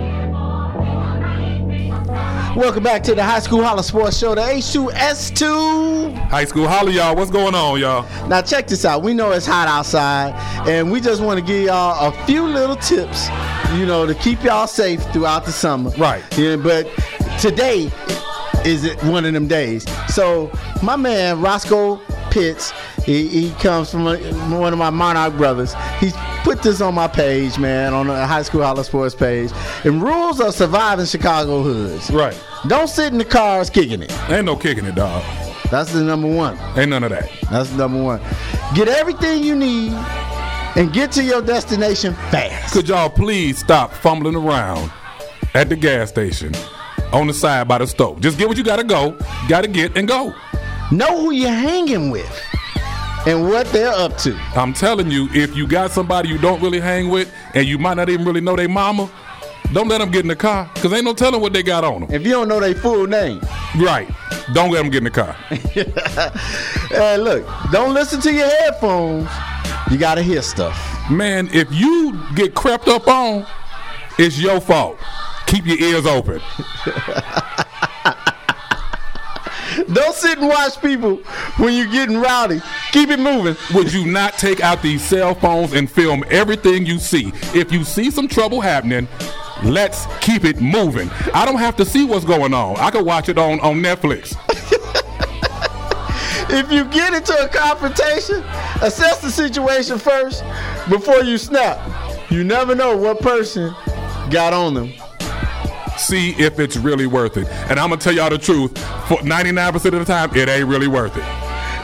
S46: Welcome back to the High School Holla Sports Show, the H2S2.
S31: High School Holla, y'all. What's going on, y'all?
S46: Now, check this out. We know it's hot outside, and we just want to give y'all a few little tips, you know, to keep y'all safe throughout the summer.
S31: Right.
S46: Yeah, but today is one of them days. So, my man, Roscoe Pitts, he, he comes from a, one of my Monarch brothers. He's put this on my page, man, on the High School Holla Sports page. And rules of surviving Chicago hoods.
S31: Right.
S46: Don't sit in the cars kicking it.
S31: Ain't no kicking it, dog.
S46: That's the number one.
S31: Ain't none of that.
S46: That's the number one. Get everything you need and get to your destination fast.
S31: Could y'all please stop fumbling around at the gas station on the side by the stove? Just get what you gotta go, gotta get, and go.
S46: Know who you're hanging with and what they're up to.
S31: I'm telling you, if you got somebody you don't really hang with and you might not even really know their mama, don't let them get in the car because ain't no telling what they got on them.
S46: If you don't know their full name.
S31: Right. Don't let them get in the car.
S46: hey, look, don't listen to your headphones. You got to hear stuff.
S31: Man, if you get crept up on, it's your fault. Keep your ears open.
S46: Don't sit and watch people when you're getting rowdy. Keep it moving.
S31: Would you not take out these cell phones and film everything you see? If you see some trouble happening, let's keep it moving. I don't have to see what's going on. I can watch it on, on Netflix.
S46: if you get into a confrontation, assess the situation first before you snap.
S4: You never know what person got on them.
S31: See if it's really worth it. And I'm gonna tell y'all the truth. For 99% of the time, it ain't really worth it.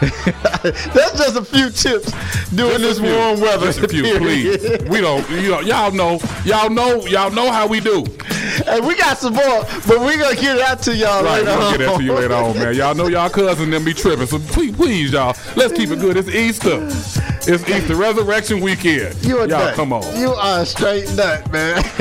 S4: That's just a few tips during
S31: Just
S4: this
S31: few.
S4: warm weather.
S31: Just a few,
S4: period.
S31: please. We don't, you know, y'all know, y'all know, y'all know how we do.
S4: And we got some more, but we gonna get that to y'all
S31: Right,
S4: later
S31: we'll
S4: on.
S31: get that to you later on, man. Y'all know y'all cousins them be tripping, so please, please, y'all, let's keep it good. It's Easter. It's Easter Resurrection Weekend.
S4: You a
S31: y'all,
S4: nut.
S31: come on.
S4: You are a straight nut, man.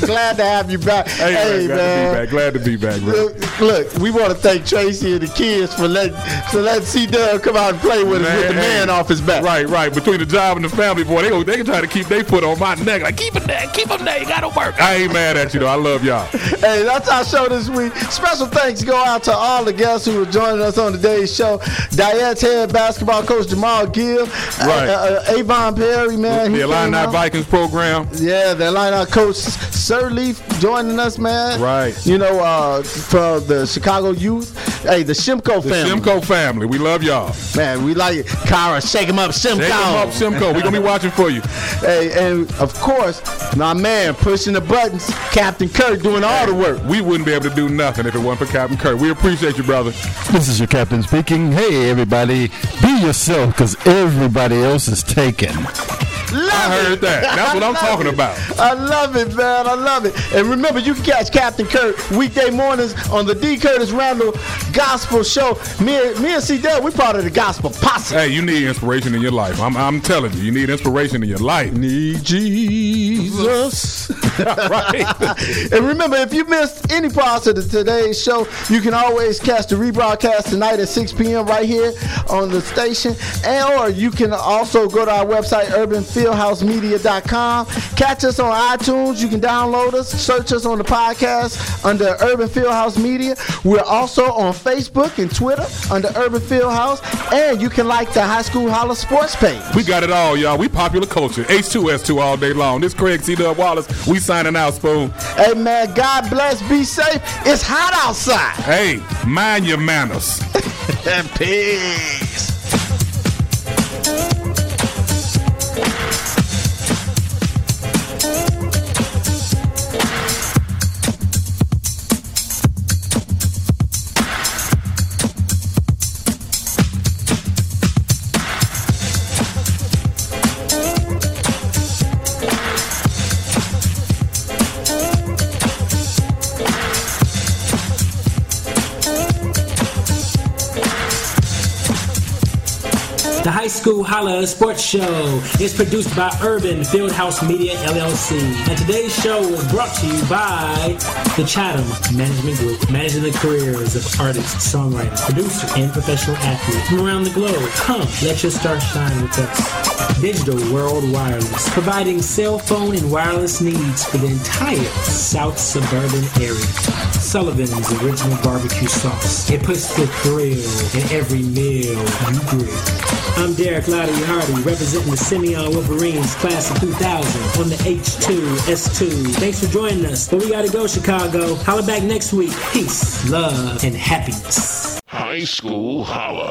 S4: Glad to have you back.
S31: Hey,
S4: Hey,
S31: man, glad to be back. Glad to be back, bro.
S4: Look, look, we want to thank Tracy and the kids for letting for letting C Dub come out and play with us with the man off his back.
S31: Right, right. Between the job and the family, boy, they go, they can try to keep their foot on my neck. Like, keep it there, keep them there. You gotta work. I ain't mad at you though. I love y'all.
S4: Hey, that's our show this week. Special thanks go out to all the guests who were joining us on today's show. Dyett's head basketball coach Jamal Gill,
S31: Right.
S4: Uh, uh, Avon Perry, man.
S31: The
S4: came
S31: Illini
S4: out.
S31: Vikings program.
S4: Yeah, the Illini coach Sirleaf joining us, man.
S31: Right.
S4: You know, uh, from the Chicago youth. Hey, the Shimko
S31: The
S4: family.
S31: Shimko family. We love y'all.
S4: Man, we like it. Kara, shake him up, Shimko.
S31: Shake 'em up, Shimko. We gonna be watching for you.
S4: Hey, and of course, my man pushing the buttons, Captain Kirk doing all the work.
S31: We wouldn't be able to do nothing if it wasn't for Captain Kirk. We appreciate you, brother.
S47: This is your captain speaking. Hey, everybody, be yourself because everybody else is taken.
S31: I heard that. That's what I'm talking
S4: it.
S31: about.
S4: I love it, man. I love it. And remember, you can catch Captain Kirk weekday mornings on the D. Curtis Randall Gospel Show. Me, and- me and C. Dell, we part of the Gospel Posse.
S31: Hey, you need inspiration in your life. I'm, I'm telling you, you need inspiration in your life.
S4: Need Jesus.
S31: right.
S4: and remember, if you missed any parts of the, today's show, you can always catch the rebroadcast tonight at 6 p.m. right here on the station. And or you can also go to our website, urbanfieldhousemedia.com. Catch us on iTunes. You can download us, search us on the podcast under Urban Fieldhouse Media. We're also on Facebook and Twitter under Urban Fieldhouse. And you can like the High School Holla Sports page.
S31: We got it all, y'all. We popular culture. H2S2 all day long. This Craig C. Dub Wallace. We signing out, Spoon.
S4: Hey, man, God bless. Be safe. It's hot outside.
S31: Hey, mind your manners.
S48: and Peace. School Holla Sports Show is produced by Urban Fieldhouse Media LLC. And today's show was brought to you by the Chatham Management Group, managing the careers of artists, songwriters, producers, and professional athletes from around the globe. Come, let your star shine with us. Digital World Wireless, providing cell phone and wireless needs for the entire South Suburban area. Sullivan's original barbecue sauce. It puts the thrill in every meal you grill. I'm Derek Lottie Hardy, representing the Simeon Wolverines class of 2000 on the H2S2. Thanks for joining us. But we gotta go, Chicago. Holla back next week. Peace, love, and happiness.
S42: High School Holla.